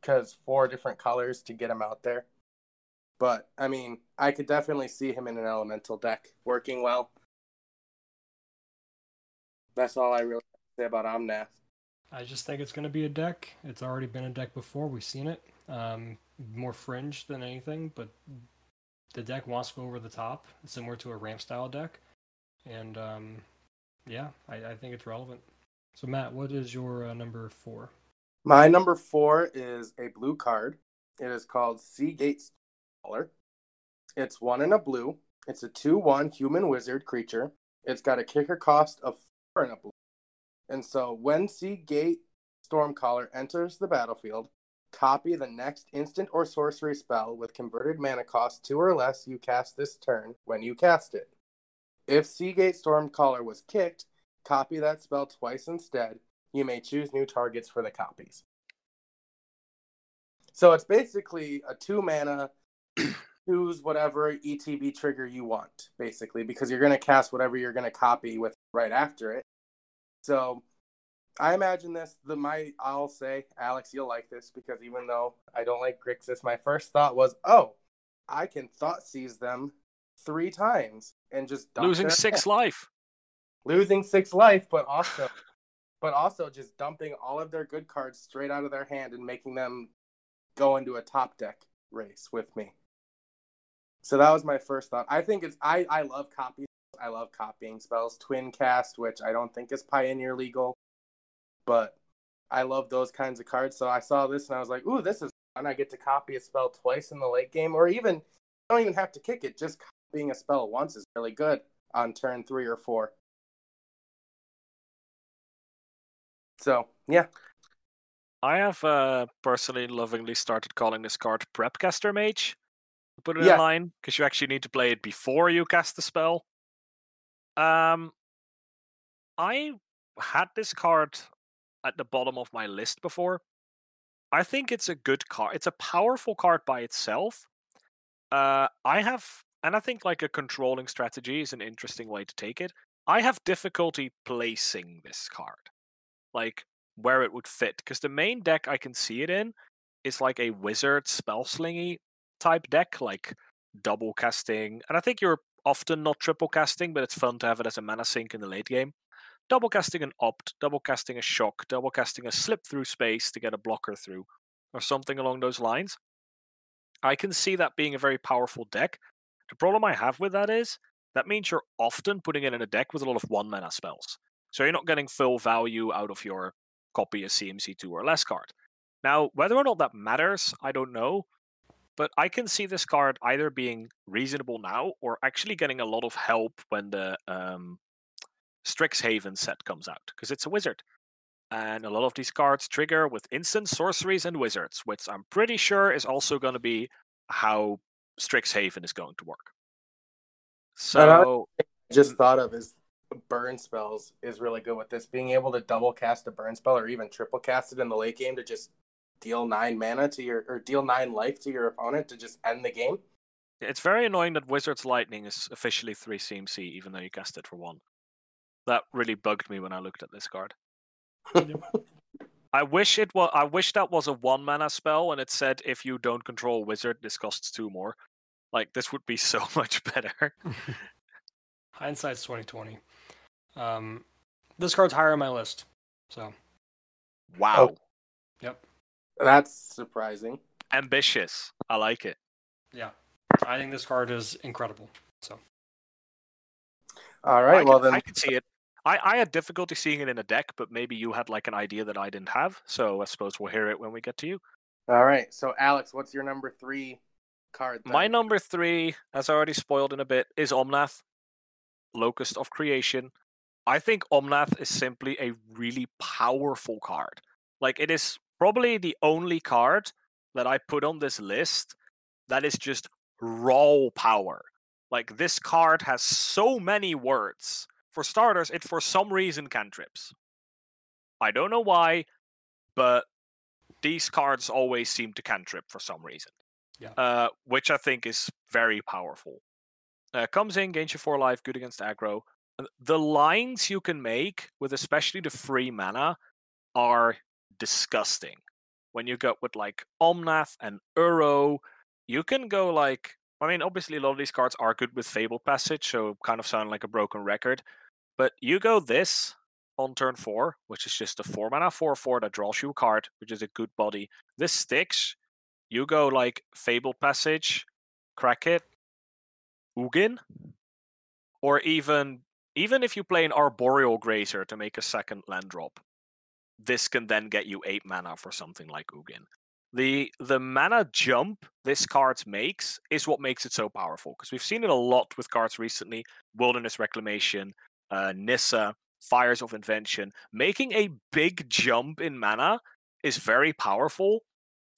because four different colors to get him out there. But I mean, I could definitely see him in an elemental deck working well. That's all I really say about Omnath. I just think it's going to be a deck. It's already been a deck before. We've seen it. Um, more fringe than anything, but the deck wants to go over the top, similar to a ramp style deck. And um, yeah, I, I think it's relevant. So, Matt, what is your uh, number four? My number four is a blue card. It is called Seagate Stormcaller. It's one in a blue. It's a 2 1 human wizard creature. It's got a kicker cost of four in a blue. And so when Seagate Stormcaller enters the battlefield, copy the next instant or sorcery spell with converted mana cost two or less you cast this turn when you cast it. If Seagate Stormcaller was kicked, copy that spell twice instead. You may choose new targets for the copies. So it's basically a two mana, choose whatever ETB trigger you want, basically, because you're going to cast whatever you're going to copy with right after it. So I imagine this. The my I'll say, Alex, you'll like this because even though I don't like Grixis, my first thought was, oh, I can Thoughtseize them three times and just Losing six hand. life. losing six life, but also, but also just dumping all of their good cards straight out of their hand and making them go into a top deck race with me. So that was my first thought. I think it's I I love copy. I love copying spells. Twincast, which I don't think is Pioneer legal, but I love those kinds of cards. So I saw this and I was like, "Ooh, this is fun! I get to copy a spell twice in the late game, or even you don't even have to kick it. Just copying a spell once is really good on turn three or four. So yeah, I have uh, personally lovingly started calling this card Prepcaster Mage. Put it Yeah. in line because you actually need to play it before you cast the spell. Um, I had this card at the bottom of my list before. I think it's a good card. It's a powerful card by itself. Uh, I have, and I think like a controlling strategy is an interesting way to take it. I have difficulty placing this card, like where it would fit, because the main deck I can see it in is like a wizard spell slingy type deck, like double casting, and I think you're often not triple casting, but it's fun to have it as a mana sink in the late game. Double casting an opt, double casting a shock, double casting a slip through space to get a blocker through, or something along those lines. I can see that being a very powerful deck. The problem I have with that is that means you're often putting it in a deck with a lot of one mana spells. So you're not getting full value out of your copy a CMC2 or less card. Now, whether or not that matters, I don't know. But I can see this card either being reasonable now or actually getting a lot of help when the um, Strixhaven set comes out, because it's a wizard. And a lot of these cards trigger with instant sorceries and wizards, which I'm pretty sure is also going to be how Strixhaven is going to work. So, just thought of is burn spells is really good with this. Being able to double cast a burn spell or even triple cast it in the late game to just deal nine mana to your or deal nine life to your opponent to just end the game. it's very annoying that Wizard's Lightning is officially 3 CMC, even though you cast it for 1. That really bugged me when I looked at this card. I wish it was. I wish that was a one mana spell, and it said if you don't control wizard, this costs two more. Like this would be so much better. Hindsight's twenty twenty. Um, this card's higher on my list. So Wow, Yep. That's surprising. ambitious. I like it. yeah, I think this card is incredible. So All right, I well can, then I can see it. I, I had difficulty seeing it in a deck, but maybe you had like an idea that I didn't have. So I suppose we'll hear it when we get to you. all right. So Alex, what's your number three card? Then? My number three, as I already spoiled in a bit, is Omnath, Locus of Creation. I think Omnath is simply a really powerful card. Like, it is probably the only card that I put on this list that is just raw power. Like, this card has so many words. For starters, it for some reason cantrips. I don't know why, but these cards always seem to cantrip for some reason uh, which I think is very powerful. Uh, comes in, gains you four life, good against aggro. Uh, The lines you can make with especially the free mana are disgusting. When you go with like Omnath and Uro, you can go like I mean, obviously a lot of these cards are good with Fabled Passage, so kind of sound like a broken record. But you go this on turn four, which is just a four mana four four that draws you a card, which is a good body. This sticks, you go like Fabled Passage, Crackit, Ugin, or even even if you play an Arboreal Grazer to make a second land drop, this can then get you eight mana for something like Ugin. The the mana jump this card makes is what makes it so powerful because we've seen it a lot with cards recently: Wilderness Reclamation, uh, Nissa, Fires of Invention. Making a big jump in mana is very powerful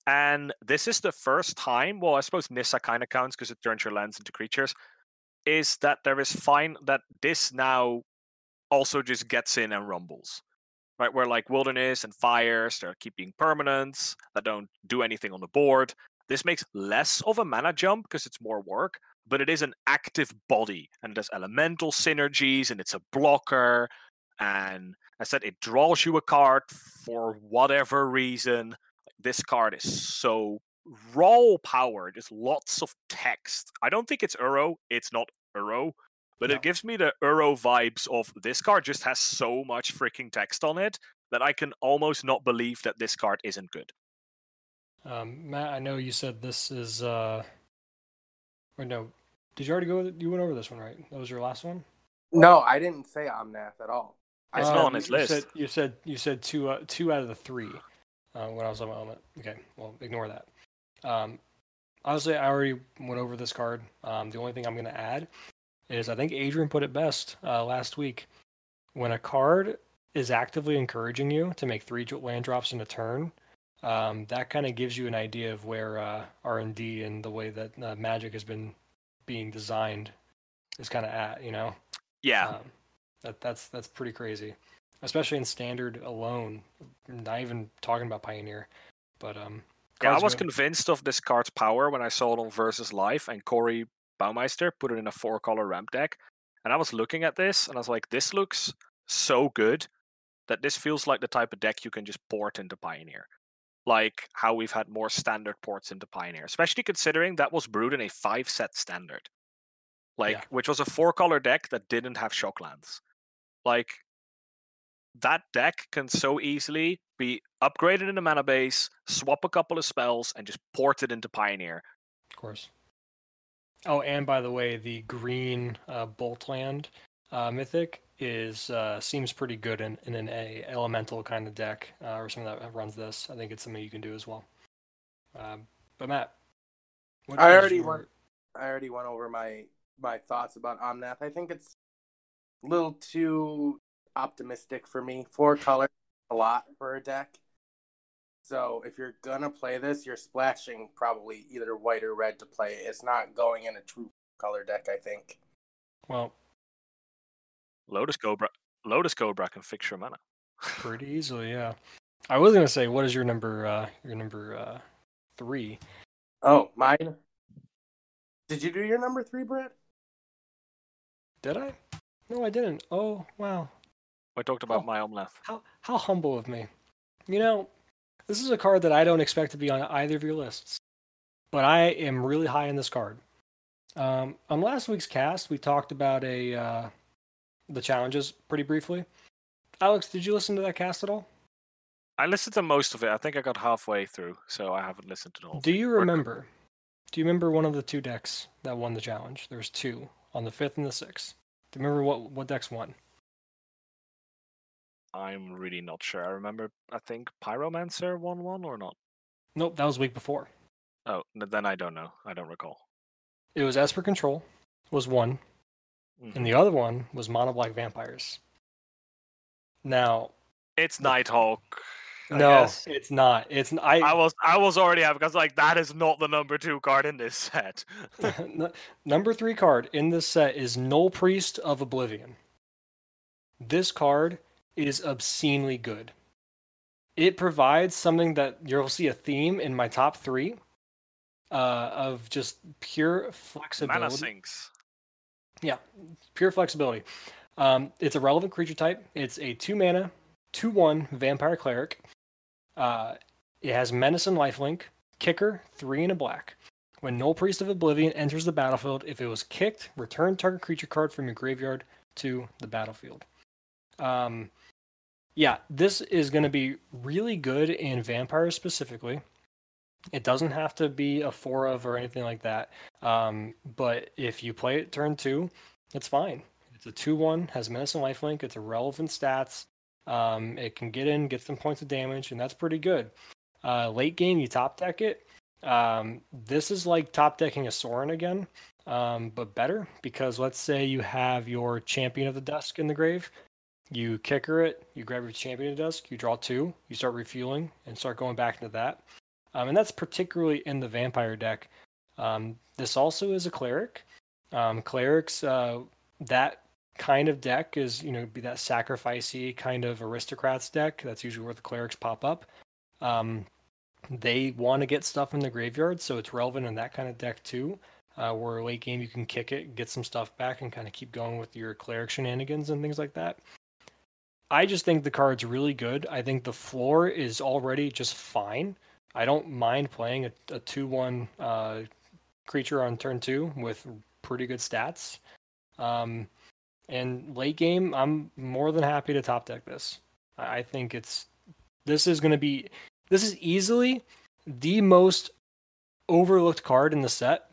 and this is the first time, well, I suppose Nissa kind of counts because it turns your lands into creatures, is that there is fine that this now also just gets in and rumbles. Right, where like wilderness and fires, they're keeping permanents that don't do anything on the board. This makes less of a mana jump because it's more work, but it is an active body and it has elemental synergies and it's a blocker and I said it draws you a card for whatever reason. This card is so raw power, just lots of text. I don't think it's Uro. It's not Uro, but No. it gives me the Uro vibes of this card just has so much freaking text on it that I can almost not believe that this card isn't good. Um, Matt, I know you said this is. uh Or no, did you already go? You went over this one, right? That was your last one. No, I didn't say Omnath at all. I It's said- not on his you list. Said, you said you said two uh, two out of the three uh, when I was on my element. Okay, well ignore that. Um, honestly, I already went over this card. Um, the only thing I'm going to add is I think Adrian put it best uh, last week. When a card is actively encouraging you to make three land drops in a turn, um, that kind of gives you an idea of where uh, R and D and the way that uh, Magic has been being designed is kind of at. You know. Yeah, Um, that that's that's pretty crazy, especially in standard alone. Not even talking about Pioneer, but um. Yeah. I was go- convinced of this card's power when I saw it on Versus Live, and Corey Baumeister put it in a four color ramp deck. And I was looking at this, and I was like, this looks so good that this feels like the type of deck you can just port into Pioneer. Like how we've had more standard ports into Pioneer, especially considering that was brewed in a five set standard. Like, Yeah. which was a four color deck that didn't have shocklands. Like, that deck can so easily be upgraded in the mana base, swap a couple of spells, and just port it into Pioneer. of course. Oh, and by the way, the green uh, Boltland uh, mythic is uh, seems pretty good in, in an A elemental kind of deck uh, or something that runs this. I think it's something you can do as well. Um, but Matt, what I already your- went. I already went over my my thoughts about Omnath. I think it's a little too optimistic for me. Four colors, a lot for a deck. So if you're gonna play this, you're splashing probably either white or red to play. it. It's not going in a true color deck. I think. Well, Lotus Cobra, Lotus Cobra can fix your mana. pretty easily, yeah. I was gonna say, what is your number? Uh, your number uh, three? Oh, mine. Did you do your number three, Brad? Did I? No, I didn't. Oh, wow. I talked about Oh. my Omnath. How how humble of me. You know, this is a card that I don't expect to be on either of your lists, but I am really high in this card. Um, on last week's cast, we talked about a uh, the challenges pretty briefly. Alex, did you listen to that cast at all? I listened to most of it. I think I got halfway through, so I haven't listened to all. Do you remember? Do you remember one of the two decks that won the challenge? There was two on the fifth and the sixth. Do you remember what what decks won? I'm really not sure. I remember, I think Pyromancer won one or not. Nope, that was week before. Oh, then I don't know. I don't recall. It was Esper Control was one, Mhm. and the other one was Mono Black Vampires. Now, It's Nighthawk. I no, guess. it's not. It's I, I was I was already happy because like that is not the number two card in this set. Number three card in this set is Null Priest of Oblivion. This card is obscenely good. It provides something that you'll see a theme in my top three uh, of just pure flexibility. mana sinks. Yeah, pure flexibility. Um, it's a relevant creature type. It's a two mana, two one vampire cleric. Uh, it has menace and lifelink. Kicker three and a black. When Null Priest of Oblivion enters the battlefield, if it was kicked, return target creature card from your graveyard to the battlefield. Um, yeah, this is going to be really good in vampires specifically. It doesn't have to be a four of or anything like that. Um, but if you play it turn two, it's fine. It's a two one, has menace and lifelink. It's a relevant stats. Um, it can get in, get some points of damage, and that's pretty good. Uh, late game, you top deck it. Um, this is like top decking a Sorin again, um, but better because let's say you have your champion of the dusk in the grave. You kicker it, you grab your champion of dusk, you draw two, you start refueling and start going back into that. Um, and that's particularly in the vampire deck. Um, this also is a cleric. Um, clerics, uh, that kind of deck is, you know, be that sacrificey kind of aristocrats deck. That's usually where the clerics pop up. Um, they want to get stuff in the graveyard, so it's relevant in that kind of deck too. Uh, where late game you can kick it, get some stuff back, and kind of keep going with your cleric shenanigans and things like that. I just think the card's really good. I think the floor is already just fine. I don't mind playing a, a 2 1 uh, creature on turn two with pretty good stats. Um, and late game, I'm more than happy to top deck this. I think it's this is going to be this is easily the most overlooked card in the set,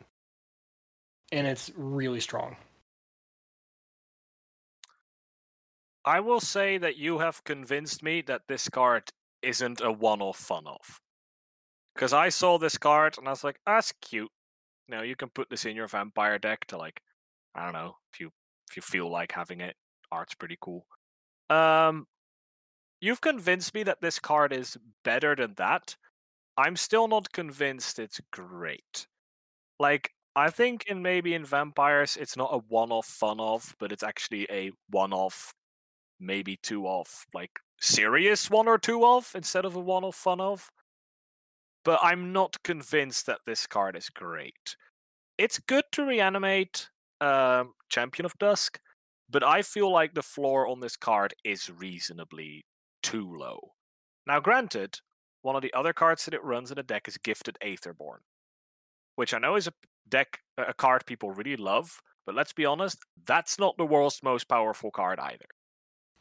and it's really strong. I will say that you have convinced me that this card isn't a one-off fun-off. Because I saw this card and I was like, that's cute. Know, you can put this in your vampire deck to like, I don't know, if you if you feel like having it. Art's pretty cool. Um, you've convinced me that this card is better than that. I'm still not convinced it's great. Like, I think in maybe in vampires, it's not a one-off fun-off, but it's actually a one-off, maybe two-off, like serious one or two-off instead of a one-off fun-off. But I'm not convinced that this card is great. It's good to reanimate um, Champion of Dusk, but I feel like the floor on this card is reasonably too low. Now, granted, one of the other cards that it runs in the deck is Gifted Aetherborn, which I know is a deck a card people really love, but let's be honest, that's not the world's most powerful card either.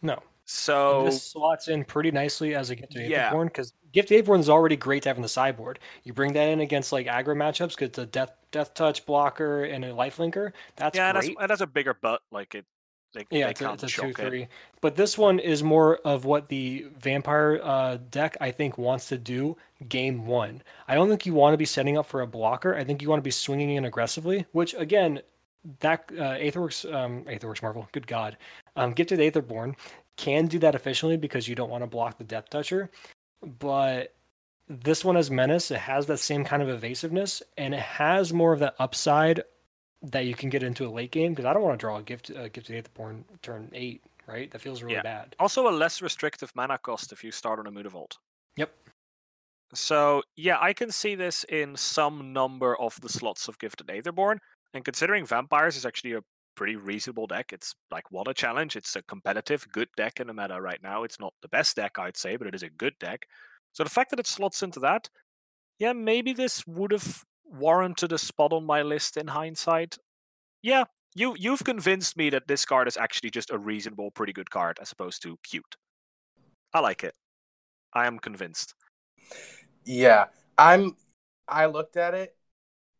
No. So this slots in pretty nicely as a Gifted Yeah. Aetherborn because Gifted Aetherborn is already great to have in the sideboard. You bring that in against like aggro matchups because it's a death death touch blocker and a lifelinker. That's yeah, that's great. it has a bigger butt. Like it, they, Yeah, they it's a, it's a two it. three. But this one is more of what the vampire uh, deck I think wants to do game one. I don't think you want to be setting up for a blocker. I think you want to be swinging in aggressively. Which again, that uh, Aetherworks, um, Aetherworks Marvel, good God, um, Gifted Aetherborn can do that efficiently because you don't want to block the Death Toucher. But this one has menace. It has that same kind of evasiveness, and it has more of that upside that you can get into a late game because I don't want to draw a gift uh, gifted Aetherborn turn eight, right? That feels really Yeah. bad. Also, a less restrictive mana cost if you start on a Mutavault. Yep. So yeah, I can see this in some number of the slots of Gifted Aetherborn, and considering vampires is actually a pretty reasonable deck, it's like what a challenge. It's a competitive, good deck in the meta right now. It's not the best deck, I'd say, but it is a good deck. So the fact that it slots into that, yeah, maybe this would have warranted a spot on my list in hindsight. Yeah, you you've convinced me that this card is actually just a reasonable, pretty good card as opposed to cute. I like it. I am convinced. Yeah, I'm. I looked at it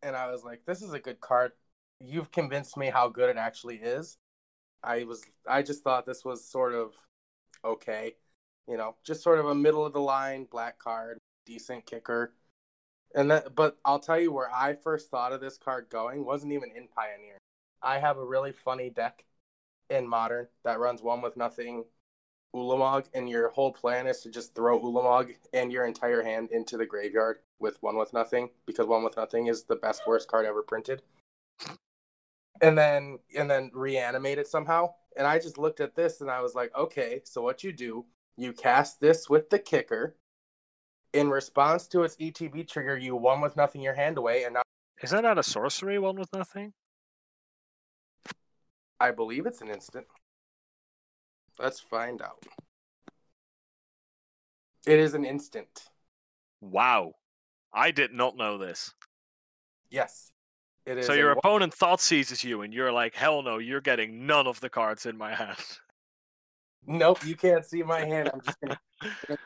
and I was like, "This is a good card." You've convinced me how good it actually is. I was. I just thought this was sort of okay, you know, just sort of a middle of the line black card, decent kicker, and that. But I'll tell you where I first thought of this card going wasn't even in Pioneer. I have a really funny deck in Modern that runs one with nothing Ulamog, and your whole plan is to just throw Ulamog and your entire hand into the graveyard with one with nothing, because one with nothing is the best worst card ever printed. And then and then reanimate it somehow. And I just looked at this and I was like, okay, so what you do, you cast this with the kicker. In response to its ETB trigger, you one with nothing your hand away, and now is that not a sorcery one with nothing? I believe it's an instant. Let's find out. It is an instant. Wow. I did not know this. Yes. It is. So your one- opponent thought seizes you, and you're like, hell no, you're getting none of the cards in my hand. Nope, you can't see my hand. I'm just gonna.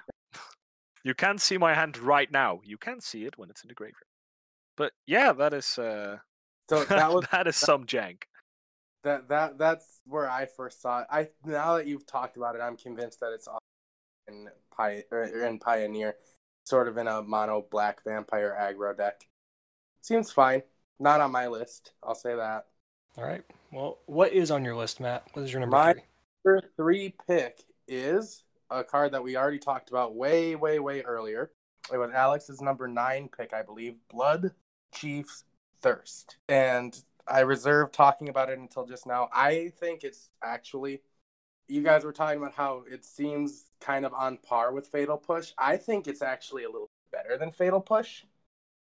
You can't see my hand right now. You can see it when it's in the graveyard. But yeah, that is uh So that was that is some jank. that that that's where I first saw it. I now that you've talked about it, I'm convinced that it's in Pi in Pioneer, sort of in a mono black vampire aggro deck. Seems fine. Not on my list. I'll say that. All right. Well, what is on your list, Matt? What is your number My- three? Number three pick is a card that we already talked about way, way, way earlier. It was Alex's number nine pick, I believe. Blood Chief's Thirst. And I reserved talking about it until just now. I think it's actually, you guys were talking about how it seems kind of on par with Fatal Push. I think it's actually a little better than Fatal Push,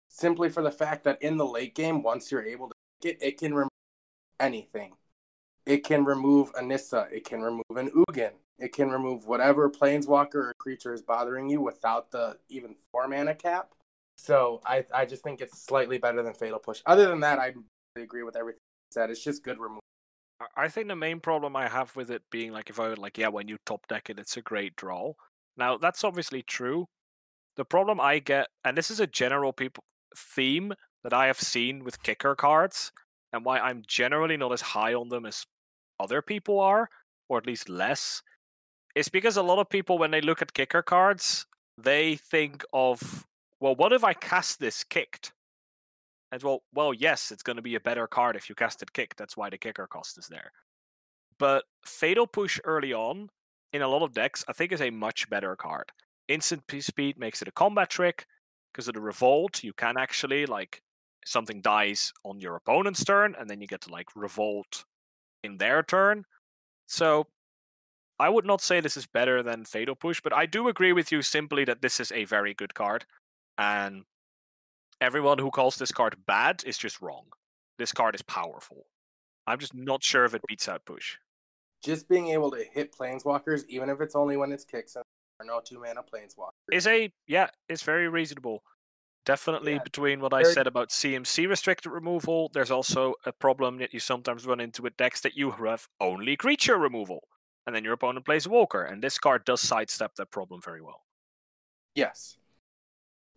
simply for the fact that in the late game, once you're able to pick it, it can remove anything it can remove a Nissa, it can remove an Ugin, it can remove whatever planeswalker or creature is bothering you without the even four mana cap. So I I just think it's slightly better than Fatal Push. Other than that, I agree with everything said. It's just good removal. I- I think the main problem I have with it being like if I would like, yeah, when you top deck it, it's a great draw. Now that's obviously true. The problem I get, and this is a general people theme that I have seen with kicker cards, and why I'm generally not as high on them as other people are, or at least less, is because a lot of people when they look at kicker cards, they think of, well, what if I cast this kicked? And well, well, yes, it's going to be a better card if you cast it kicked. That's why the kicker cost is there. But Fatal Push early on in a lot of decks, I think is a much better card. Instant speed makes it a combat trick because of the revolt. You can actually like something dies on your opponent's turn, and then you get to like revolt in their turn. So I would not say this is better than Fatal Push, but I do agree with you simply that this is a very good card, and everyone who calls this card bad is just wrong. This card is powerful. I'm just not sure if it beats out Push. Just being able to hit planeswalkers, even if it's only when it's kicks and no two mana planeswalkers. Is a yeah, it's very reasonable. Definitely Yeah, between what I said about CMC restricted removal, there's also a problem that you sometimes run into with decks that you have only creature removal, and then your opponent plays a Walker, and this card does sidestep that problem very well. Yes.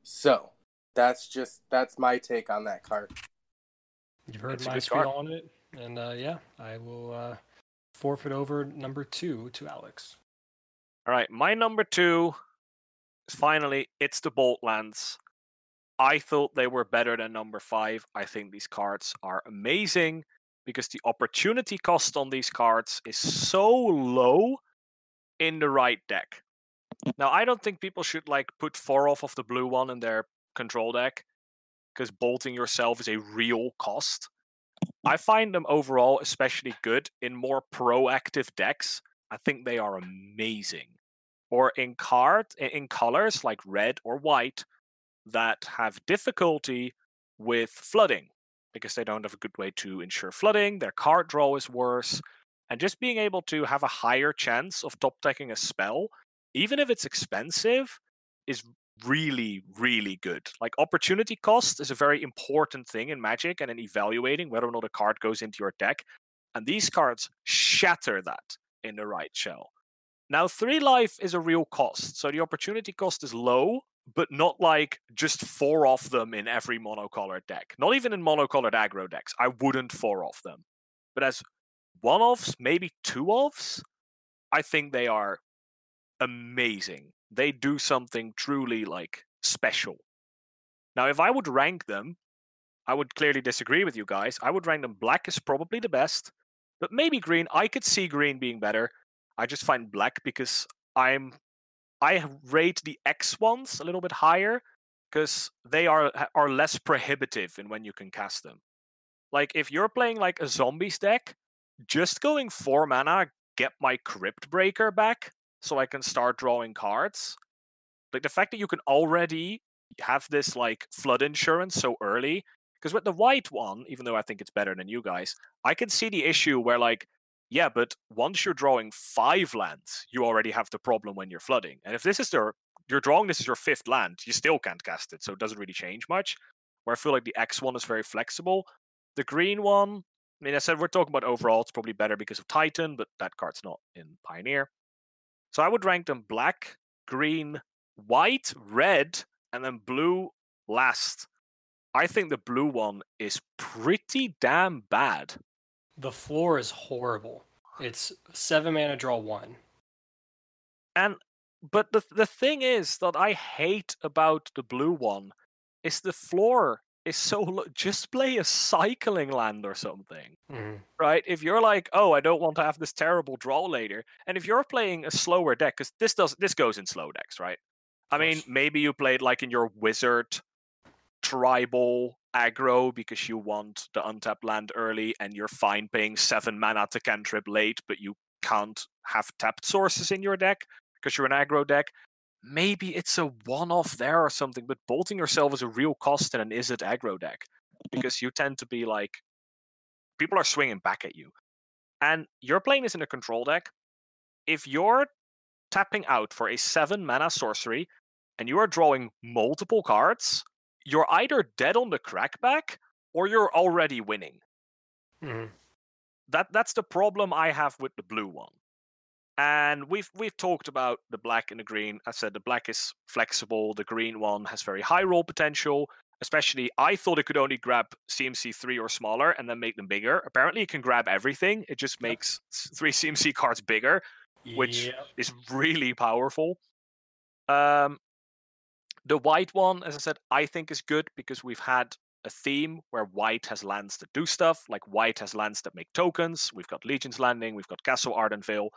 So that's just that's my take on that card. You've heard It's my good spiel card. on it, and uh, yeah, I will uh, forfeit over number two to Alex. All right, my number two is finally it's the Bolt Lands. I thought they were better than number five. I think these cards are amazing because the opportunity cost on these cards is so low in the right deck. Now, I don't think people should like put four off of the blue one in their control deck because bolting yourself is a real cost. I find them overall especially good in more proactive decks. I think they are amazing. Or in card i- in colors like red or white that have difficulty with flooding because they don't have a good way to ensure flooding, their card draw is worse, and just being able to have a higher chance of top decking a spell, even if it's expensive, is really, really good. Like opportunity cost is a very important thing in Magic and in evaluating whether or not a card goes into your deck. And these cards shatter that in the right shell. Now, three life is a real cost. So the opportunity cost is low, but not like just four off them in every monocolored deck. Not even in monocolored aggro decks. I wouldn't four off them. But as one offs, maybe two offs, I think they are amazing. They do something truly like special. Now, if I would rank them, I would clearly disagree with you guys. I would rank them black is probably the best, but maybe green. I could see green being better. I just find black because I'm I rate the X ones a little bit higher because they are are less prohibitive in when you can cast them. Like if you're playing like a zombies deck, just going four mana, get my Cryptbreaker back so I can start drawing cards. Like the fact that you can already have this like flood insurance so early. Because with the white one, even though I think it's better than you guys, I can see the issue where like, yeah, but once you're drawing five lands, you already have the problem when you're flooding. And if this is their you're drawing this is your fifth land, you still can't cast it, so it doesn't really change much. Where I feel like the X one is very flexible. The green one, I mean, I said we're talking about overall, it's probably better because of Titan, but that card's not in Pioneer. So I would rank them black, green, white, red, and then blue last. I think the blue one is pretty damn bad. The floor is horrible. It's seven mana, draw one. And but the the thing is that I hate about the blue one is the floor is so. Just play a cycling land or something. Mhm. right? If you're like, oh, I don't want to have this terrible draw later, and if you're playing a slower deck, because this does this goes in slow decks, right? I mean, maybe you played like in your wizard tribal aggro because you want the untapped land early, and you're fine paying seven mana to cantrip late, but you can't have tapped sources in your deck because you're an aggro deck. Maybe it's a one-off there or something, but bolting yourself is a real cost in an is it aggro deck hmm. because you tend to be like people are swinging back at you. And you're playing this in a control deck. If you're tapping out for a seven mana sorcery and you are drawing multiple cards, you're either dead on the crackback or you're already winning. hmm That that's the problem I have with the blue one. And we've we've talked about the black and the green. I said the black is flexible, the green one has very high roll potential. Especially, I thought it could only grab CMC three or smaller and then make them bigger. Apparently, it can grab everything. It just makes s- three CMC cards bigger. Which- Yep. is really powerful. Um, the white one, as I said, I think is good because we've had a theme where white has lands that do stuff, like white has lands that make tokens. We've got Legion's Landing, we've got Castle Ardenvale.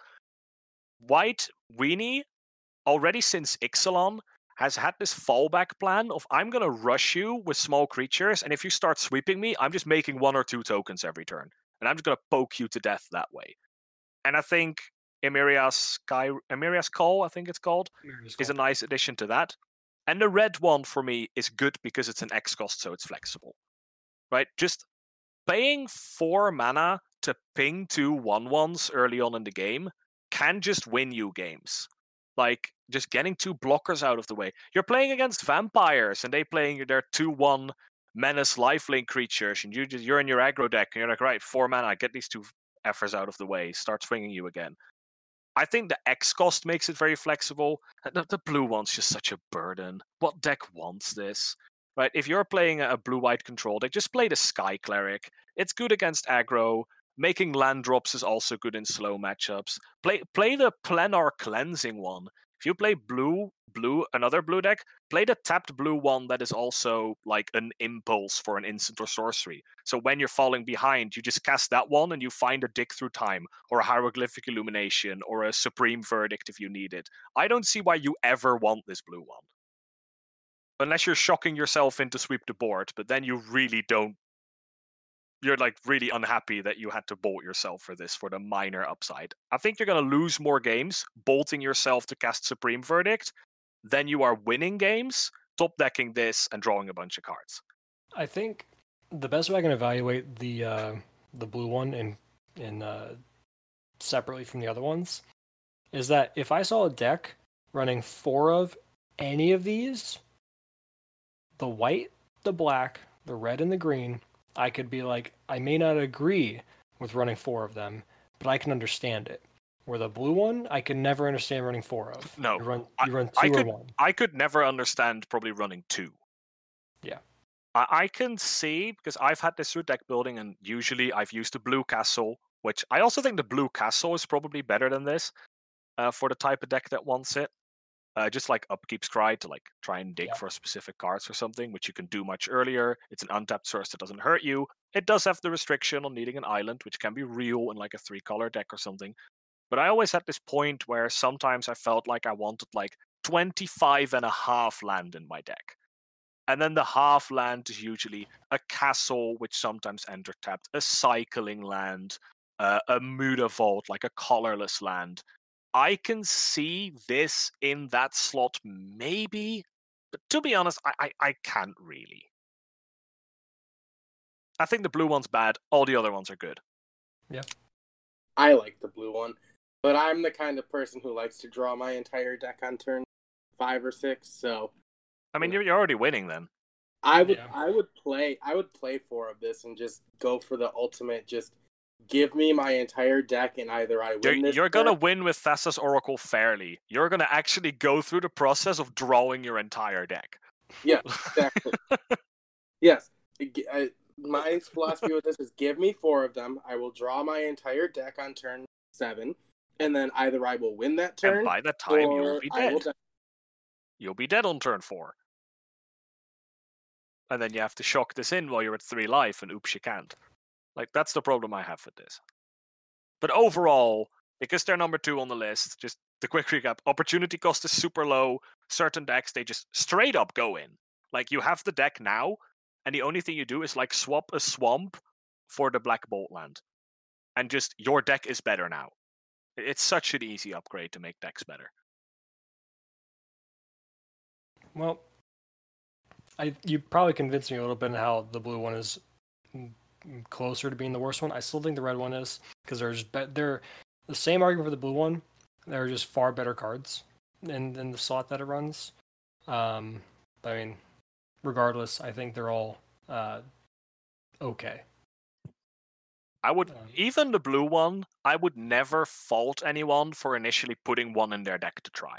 White Weenie, already since Ixalan, has had this fallback plan of I'm gonna rush you with small creatures, and if you start sweeping me, I'm just making one or two tokens every turn, and I'm just gonna poke you to death that way. And I think Emeria's Sky Emeria's Call, I think it's called, Mary's is a nice addition to that. And the red one for me is good because it's an X cost, so it's flexible. Right? Just paying four mana to ping two one ones early on in the game can just win you games. Like just getting two blockers out of the way. You're playing against vampires and they playing their two one menace lifelink creatures, and you just you're in your aggro deck and you're like, right, four mana, get these two effers out of the way, start swinging you again. I think the X cost makes it very flexible. Uh, the, the blue one's just such a burden. What deck wants this? Right? If you're playing a blue white control deck, just play the Sky Cleric. It's good against aggro. Making land drops is also good in slow matchups. Play play the planar cleansing one. If you play blue, blue, another blue deck, play the tapped blue one that is also like an impulse for an instant or sorcery. So when you're falling behind, you just cast that one and you find a dig through time or a hieroglyphic illumination or a supreme verdict if you need it. I don't see why you ever want this blue one. Unless you're shocking yourself into sweep the board, but then you really don't you're like really unhappy that you had to bolt yourself for this for the minor upside. I think you're going to lose more games bolting yourself to cast Supreme Verdict than you are winning games top decking this and drawing a bunch of cards. I think the best way I can evaluate the uh, the blue one in in uh, separately from the other ones is that if I saw a deck running four of any of these, the white, the black, the red, and the green, I could be like, I may not agree with running four of them, but I can understand it. Where the blue one, I can never understand running four of. No, you run, I- you run I two or could- one. I could never understand probably running two. Yeah. I, I can see because I've had this through deck building, and usually I've used the blue castle, which I also think the blue castle is probably better than this uh, for the type of deck that wants it. Uh, just like upkeep scry to like try and dig Yeah. for specific cards or something, which you can do much earlier. It's an untapped source that doesn't hurt you. It does have the restriction on needing an island, which can be real in like a three color deck or something. But I always had this point where sometimes I felt like I wanted like 25 and a half land in my deck. And then the half land is usually a castle, which sometimes enter tapped, a cycling land, uh, a Mutavault, like a colorless land. I can see this in that slot, maybe, but to be honest, I, I, I can't really. I think the blue one's bad, all the other ones are good. Yeah. I like the blue one, but I'm the kind of person who likes to draw my entire deck on turn five or six. So I mean, you're, you're already winning then. I would Yeah. I would play I would play four of this and just go for the ultimate. Just give me my entire deck, and either I You're, win this. you're gonna win with Thassa's Oracle fairly. You're gonna actually go through the process of drawing your entire deck. Yeah, exactly. yes. G- I- My philosophy with this is give me four of them. I will draw my entire deck on turn seven, and then either I will win that turn, and by that time, you'll be dead. die. You'll be dead on turn four. And then you have to shock this in while you're at three life, and oops, you can't. Like, that's the problem I have with this. But overall, because they're number two on the list, just the quick recap opportunity cost is super low. Certain decks, they just straight up go in. Like, you have the deck now, and the only thing you do is like swap a swamp for the Black Bolt land. And just your deck is better now. It's such an easy upgrade to make decks better. Well, I you probably convinced me a little bit on how the blue one is closer to being the worst one. I still think the red one is because there's be- they're the same argument for the blue one. They're just far better cards in in the slot that it runs. Um, I mean, regardless, I think they're all uh, okay. I would even the blue one. I would never fault anyone for initially putting one in their deck to try.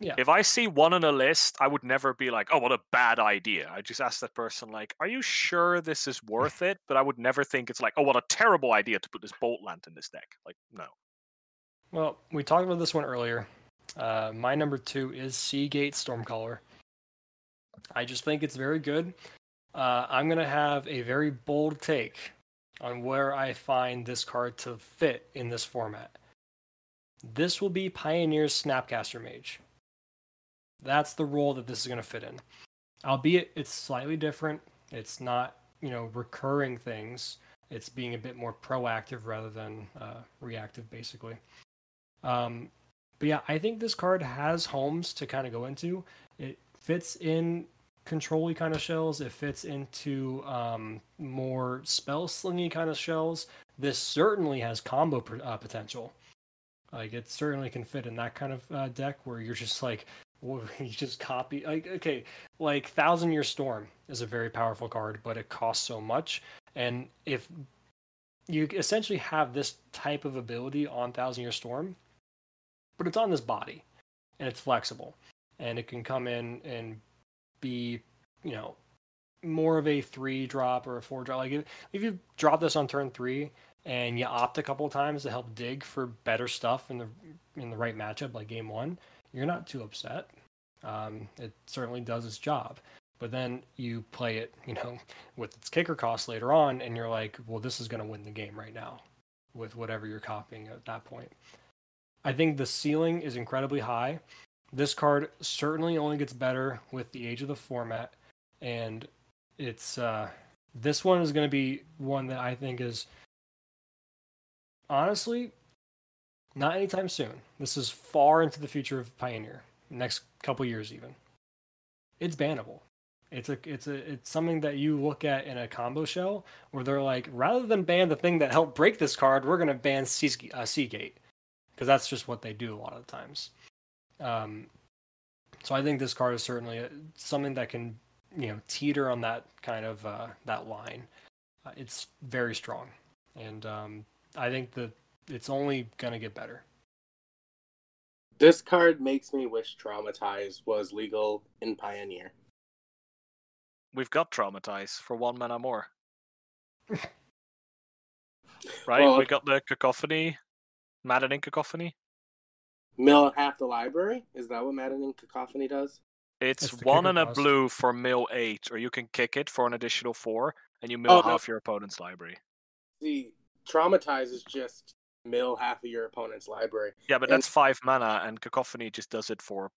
Yeah. If I see one on a list, I would never be like, "Oh, what a bad idea." I just ask that person, like, "Are you sure this is worth it?" But I would never think it's like, "Oh, what a terrible idea to put this bolt lant in this deck." Like, no. Well, we talked about this one earlier. Uh, my number two is Seagate Stormcaller. I just think it's very good. Uh, I'm going to have a very bold take on where I find this card to fit in this format. This will be Pioneer's Snapcaster Mage. That's the role that this is going to fit in. Albeit it's slightly different. It's not, you know, recurring things. It's being a bit more proactive rather than uh, reactive, basically. Um, but yeah, I think this card has homes to kind of go into. It fits in control kind of shells. It fits into um, more spell slingy kind of shells. This certainly has combo uh, potential. Like it certainly can fit in that kind of uh, deck where you're just like, you just copy. Like okay, like Thousand Year Storm is a very powerful card, but it costs so much. And if you essentially have this type of ability on Thousand Year Storm, but it's on this body and it's flexible and it can come in and be you know more of a three drop or a four drop. Like if, if you drop this on turn three and you opt a couple times to help dig for better stuff in the in the right matchup like game one you're not too upset. Um, it certainly does its job. But then you play it you know with its kicker cost later on and you're like well this is going to win the game right now with whatever you're copying at that point. I think the ceiling is incredibly high. This card certainly only gets better with the age of the format, and it's uh, this one is going to be one that I think is honestly not anytime soon. This is far into the future of Pioneer, next couple years even. It's bannable. It's a it's a it's something that you look at in a combo shell where they're like, rather than ban the thing that helped break this card, we're gonna ban uh, Seagate because that's just what they do a lot of the times. Um, so I think this card is certainly a, something that can, you know, teeter on that kind of uh, that line. Uh, it's very strong, and um, I think that it's only gonna get better. This card makes me wish Traumatize was legal in Pioneer. We've got traumatized for one mana more. right? Well, we got the cacophony, maddening cacophony. Mill half the library? Is that what Maddening Cacophony does? It's That's one and a cost. blue for mill eight, or you can kick it for an additional four, and you mill Oh, no. half your opponent's library. See, Traumatize is just mill half of your opponent's library. Yeah, but And- that's five mana, and cacophony just does it for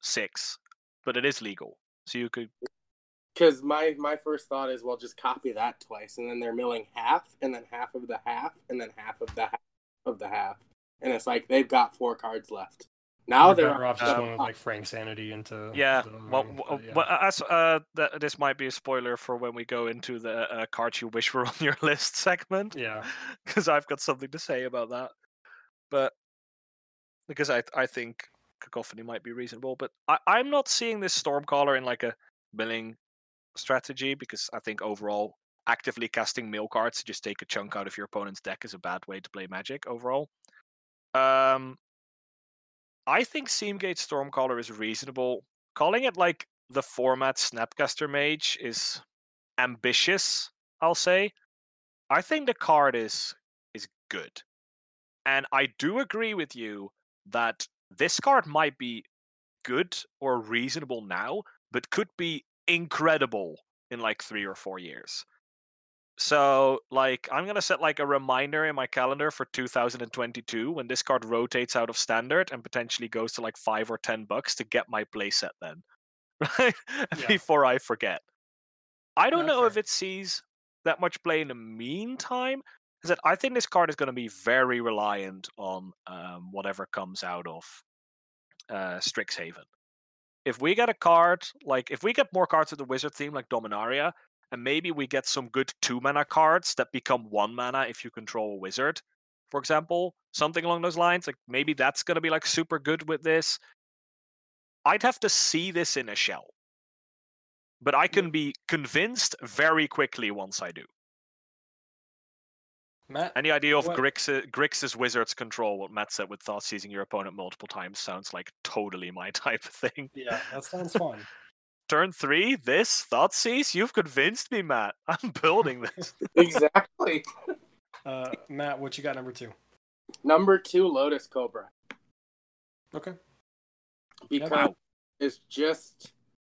six. But it is legal, so you could. Because my, my first thought is, well, just copy that twice, and then they're milling half, and then half of the half, and then half of the half of the half. And it's like they've got four cards left. Now You're they're off just going with like Fraying Sanity into Yeah, the well, ring, w- but yeah. well, as uh, th- this might be a spoiler for when we go into the uh, cards you wish were on your list segment. yeah. because I've got something to say about that. But because I I think cacophony might be reasonable, but I, I'm not seeing this Stormcaller in like a milling strategy because I think overall actively casting mill cards to just take a chunk out of your opponent's deck is a bad way to play Magic overall. Um, I think Seagate Stormcaller is reasonable. Calling it like the format Snapcaster Mage is ambitious. I'll say. I think the card is is good. And I do agree with you that this card might be good or reasonable now, but could be incredible in like three or four years. So, like, I'm gonna set like a reminder in my calendar for 2022 when this card rotates out of standard and potentially goes to like five or ten bucks to get my playset then, right? Yeah. Before I forget. I don't No, know if it sees that much play in the meantime. Is that I think this card is going to be very reliant on um, whatever comes out of uh, Strixhaven. If we get a card like if we get more cards with the wizard theme like Dominaria, and maybe we get some good two mana cards that become one mana if you control a wizard, for example, something along those lines. Like maybe that's gonna be like super good with this. I'd have to see this in a shell, but I can be convinced very quickly once I do. Matt, Any idea of Grixis, Grixis wizard's control? What Matt said with thought seizing your opponent multiple times sounds like totally my type of thing. yeah, that sounds fun. Turn three, this thought seize. You've convinced me, Matt. I'm building this. exactly. Uh, Matt, what you got number two? Number two, Lotus Cobra, Okay. because Wow. it's just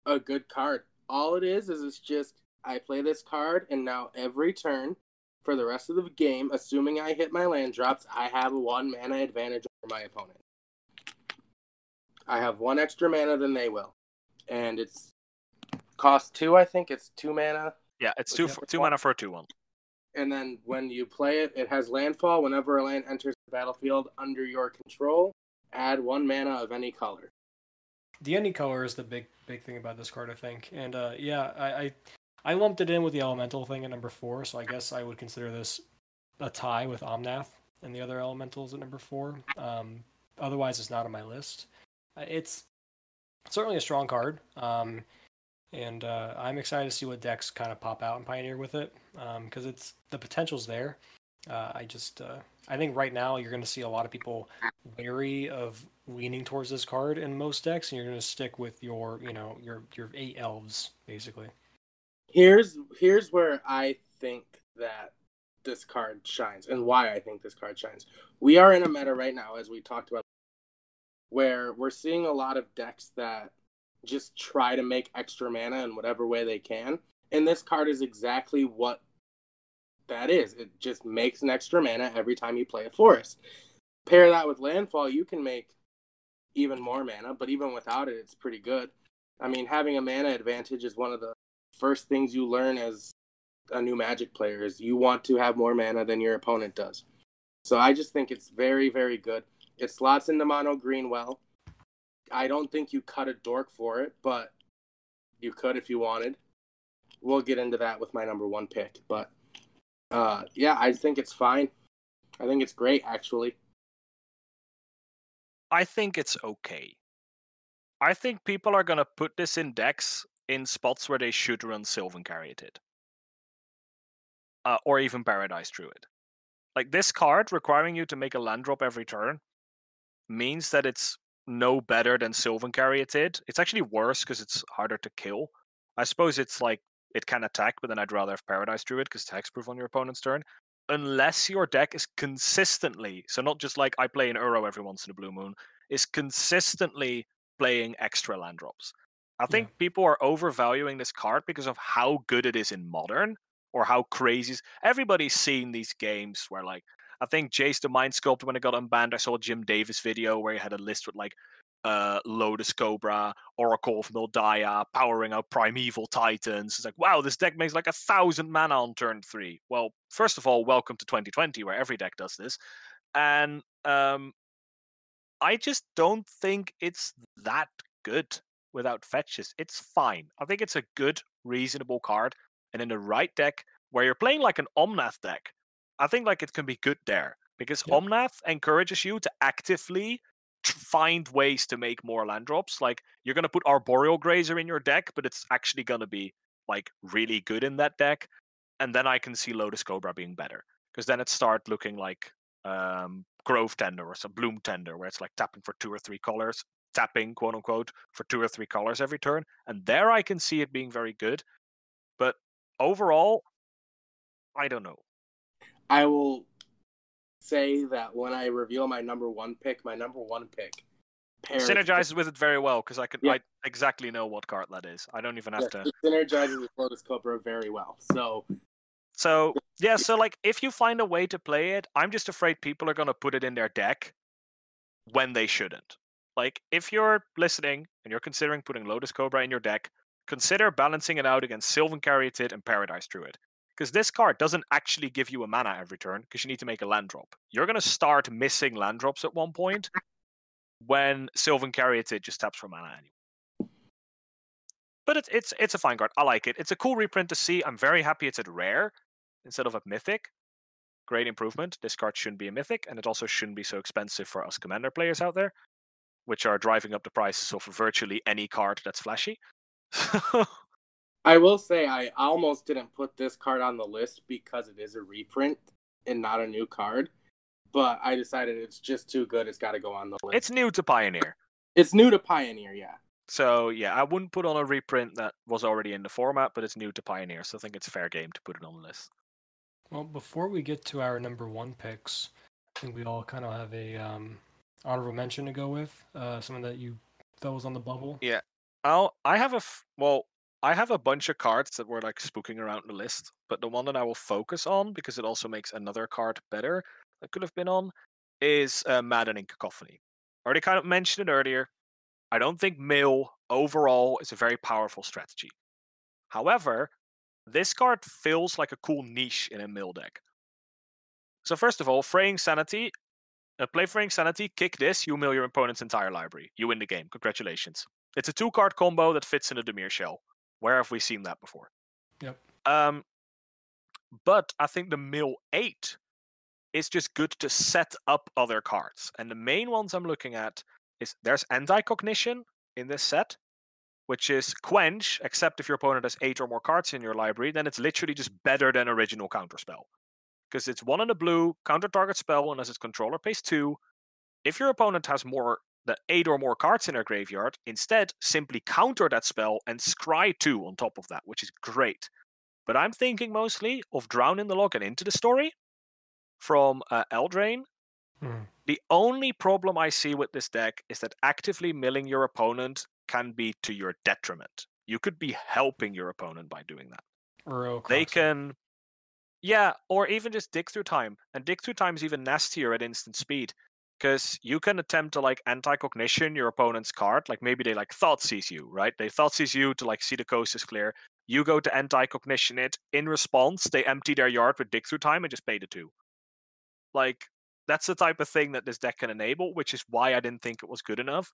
a good card. All it is is it's just I play this card, and now every turn for the rest of the game, assuming I hit my land drops, I have a one mana advantage over my opponent. I have one extra mana than they will, and it's cost two. I think it's two mana. Yeah, it's two you f- have a two mana for a two one. And then when you play it, it has landfall. Whenever a land enters the battlefield under your control, add one mana of any color. The any color is the big big thing about this card, I think. And uh, yeah, I, I I lumped it in with the elemental thing at number four, so I guess I would consider this a tie with Omnath and the other elementals at number four. Um, otherwise, it's not on my list. Uh, It's certainly a strong card, um, and uh, I'm excited to see what decks kind of pop out and pioneer with it because it's the potential's there. Uh, I just uh, I think right now you're going to see a lot of people wary of leaning towards this card in most decks, and you're going to stick with your you know your your eight elves basically. Here's here's where I think that this card shines and why I think this card shines. We are in a meta right now, as we talked about, where we're seeing a lot of decks that just try to make extra mana in whatever way they can. And this card is exactly what that is. It just makes an extra mana every time you play a forest. Pair that with landfall, you can make even more mana, but even without it, it's pretty good. I mean, having a mana advantage is one of the first things you learn as a new Magic player is you want to have more mana than your opponent does. So I just think it's very, very good. It slots into mono green well. I don't think you cut a dork for it, but you could if you wanted. We'll get into that with my number one pick, but uh, yeah, I think it's fine. I think it's great, actually. I think it's okay. I think people are gonna put this in decks in spots where they should run Sylvan Caryatid. Uh, or even Paradise Druid. Like this card requiring you to make a land drop every turn means that it's no better than Sylvan Caryatid. It's actually worse because it's harder to kill. I suppose it's like it can attack, but then I'd rather have Paradise Druid because it's hexproof on your opponent's turn. Unless your deck is consistently, so not just like I play an Uro every once in a blue moon, is consistently playing extra land drops. I think people are overvaluing this card because of how good it is in modern or how crazy. Everybody's seen these games where, like, I think Jace the Mind Sculptor, when it got unbanned, I saw Jim Davis video where he had a list with like uh, Lotus Cobra, Oracle of Mul Daya, powering out Primeval Titans. It's like, wow, this deck makes like a thousand mana on turn three. Well, first of all, welcome to 2020, where every deck does this. And um, I just don't think it's that good without fetches. It's fine. I think it's a good, reasonable card. And in the right deck, where you're playing like an Omnath deck, I think like it can be good there because Yep. Omnath encourages you to actively find ways to make more land drops. Like you're gonna put Arboreal Grazer in your deck, but it's actually gonna be like really good in that deck. And then I can see Lotus Cobra being better because then it start looking like um, Grove Tender or some Bloom Tender, where it's like tapping for two or three colors, tapping quote unquote for two or three colors every turn. And there I can see it being very good. But overall, I don't know. I will say that when I reveal my number one pick, my number one pick pairs synergizes with it very well because I can Yeah. I exactly know what card that is. I don't even have yes, to. it synergizes with Lotus Cobra very well. So So yeah, so like if you find a way to play it, I'm just afraid people are gonna put it in their deck when they shouldn't. Like if you're listening and you're considering putting Lotus Cobra in your deck, consider balancing it out against Sylvan Caryatid and Paradise Druid. Because this card doesn't actually give you a mana every turn because you need to make a land drop. You're gonna start missing land drops at one point when Sylvan Caryatid just taps for mana anyway. but it's it's it's a fine card. I like it. It's a cool reprint to see. I'm very happy it's at rare instead of a mythic. Great improvement. This card shouldn't be a mythic, and it also shouldn't be so expensive for us commander players out there, which are driving up the prices of virtually any card that's flashy. I will say I almost didn't put this card on the list because it is a reprint and not a new card. But I decided it's just too good. It's got to go on the list. it's new to Pioneer. It's new to Pioneer, yeah. So yeah, I wouldn't put on a reprint that was already in the format, but it's new to Pioneer, so I think it's fair game to put it on the list. Well, before we get to our number one picks, I think we all kind of have a um, honorable mention to go with. Uh, someone that you thought was on the bubble. Yeah. I'll I have a f- well, I have a bunch of cards that were like spooking around the list, but the one that I will focus on because it also makes another card better that could have been on is uh, Maddening Cacophony. I Already kind of mentioned it earlier. I don't think Mill overall is a very powerful strategy. However, this card feels like a cool niche in a Mill deck. So first of all, Fraying Sanity. Uh, play Fraying Sanity, kick this, you mill your opponent's entire library. You win the game. Congratulations. It's a two card combo that fits in a Dimir shell. Where have we seen that before? Yep. Um, but I think the mill eight is just good to set up other cards. And the main ones I'm looking at is there's Anticognition in this set, which is quench, except if your opponent has eight or more cards in your library, then it's literally just better than original counterspell. Because it's one in the blue, counter target spell unless its controller pays two. If your opponent has more than eight or more cards in their graveyard, instead simply counter that spell and scry two on top of that, which is great. But I'm thinking mostly of Drown in the Loch and Into the Story from uh, Eldraine. Hmm. The only problem I see with this deck is that actively milling your opponent can be to your detriment. You could be helping your opponent by doing that. Uro They can, yeah, or even just dig through time. And dig through time is even nastier at instant speed because you can attempt to like Anticognition your opponent's card. Like maybe they like Thoughtseize you, right? They Thoughtseize you to like see the coast is clear. You go to Anticognition it. In response, they empty their yard with dig through time and just pay the two. Like that's the type of thing that this deck can enable, which is why I didn't think it was good enough.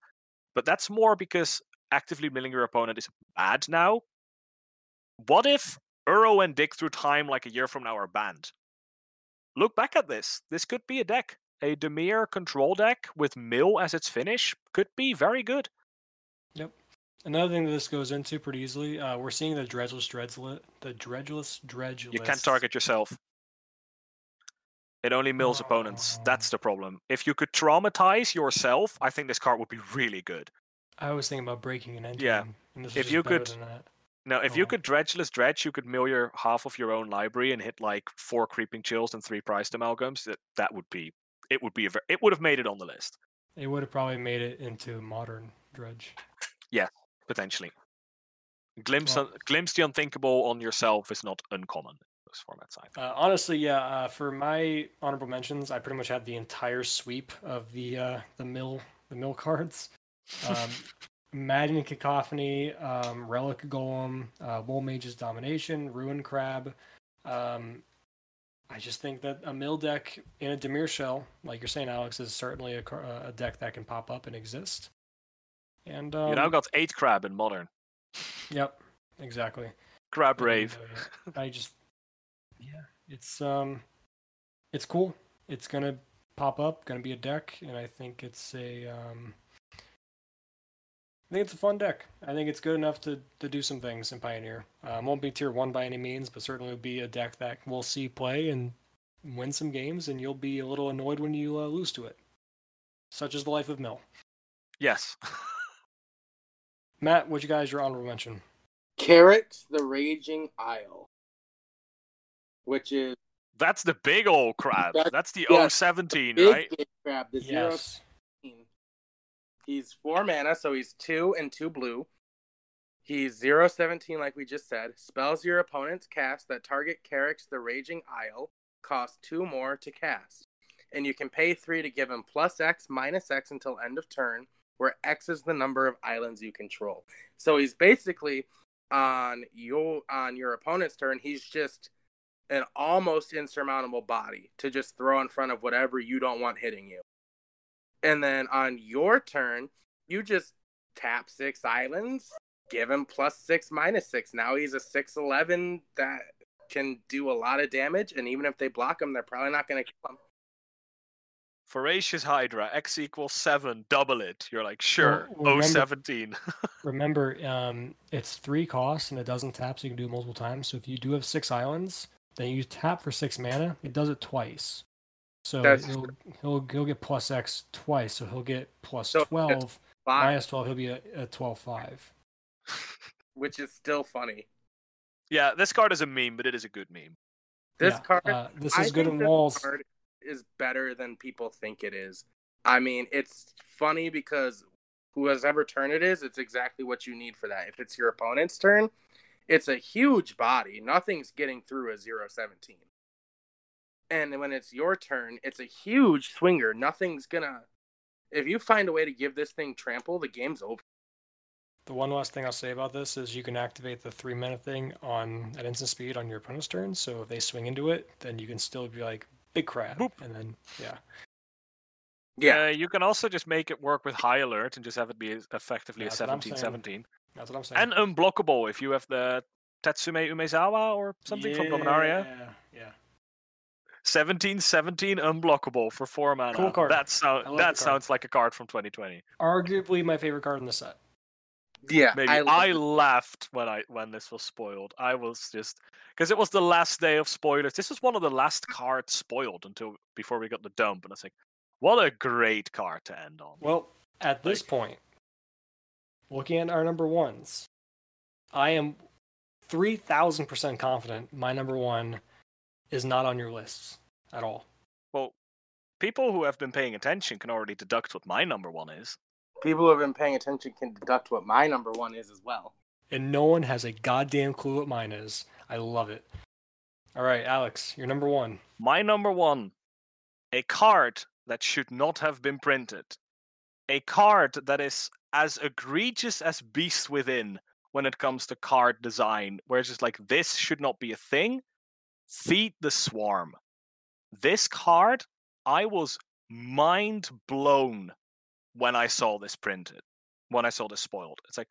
But that's more because actively milling your opponent is bad now. What if Uro and Dig Through Time like a year from now are banned? Look back at this. This could be a deck. A Dimir control deck with Mill as its finish could be very good. Yep. Another thing that this goes into pretty easily, uh, we're seeing the dredgeless dredgelet, the dredgeless dredge You can't target yourself. It only mills opponents. That's the problem. If you could traumatize yourself, I think this card would be really good. I was thinking about breaking an engine. Yeah. If you could-. Now, if you Oh. could dredgeless dredge, you could mill your half of your own library and hit like four creeping chills and three Prized Amalgams. That that would be it. Would be a ver- it would have made it on the list It would have probably made it into modern dredge. Yeah, potentially. Glimpse Well- glimpse the unthinkable on yourself is not uncommon in those formats. I. Uh, honestly, yeah. Uh, for my honorable mentions, I pretty much had the entire sweep of the uh, the mill the mill cards. Um, Maddening Cacophony, um, Relic Golem, uh, Wool Mage's Domination, Ruin Crab. Um, I just think that a mill deck in a Dimir shell, like you're saying, Alex, is certainly a, a deck that can pop up and exist. And um, you now got eight crab in modern. yep, exactly. Crab rave. uh, I just, yeah, it's um, it's cool. It's gonna pop up, gonna be a deck, and I think it's a um, I think it's a fun deck. I think it's good enough to to do some things in Pioneer. Um, won't be tier one by any means, but certainly will be a deck that we'll see play and win some games, and you'll be a little annoyed when you uh, lose to it. Such is the life of Mill. Yes. Matt, what you guys your honorable mention? Charix The Raging Isle, which is That's the big old crab. That- That's the yes, 017, big right? big crab. The zero Yes. He's four mana, so he's two and two blue. He's zero seventeen, like we just said. Spells your opponent's cast that target Charix the Raging Isle cost two more to cast. And you can pay three to give him plus X minus X until end of turn, where X is the number of islands you control. So he's basically on your on your opponent's turn, he's just an almost insurmountable body to just throw in front of whatever you don't want hitting you. And then on your turn, you just tap six islands give him plus six, minus six. Now he's a six eleven that can do a lot of damage, and even if they block him, they're probably not going to kill him. Voracious Hydra, X equals seven, double it. You're like, sure, well, oh remember- 17. Remember, um, it's three costs and it doesn't tap, so you can do it multiple times. So if you do have six islands, then you tap for six mana. It does it twice. So That's he'll, he'll he'll get plus X twice. So he'll get plus So it's twelve. Minus Twelve, he'll be a, a 12-5. which is still funny. yeah, this card is a meme, but it is a good meme. This Yeah, card, uh, this I is good think in walls. card is better than people think it is. I mean, it's funny because whoever turn it is, it's exactly what you need for that. If it's your opponent's turn, it's a huge body. Nothing's getting through a 017. And when it's your turn, it's a huge swinger. Nothing's gonna. If you find a way to give this thing trample, the game's over. The one last thing I'll say about this is you can activate the three minute thing on at instant speed on your opponent's turn. So if they swing into it, then you can still be like big crab, Boop. and then yeah, Yeah, Uh, you can also just make it work with high alert and just have it be effectively That's a what 17 saying. 17. that's what I'm saying. And unblockable if you have the Tetsuko Umezawa or something from Dominaria. Yeah, yeah. 17 17 unblockable for four mana. Cool card. That, sound, I that card. sounds like a card from 2020. Arguably my favorite card in the set. yeah. Maybe I, I, laughed when I when this was spoiled. I was just because it was the last day of spoilers. This was one of the last cards spoiled until before we got the dump, and it's like, what a great card to end on. Well, at this Like- point, looking at our number ones, I am three thousand percent confident my number one is not on your lists at all. Well, people who have been paying attention can already deduct what my number one is. People who have been paying attention can deduct what my number one is as well. And no one has a goddamn clue what mine is. I love it. All right, Alex, your number one. My number one, a card that should not have been printed. A card that is as egregious as Beast Within when it comes to card design, where it's just like, this should not be a thing. Feed the Swarm. This card, I was mind blown when I saw this printed, when I saw this spoiled. It's like,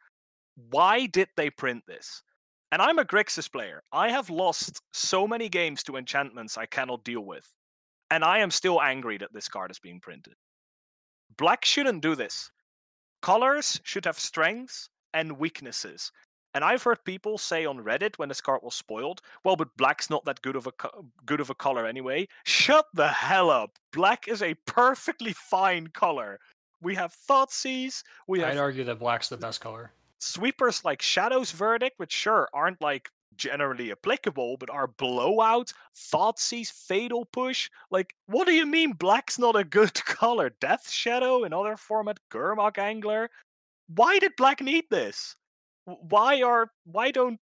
why did they print this? And I'm a Grixis player. I have lost so many games to enchantments I cannot deal with. And I am still angry that this card is being printed. Black shouldn't do this. Colors should have strengths and weaknesses. And I've heard people say on Reddit when this card was spoiled, well, but black's not that good of a co- good of a color anyway. Shut the hell up. Black is a perfectly fine color. We have Thoughtseize, we have I'd argue that black's the best color. sweepers like Shadow's Verdict, which sure aren't like generally applicable, but are blowout, Thoughtseize, Fatal Push. Like, what do you mean black's not a good color? Death Shadow, another format, Gurmag Angler. Why did black need this? Why are why don't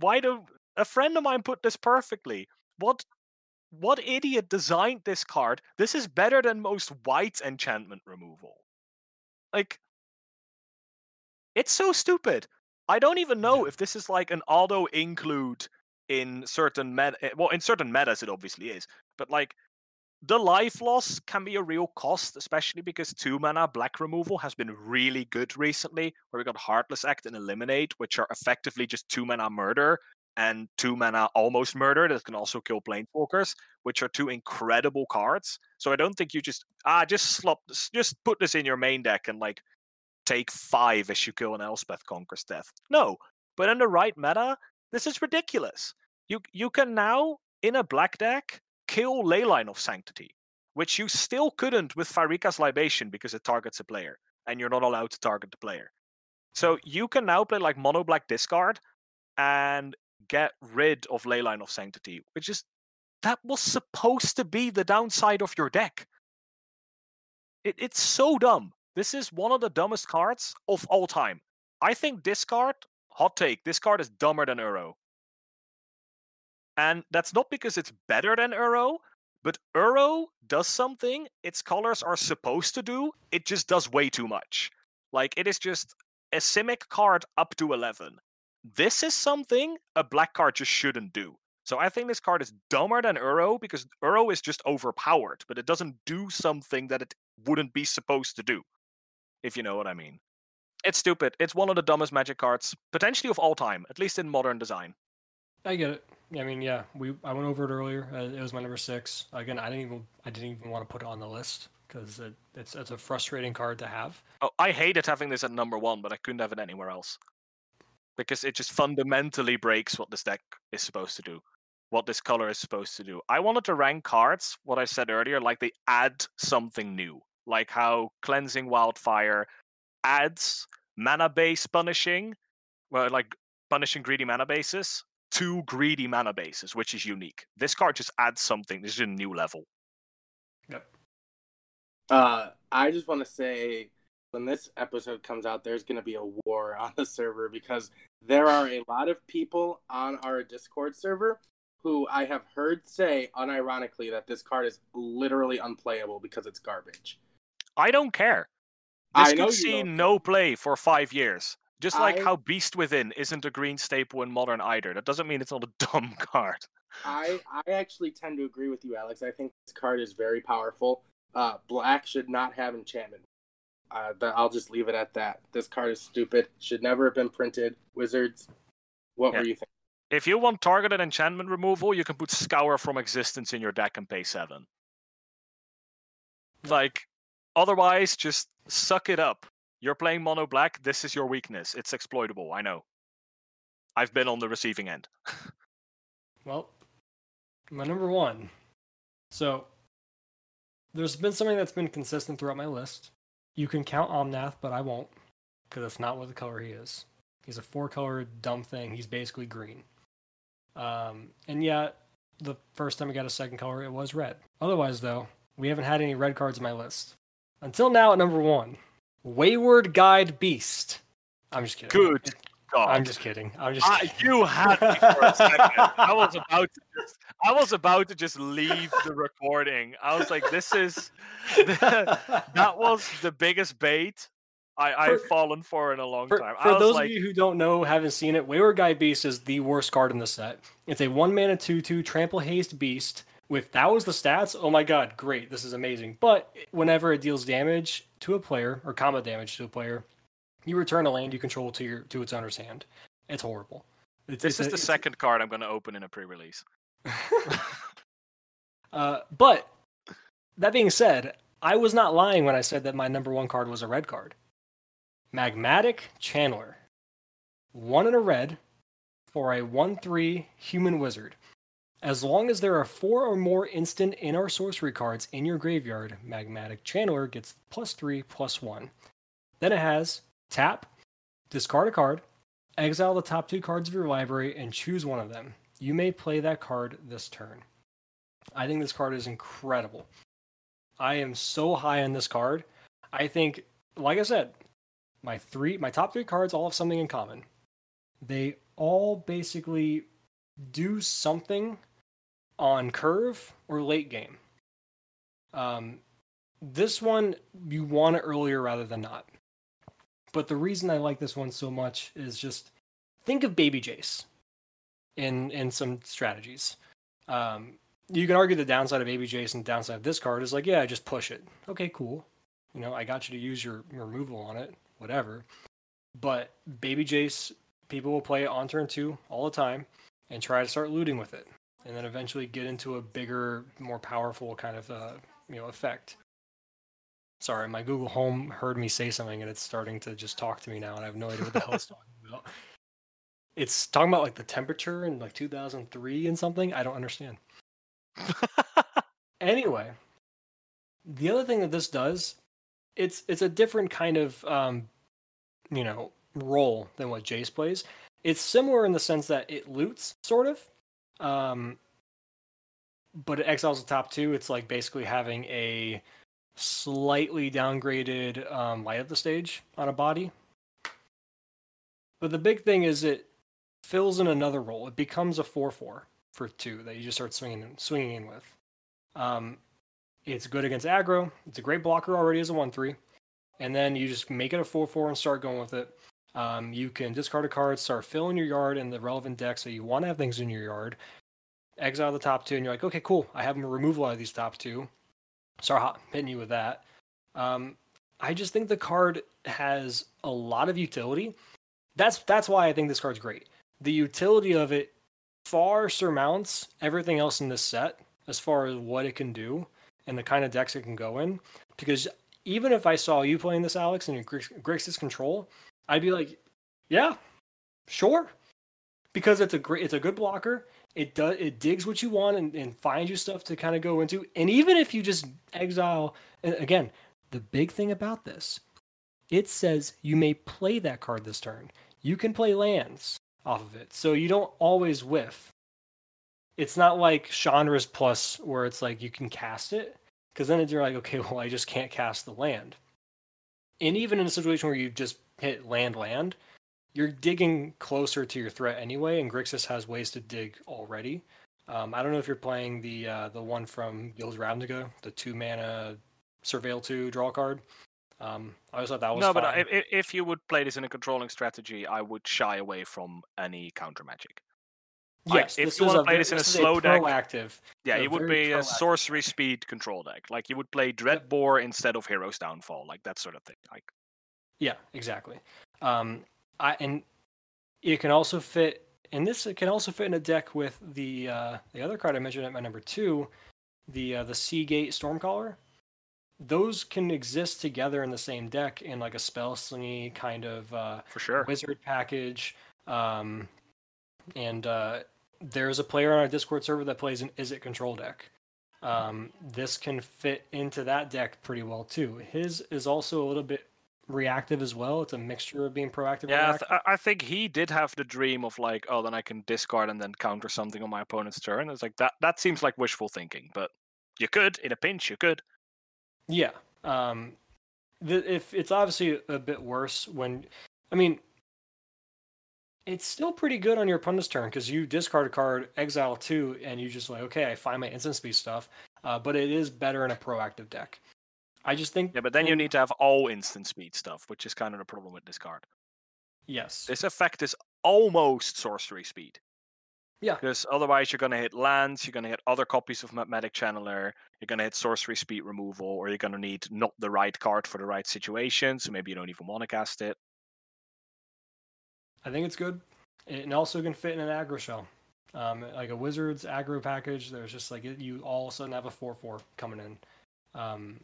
why do a friend of mine put this perfectly? What what idiot designed this card? This is better than most white enchantment removal. Like it's so stupid. I don't even know if this is like an auto include in certain meta. Eh, well, in certain metas, it obviously is. But like, the life loss can be a real cost, especially because two mana black removal has been really good recently. Where we got Heartless Act and Eliminate, which are effectively just two mana murder and two mana almost murder that can also kill planeswalkers, which are two incredible cards. So I don't think you just ah just slop just put this in your main deck and like take five as you kill an Elspeth Conquers Death. No, but in the right meta, this is ridiculous. You you can now in a black deck kill Leyline of Sanctity, which you still couldn't with Pharika's Libation because it targets a player, and you're not allowed to target the player. So you can now play like mono black discard and get rid of Leyline of Sanctity, which is that was supposed to be the downside of your deck. It, it's so dumb. This is one of the dumbest cards of all time. I think this card, hot take, this card is dumber than Uro. And that's not because it's better than Uro, but Uro does something its colors are supposed to do. It just does way too much. Like, it is just a Simic card up to 11. This is something a black card just shouldn't do. So I think this card is dumber than Uro because Uro is just overpowered, but it doesn't do something that it wouldn't be supposed to do. If you know what I mean. It's stupid. It's one of the dumbest magic cards, potentially of all time, at least in modern design. I get it. I mean, yeah, we I went over it earlier. Uh, it was my number six. Again, I didn't even I didn't even want to put it on the list because it, it's it's a frustrating card to have. Oh, I hated having this at number one, but I couldn't have it anywhere else because it just fundamentally breaks what this deck is supposed to do, what this color is supposed to do. I wanted to rank cards, what I said earlier, like they add something new, like how cleansing wildfire adds mana base punishing, well, like punishing greedy mana bases to greedy mana bases, which is unique. This card just adds something. This is a new level. Yep. Uh, I just want to say when this episode comes out, there's going to be a war on the server because there are a lot of people on our Discord server who I have heard say unironically that this card is literally unplayable because it's garbage. I don't care. This I know could you see no play for five years. Just like I- how Beast Within isn't a green staple in modern either. That doesn't mean it's not a dumb card. I I actually tend to agree with you, Alex. I think this card is very powerful. Uh, black should not have enchantment. Uh, but I'll just leave it at that. This card is stupid. Should never have been printed. Wizards, what Yeah. were you thinking? If you want targeted enchantment removal, you can put Scour from Existence in your deck and pay seven. Like, otherwise, just suck it up. You're playing mono black. This is your weakness. It's exploitable. I know. I've been on the receiving end. Well, my number one. So, there's been something that's been consistent throughout my list. You can count Omnath, but I won't, because that's not what the color he is. He's a four color dumb thing. He's basically green. Um, and yet, the first time we got a second color, it was red. Otherwise, though, we haven't had any red cards in my list. Until now, at number one, Wayward Guide Beast. I'm just kidding. Good God. I'm just kidding. I'm just uh, kidding. you had me for a second. I was about to just, I was about to just leave the recording. I was like, this is that was the biggest bait I, I've For- fallen for in a long For, time. for those like, of you who don't know, haven't seen it, Wayward Guide Beast is the worst card in the set. It's a one mana two two trample haste beast. With that was the stats, oh my god, great, this is amazing. But whenever it deals damage to a player or combat damage to a player, you return a land you control to your to its owner's hand. It's horrible. It's, this it's is a- the second card I'm going to open in a pre-release. uh, but that being said, I was not lying when I said that my number one card was a red card. Magmatic Channeler. One in a red for a 1 3 human wizard. As long as there are four or more instant in or sorcery cards in your graveyard, Magmatic Channeler gets plus 3 plus 1. Then it has tap, discard a card, exile the top two cards of your library, and choose one of them. You may play that card this turn. I think this card is incredible. I am so high on this card. I think, like I said, my three, my top three cards all have something in common. They all basically do something on curve or late game. Um, this one you want it earlier rather than not. But the reason I like this one so much is just think of Baby Jace in in some strategies. Um, you can argue the downside of Baby Jace and downside of this card is like, yeah, just push it. Okay, cool. You know, I got you to use your your removal on it, whatever. But Baby Jace, people will play it on turn two all the time and try to start looting with it, and then eventually get into a bigger, more powerful kind of uh, you know effect. Sorry, my Google Home heard me say something and it's starting to just talk to me now, and I have no idea what the hell it's talking about. It's talking about like the temperature in like 2003 and something. I don't understand. Anyway, the other thing that this does, it's it's a different kind of um, you know role than what Jace plays. It's similar in the sense that it loots sort of, um, but it exiles the top two. It's like basically having a slightly downgraded um, Light Up the Stage on a body. But the big thing is it fills in another role. It becomes a four-four for two that you just start swinging swinging in with. Um, it's good against aggro. It's a great blocker already as a one three, and then you just make it a four four and start going with it. Um, you can discard a card, start filling your yard in the relevant deck, so you want to have things in your yard. Exile the top two, and you're like, okay, cool. I have them remove a lot of these top two. Start hitting you with that. Um, I just think the card has a lot of utility. That's that's why I think this card's great. The utility of it far surmounts everything else in this set as far as what it can do and the kind of decks it can go in. Because even if I saw you playing this, Alex, and you're Grixis control, I'd be like, yeah, sure, because it's a great, it's a good blocker. It does, it digs what you want and, and finds you stuff to kind of go into. And even if you just exile, again, the big thing about this, it says you may play that card this turn. You can play lands off of it, so you don't always whiff. It's not like Chandra's Plus where it's like you can cast it because then you're like, okay, well, I just can't cast the land. And even in a situation where you just hit land, land, you're digging closer to your threat anyway, and Grixis has ways to dig already. Um, I don't know if you're playing the uh, the one from Guild Ravnica, the two mana Surveil two draw card. Um, I always thought that was no, fine. but if, if you would play this in a controlling strategy, I would shy away from any counter magic. Like, yes, if you want to play this in a slow a deck, proactive. Yeah, it would be a sorcery speed control deck. Like you would play Dreadbore instead of Hero's Downfall, like that sort of thing. Like, yeah, exactly. Um, I and it can also fit, and this it can also fit in a deck with the uh, the other card I mentioned at my number two, the uh, the Seagate Stormcaller. Those can exist together in the same deck in like a spell slingy kind of uh, for sure wizard package. Um, and uh, there's a player on our Discord server that plays an Izzet control deck. Um, this can fit into that deck pretty well too. His is also a little bit reactive as well. It's a mixture of being proactive. Yeah, I, th- I, think he did have the dream of like, oh, then I can discard and then counter something on my opponent's turn. It's like that. That seems like wishful thinking, but you could in a pinch. You could. Yeah. Um, the, if it's obviously a bit worse when, I mean, it's still pretty good on your opponent's turn because you discard a card, exile two, and you just like, okay, I find my instant speed stuff. Uh, but it is better in a proactive deck. I just think. Yeah, but then you need to have all instant speed stuff, which is kind of the problem with this card. Yes. This effect is almost sorcery speed. Yeah. Because otherwise, you're going to hit lands, you're going to hit other copies of Magmatic Channeler, you're going to hit sorcery speed removal, or you're going to need not the right card for the right situation, so maybe you don't even want to cast it. I think it's good. It also can fit in an aggro shell. Um, like a wizard's aggro package, there's just like you all of a sudden have a 4 4 coming in. Um,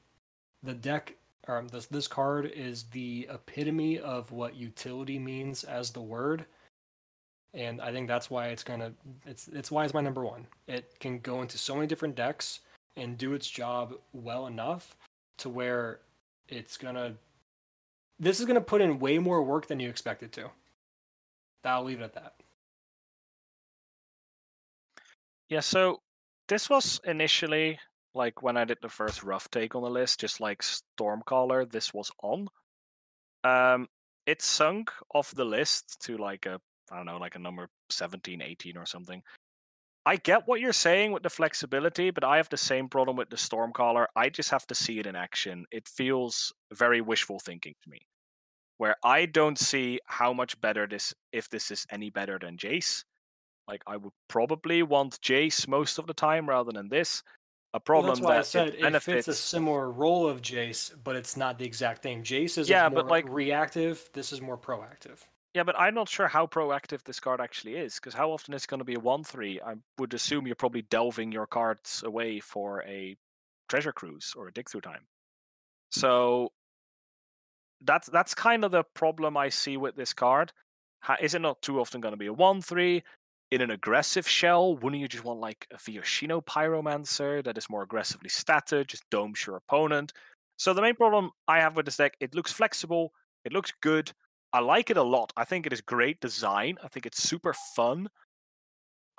the deck, or this, this card is the epitome of what utility means as the word. And I think that's why it's gonna it's it's why it's my number one. It can go into so many different decks and do its job well enough to where it's gonna this is gonna put in way more work than you expect it to. I'll leave it at that. Yeah, so this was initially like when I did the first rough take on the list, just like Stormcaller, this was on. Um, it sunk off the list to like a I don't know, like a number 17, 18 or something. I get what you're saying with the flexibility, but I have the same problem with the Stormcaller. I just have to see it in action. It feels very wishful thinking to me where I don't see how much better this if this is any better than Jace. Like I would probably want Jace most of the time rather than this. A problem well, that's why that I said it, benefits... a similar role of Jace, but it's not the exact thing. Jace is yeah, but like reactive. This is more proactive. Yeah, but I'm not sure how proactive this card actually is, because how often is it going to be a one-three? I would assume you're probably delving your cards away for a treasure cruise or a dig through time. So that's that's kind of the problem I see with this card. Is it not too often going to be a one three in an aggressive shell? Wouldn't you just want like a Viashino Pyromancer that is more aggressively statted, just domes your opponent? So the main problem I have with this deck, it looks flexible, it looks good. I like it a lot. I think it is great design. I think it's super fun.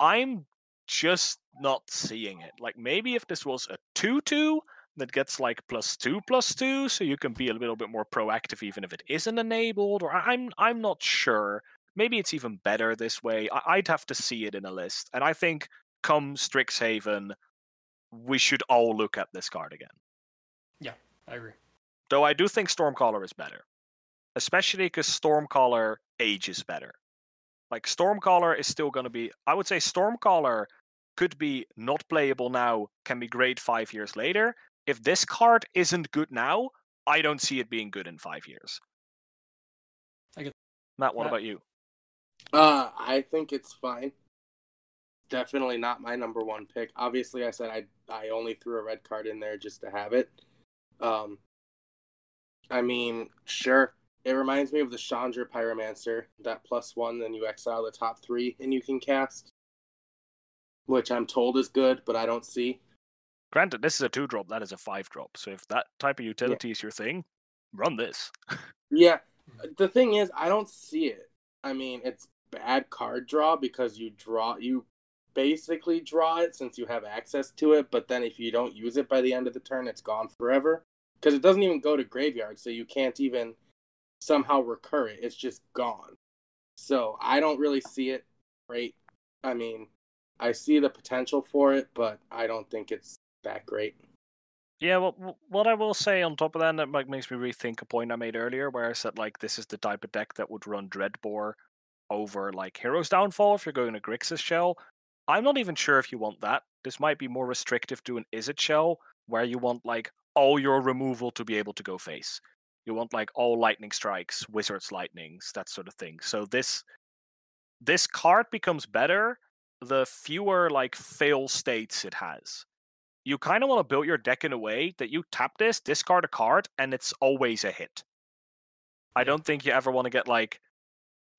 I'm just not seeing it. Like maybe if this was a 2 2, that gets like plus two plus two, so you can be a little bit more proactive even if it isn't enabled. Or I'm I'm not sure. Maybe it's even better this way. I, would have to see it in a list, and I think come Strixhaven, we should all look at this card again. Yeah, I agree. Though I do think Stormcaller is better, especially because Stormcaller ages better. Like Stormcaller is still going to be. I would say Stormcaller could be not playable now, can be great five years later, if this card isn't good now, I don't see it being good in five years. I get- Matt, what Matt? about you? Uh, I think it's fine. Definitely not my number one pick. Obviously, I said I I only threw a red card in there just to have it. Um, I mean, sure. It reminds me of the Chandra Pyromancer. That plus one, then you exile the top three, and you can cast, which I'm told is good, but I don't see. Granted, this is a two drop, that is a five drop. So if that type of utility is your thing, run this. Yeah, the thing is, I don't see it. I mean, it's bad card draw because you draw you basically draw it since you have access to it, but then if you don't use it by the end of the turn, it's gone forever because it doesn't even go to graveyard, so you can't even somehow recur it. It's just gone. So I don't really see it great. I mean, I see the potential for it, but I don't think it's that great. Yeah, well, what I will say on top of that, that makes me rethink a point I made earlier, where I said like this is the type of deck that would run Dreadbore over like Hero's Downfall if you're going to Grixis Shell. I'm not even sure if you want that. This might be more restrictive to an Izzet Shell, where you want like all your removal to be able to go face. You want like all lightning strikes, wizards lightnings, that sort of thing. So this this card becomes better the fewer like fail states it has you kind of want to build your deck in a way that you tap this, discard a card, and it's always a hit. I don't think you ever want to get like,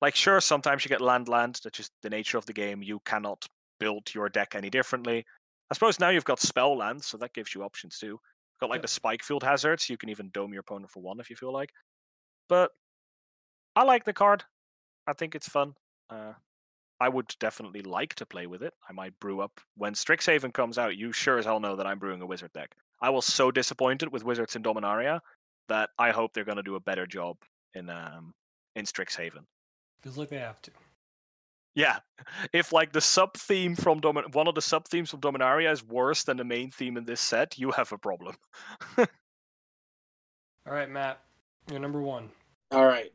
like sure, sometimes you get land land. That's just the nature of the game. You cannot build your deck any differently. I suppose now you've got spell lands, so that gives you options too. Got like Yeah. the Spikefield Hazards. You can even dome your opponent for one if you feel like. But I like the card. I think it's fun. Uh, I would definitely like to play with it. I might brew up when Strixhaven comes out. You sure as hell know that I'm brewing a wizard deck. I was so disappointed with Wizards in Dominaria that I hope they're going to do a better job in um in Strixhaven. Feels like they have to. Yeah, if like the sub theme from Domin- one of the sub themes from Dominaria is worse than the main theme in this set, you have a problem. All right, Matt, you're number one. All right.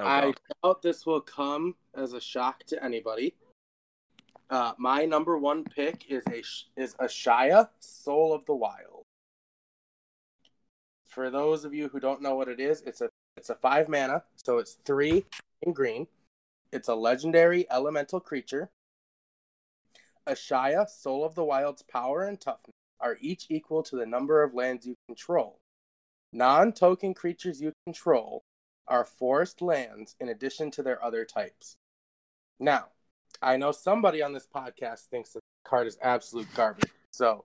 Oh, I doubt this will come as a shock to anybody. Uh, my number one pick is a is Ashaya Soul of the Wild. For those of you who don't know what it is, it's a it's a five mana, so it's three in green. It's a legendary elemental creature. Ashaya, Soul of the Wild's power and toughness are each equal to the number of lands you control. Non token creatures you control are forest lands in addition to their other types. Now, I know somebody on this podcast thinks that the card is absolute garbage. So,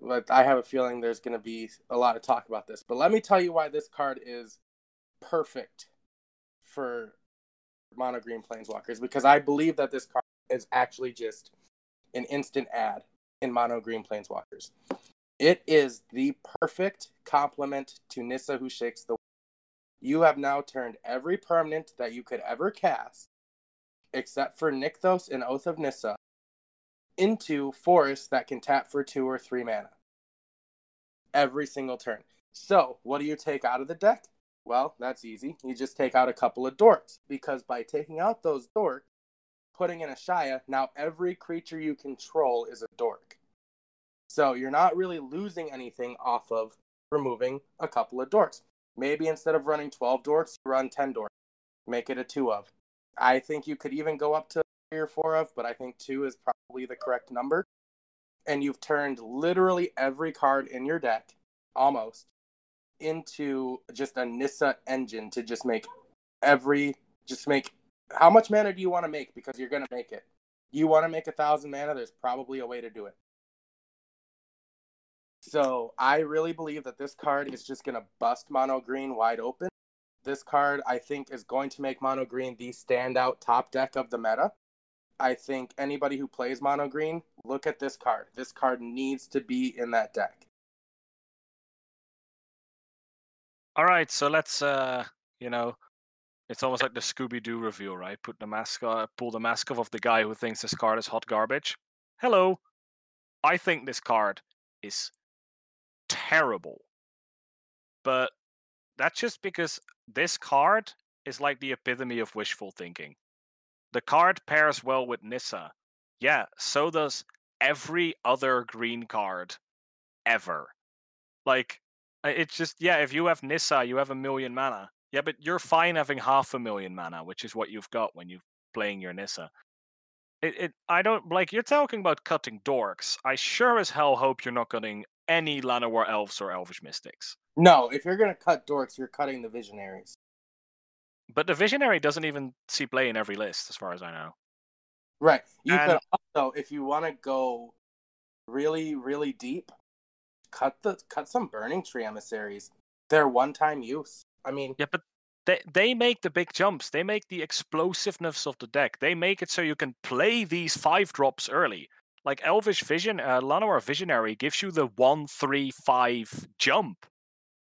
but I have a feeling there's going to be a lot of talk about this. But let me tell you why this card is perfect for mono green planeswalkers because I believe that this card is actually just an instant ad in mono green planeswalkers. It is the perfect complement to Nissa who shakes the you have now turned every permanent that you could ever cast, except for Nykthos and Oath of Nissa, into forests that can tap for two or three mana. Every single turn. So, what do you take out of the deck? Well, that's easy. You just take out a couple of dorks, because by taking out those dorks, putting in Ashaya, now every creature you control is a dork. So, you're not really losing anything off of removing a couple of dorks. Maybe instead of running 12 dorks, you run 10 dorks. Make it a two of. I think you could even go up to three or four of, but I think two is probably the correct number. And you've turned literally every card in your deck, almost, into just a Nissa engine to just make every, just make. How much mana do you want to make? Because you're going to make it. You want to make a thousand mana, there's probably a way to do it. So I really believe that this card is just going to bust mono green wide open. This card, I think, is going to make mono green the standout top deck of the meta. I think anybody who plays mono green, look at this card. This card needs to be in that deck. All right, so let's uh, you know, it's almost like the Scooby Doo review, right? Put the mask, uh, pull the mask off of the guy who thinks this card is hot garbage. Hello, I think this card is terrible, but that's just because this card is like the epitome of wishful thinking. The card pairs well with Nissa. Yeah, so does every other green card ever. Like It's just yeah, if you have Nissa, you have a million mana. Yeah, but you're fine having half a million mana, which is what you've got when you're playing your Nissa. It, it I don't like you're talking about cutting dorks. I sure as hell hope you're not cutting any Llanowar elves or elvish mystics. No, if you're gonna cut dorks, you're cutting the visionaries. But the visionary doesn't even see play in every list, as far as I know. Right. You And- could also, if you want to go really, really deep, cut the cut some burning tree emissaries. They're one time use. I mean, Yeah, but they they make the big jumps. They make the explosiveness of the deck. They make it so you can play these five drops early. Like Elvish Vision, uh, Visionary gives you the one three five jump,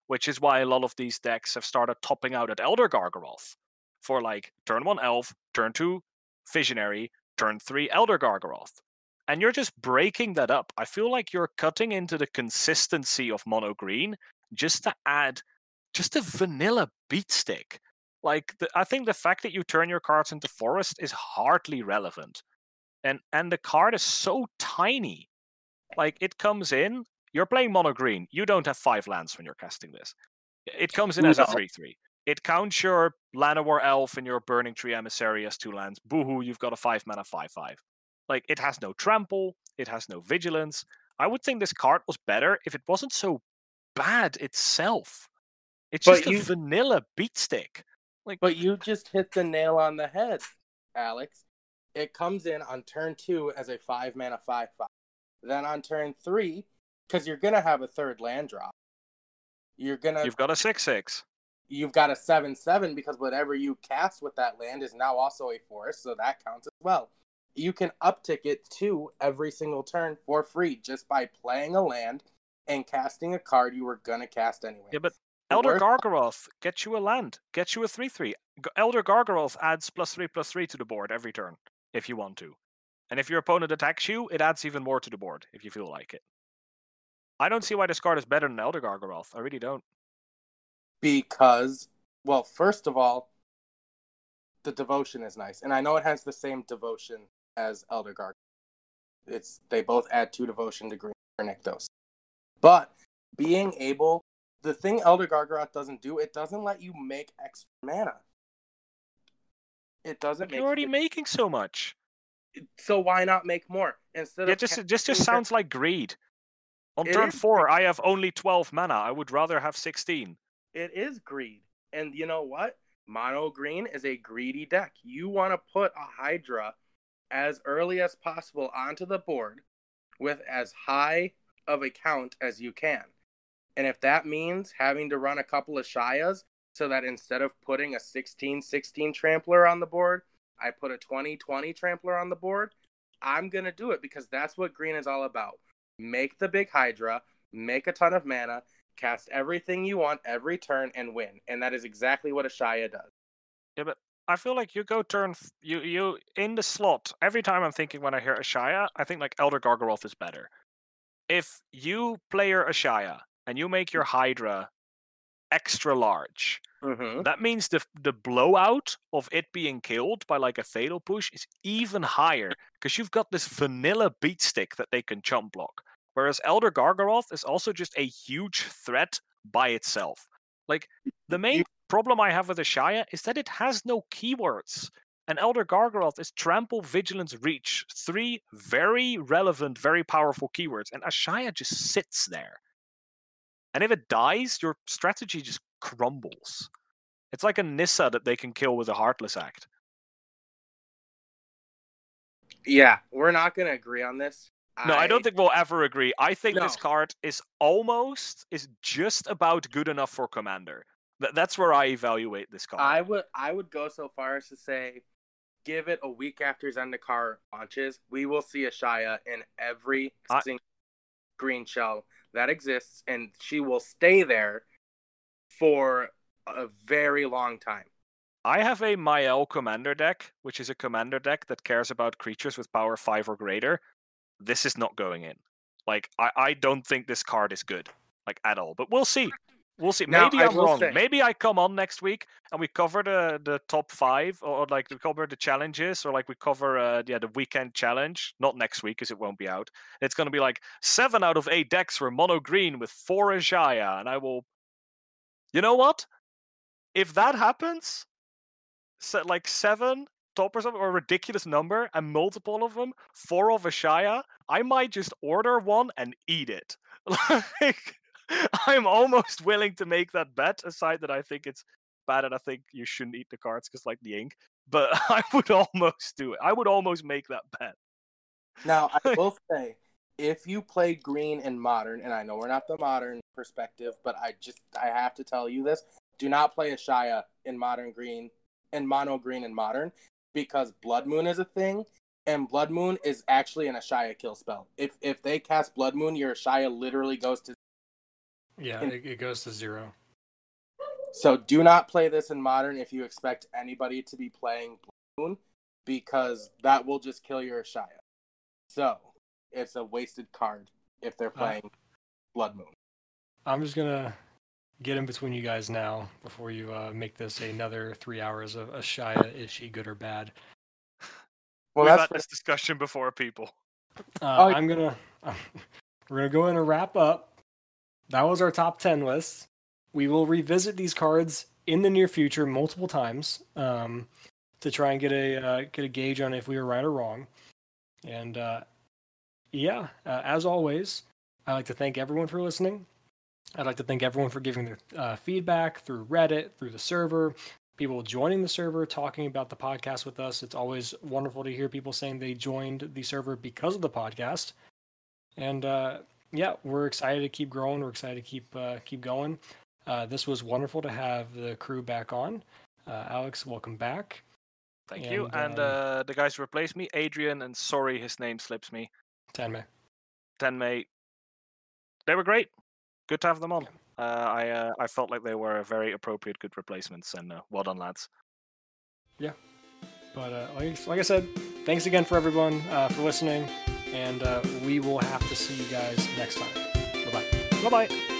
which is why a lot of these decks have started topping out at Elder Gargaroth for like turn one Elf, turn two Visionary, turn three Elder Gargaroth. And you're just breaking that up. I feel like you're cutting into the consistency of mono green just to add just a vanilla beat stick. Like the, I think the fact that you turn your cards into forest is hardly relevant, and and the card is so tiny. Like it comes in, you're playing mono green. You don't have five lands when you're casting this. It comes in as a three three. It counts your Llanowar Elf and your Burning Tree Emissary as two lands. Boohoo! You've got a five mana five five. Like it has no trample. It has no vigilance. I would think this card was better if it wasn't so bad itself. It's But just a vanilla beat stick. but you just hit the nail on the head, Alex. It comes in on turn two as a five mana five five. Then on turn three, because you're gonna have a third land drop. You're gonna You've got a six six. you've got a 7 7 because whatever you cast with that land is now also a forest, so that counts as well. You can uptick it to every single turn for free just by playing a land and casting a card you were going to cast anyway. Yeah, but Elder Gargaroth gets you a land, gets you a three three. Elder Gargaroth adds plus three plus three to the board every turn if you want to, and if your opponent attacks you, it adds even more to the board if you feel like it. I don't see why this card is better than Elder Gargaroth. I really don't. because, well, first of all, the devotion is nice. And I know it has the same devotion as Elder Garg. It's they both add two devotion to Green for. But being able the thing Elder Gargaroth doesn't do, it doesn't let you make extra mana. It doesn't you're already it- making so much. so why not make more? Instead Yeah, of just just just sounds like greed. On turn four, I have only twelve mana. I would rather have sixteen. It is greed. And you know what? Mono green is a greedy deck. You want to put a Hydra as early as possible onto the board with as high of a count as you can. And if that means having to run a couple of Shias so that instead of putting a 16 16 trampler on the board, I put a 20 20 trampler on the board, I'm going to do it because that's what green is all about. Make the big Hydra, make a ton of mana, cast everything you want every turn and win. And that is exactly what Ashaya does. I feel like you go turn f- you you in the slot. Every time I'm thinking when I hear Ashaya, I think like Elder Gargaroth is better. If you player Ashaya and you make your Hydra extra large, Mm-hmm. that means the the blowout of it being killed by like a fatal push is even higher because you've got this vanilla beat stick that they can chump block. Whereas Elder Gargaroth is also just a huge threat by itself. Like the main problem I have with Ashaya is that it has no keywords. And Elder Gargaroth is trample, vigilance, reach. Three very relevant, very powerful keywords. And Ashaya just sits there. And if it dies, your strategy just crumbles. It's like a Nissa that they can kill with a Heartless Act. Yeah, we're not going to agree on this. No, I don't think we'll ever agree. I think this card is almost, is just about good enough for Commander. Th- that's where I evaluate this card. I would I would go so far as to say give it a week after Zendikar launches. We will see Ashaya in every I- single green shell that exists, and she will stay there for a very long time. I have a Mayael commander deck, which is a commander deck that cares about creatures with power 5 or greater. This is not going in. Like, I, I don't think this card is good, like, at all. But we'll see. We'll see. Now, Maybe I I'm wrong. say- Maybe I come on next week and we cover the, the top five, or, or like we cover the challenges, or like we cover uh, yeah the weekend challenge. Not next week because it won't be out. It's gonna be like seven out of eight decks were mono green with four Ashaya, and I will. You know what? If that happens, se- like seven top or something, or a ridiculous number, and multiple of them, four of Ashaya, I might just order one and eat it. Like, I'm almost willing to make that bet, aside that I think it's bad and I think you shouldn't eat the cards because, like, the ink. But I would almost do it. I would almost make that bet. Now, I will say, if you play green in modern, and I know we're not the modern perspective, but I just I have to tell you this: do not play Ashaya in modern green, in mono green in modern, because Blood Moon is a thing, and Blood Moon is actually an Ashaya kill spell. If if they cast Blood Moon, your Ashaya literally goes to. Yeah, In- it, goes to zero. So do not play this in modern if you expect anybody to be playing Blood Moon, because that will just kill your Ashaya. So it's a wasted card if they're Uh, playing Blood Moon. I'm just gonna get in between you guys now before you uh, make this another three hours of Ashaya. Is she good or bad? Well, We've that's had this discussion before, people. Uh, Oh, I'm gonna we're gonna go in and wrap up. That was our top ten list. We will revisit these cards in the near future multiple times um, to try and get a uh, get a gauge on if we were right or wrong. And uh, yeah, uh, as always, I'd like to thank everyone for listening. I'd like to thank everyone for giving their uh, feedback through Reddit, through the server, people joining the server, talking about the podcast with us. It's always wonderful to hear people saying they joined the server because of the podcast. And uh, yeah, we're excited to keep growing. We're excited to keep uh, keep going. Uh, this was wonderful to have the crew back on. Uh, Alex, welcome back. Thank you. And, And um, uh, the guys who replaced me, Adrian, and sorry his name slips me, Tenmei. Tenmei. They were great. Good to have them on. Uh, I uh, I felt like they were very appropriate, good replacements, and uh, well done, lads. Yeah, but uh, like, like I said, thanks again for everyone uh, for listening, and uh, we will have to see you guys next time. Bye bye. Bye bye.